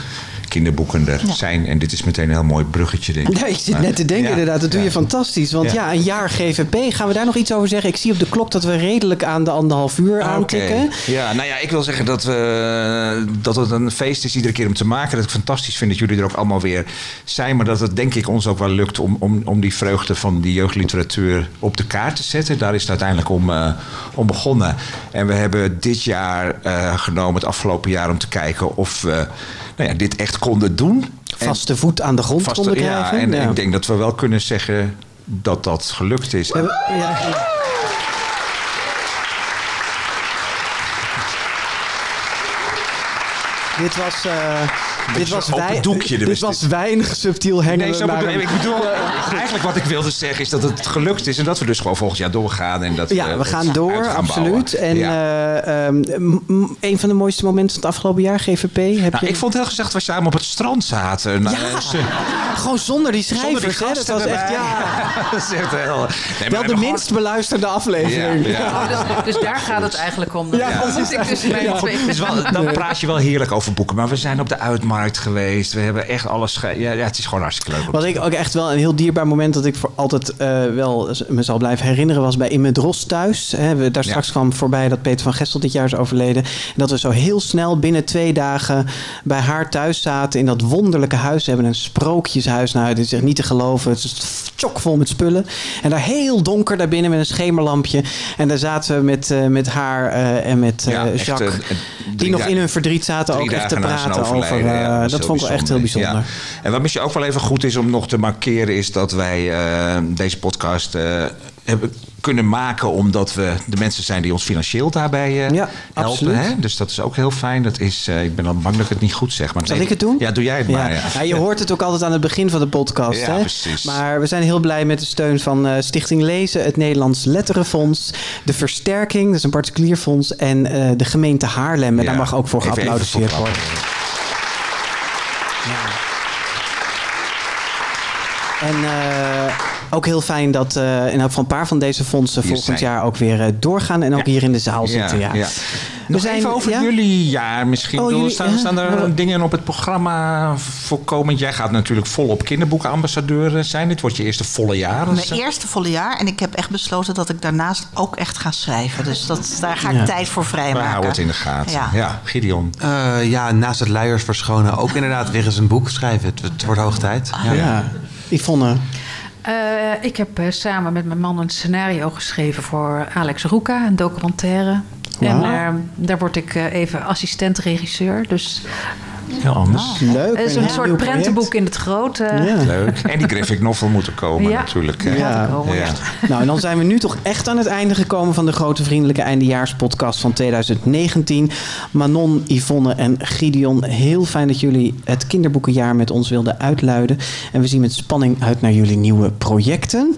kinderboeken er Ja. zijn. En dit is meteen een heel mooi bruggetje, denk ik. Ik zit net te denken Ja. inderdaad. Dat doe je fantastisch. Want ja. Een jaar GVP. Gaan we daar nog iets over zeggen? Ik zie op de klok dat we redelijk aan de anderhalf uur Ah, aantikken. Oké. Ja, nou ja, ik wil zeggen dat, we, dat het een feest is iedere keer om te maken. Dat ik fantastisch vind dat jullie er ook allemaal weer zijn. Maar dat het denk ik ons ook wel lukt om, om, om die vreugde van die jeugdliteratuur op de kaart te zetten. Daar is het uiteindelijk om, eh, om begonnen. En we hebben dit jaar eh, genomen, het afgelopen jaar, om te kijken of we nou ja, dit echt konden doen. Vaste voet aan de grond Vaste- konden ja, krijgen. en Ja. ik denk dat we wel kunnen zeggen dat dat gelukt is. Hebben- ja. Dit was, eh, dit was, doekje, dit dus was dit- weinig subtiel hangen. Nee, zo bedoel, ik bedoel, eigenlijk wat ik wilde zeggen is dat het gelukt is en dat we dus gewoon volgend jaar doorgaan. En dat Ja, we gaan door, gaan absoluut. bouwen. En Ja. eh, ehm, een van de mooiste momenten van het afgelopen jaar, GVP. Heb Nou, je... ik vond heel gezegd dat we samen op het strand zaten. Nou, Ja, eh, ze- Gewoon zonder die Zonder schrijvers, die hè? Dat was echt, ja. [LAUGHS] dat is echt heel... Nee, maar we Wel de minst beluisterde aflevering. Ja, ja. Dus, dus daar gaat het eigenlijk om. Ja, Dan zit ik tussen mijn Ja, twee. het is wel, dan praat je wel heerlijk over boeken. Maar we zijn op de geweest. We hebben echt alles... ge- Ja, ja, het is gewoon hartstikke leuk. Wat ik ook echt wel een heel dierbaar moment dat ik voor altijd eh, wel me zal blijven herinneren was bij In met Ros thuis. Hè, we, daar straks kwam voorbij dat Peter van Gestel dit jaar is overleden. En dat we zo heel snel binnen twee dagen bij haar thuis zaten in dat wonderlijke huis. Ze hebben een sprookjeshuis. Nou, het is echt niet te geloven. Het is chockvol met spullen. En daar heel donker daarbinnen met een schemerlampje. En daar zaten we met, eh, met haar eh, en met Ja, Jacques. die nog in hun verdriet zaten ook echt te praten over. Eh, ja, dat vond ik wel echt heel bijzonder. Ja. En wat misschien ook wel even goed is om nog te markeren... is dat wij eh, deze podcast eh, hebben kunnen maken... omdat we de mensen zijn die ons financieel daarbij eh, helpen. Hè? Dus dat is ook heel fijn. Dat is, ik ben dan bang dat ik het niet goed zeg. Maar Zal nee, ik het doen? Ja, doe jij het Ja. maar. Ja. Ja, je hoort het ook altijd aan het begin van de podcast. Ja, hè? precies. Maar we zijn heel blij met de steun van Stichting Lezen, het Nederlands Letterenfonds, de Versterking, dat is een particulier fonds, en de gemeente Haarlem. En Ja, daar mag ook voor even- even worden. En eh, ook heel fijn dat eh in elk geval een paar van deze fondsen Hier volgend zijn. jaar ook weer eh, doorgaan en ook hier in de zaal zitten. Ja. ja. Nog zijn- even over ja? jullie jaar misschien. Oh, jullie- staan, ja. staan er Ja. dingen op het programma voor komend? Jij gaat natuurlijk volop kinderboekenambassadeur zijn. Dit wordt je eerste volle jaar. Mijn eerste volle jaar. En ik heb echt besloten dat ik daarnaast ook echt ga schrijven. Dus dat, daar ga ik Ja. tijd voor we vrijmaken. houden het in de gaten. Ja. Ja, Gideon. Eh, ja, naast het luiers verschonen ook inderdaad weer eens een boek schrijven. Het, het wordt hoog tijd. Ja. Yvonne. Eh, ik heb eh, samen met mijn man een scenario geschreven voor Alex Roeka, een documentaire. En Wauw. eh, daar word ik eh, even assistent-regisseur. Dus Heel anders. Leuk. het is een soort prentenboek in het groot. Leuk. En die graphic novel moet er komen Ja. natuurlijk. Ja. Ja. Nou, en dan zijn we nu toch echt aan het einde gekomen van de grote vriendelijke eindejaarspodcast van 2019. Manon, Yvonne en Gideon, heel fijn dat jullie het kinderboekenjaar met ons wilden uitluiden. En we zien met spanning uit naar jullie nieuwe projecten.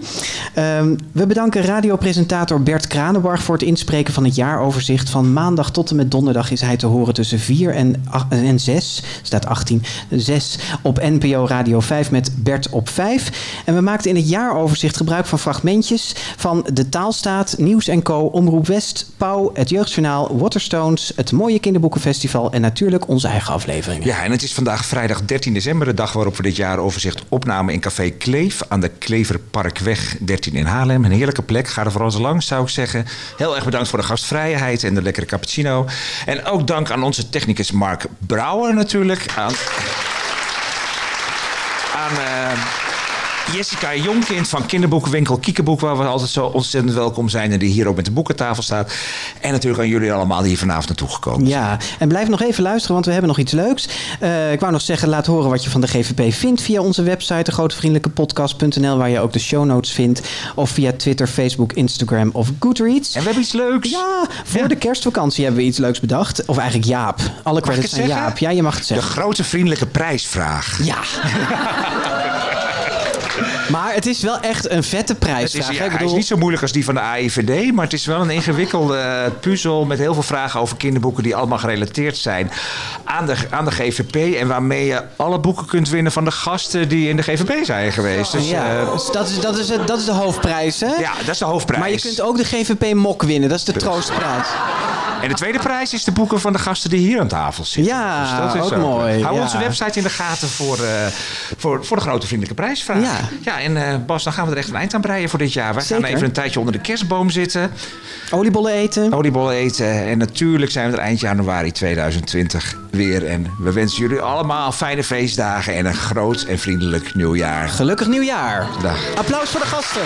Ehm, we bedanken radiopresentator Bert Kranenbarg voor het inspreken van het jaaroverzicht. Van maandag tot en met donderdag is hij te horen tussen 4 en, ach- en 6. Staat 18, 6 op NPO Radio 5 met Bert op 5. En we maakten in het jaaroverzicht gebruik van fragmentjes van De Taalstaat, Nieuws en Co, Omroep West, Pauw, het Jeugdjournaal, Waterstones, het Mooie Kinderboekenfestival en natuurlijk onze eigen afleveringen. Ja, en het is vandaag vrijdag 13 december, de dag waarop we dit jaar overzicht opnamen in Café Kleef aan de Kleverparkweg 13 in Haarlem. Een heerlijke plek, ga er vooral eens langs zou ik zeggen. Heel erg bedankt voor de gastvrijheid en de lekkere cappuccino. En ook dank aan onze technicus Mark Brouwer natuurlijk. Aan, aan eh, Jessica Jonkind van kinderboekenwinkel Kiekeboek... waar we altijd zo ontzettend welkom zijn en die hier ook met de boekentafel staat. En natuurlijk aan jullie allemaal die hier vanavond naartoe gekomen zijn. Ja, en blijf nog even luisteren, want we hebben nog iets leuks. Eh, ik wou nog zeggen, laat horen wat je van de GVP vindt via onze website, degrotevriendelijkepodcast.nl, waar je ook de show notes vindt. Of via Twitter, Facebook, Instagram of Goodreads. En we hebben iets leuks. Ja, voor de kerstvakantie hebben we iets leuks bedacht. Of eigenlijk Jaap. Alle credits aan? Jaap. Ja, je mag het De zeggen. grote vriendelijke prijsvraag. Ja. [LAUGHS] [LAUGHS] Maar het is wel echt een vette Het is, prijsvraag. ja? Ik Hij bedoel- is niet zo moeilijk als die van de AIVD, maar het is wel een ingewikkelde eh, puzzel met heel veel vragen over kinderboeken die allemaal gerelateerd zijn aan de, aan de GVP en waarmee je alle boeken kunt winnen van de gasten die in de GVP zijn geweest. Dus, ja, eh, dus dat, is, dat, is, het- dat is de hoofdprijs, hè? ja, dat is de hoofdprijs. Maar je kunt ook de GVP-mok winnen. Dat is de troostprijs. En de tweede prijs is de boeken van de gasten die hier aan tafel zitten. Ja, Dus dat is ook mooi, Hou ja. onze website in de gaten voor, eh, voor, voor de grote vriendelijke prijsvraag. Ja. ja en eh, Bas, dan gaan we er echt een eind aan breien voor dit jaar. We gaan even een tijdje onder de kerstboom zitten. Oliebollen eten. Oliebollen eten. En natuurlijk zijn we er eind januari 2020 weer. En we wensen jullie allemaal fijne feestdagen en een groot en vriendelijk nieuwjaar. Gelukkig nieuwjaar. Dag. Applaus voor de gasten.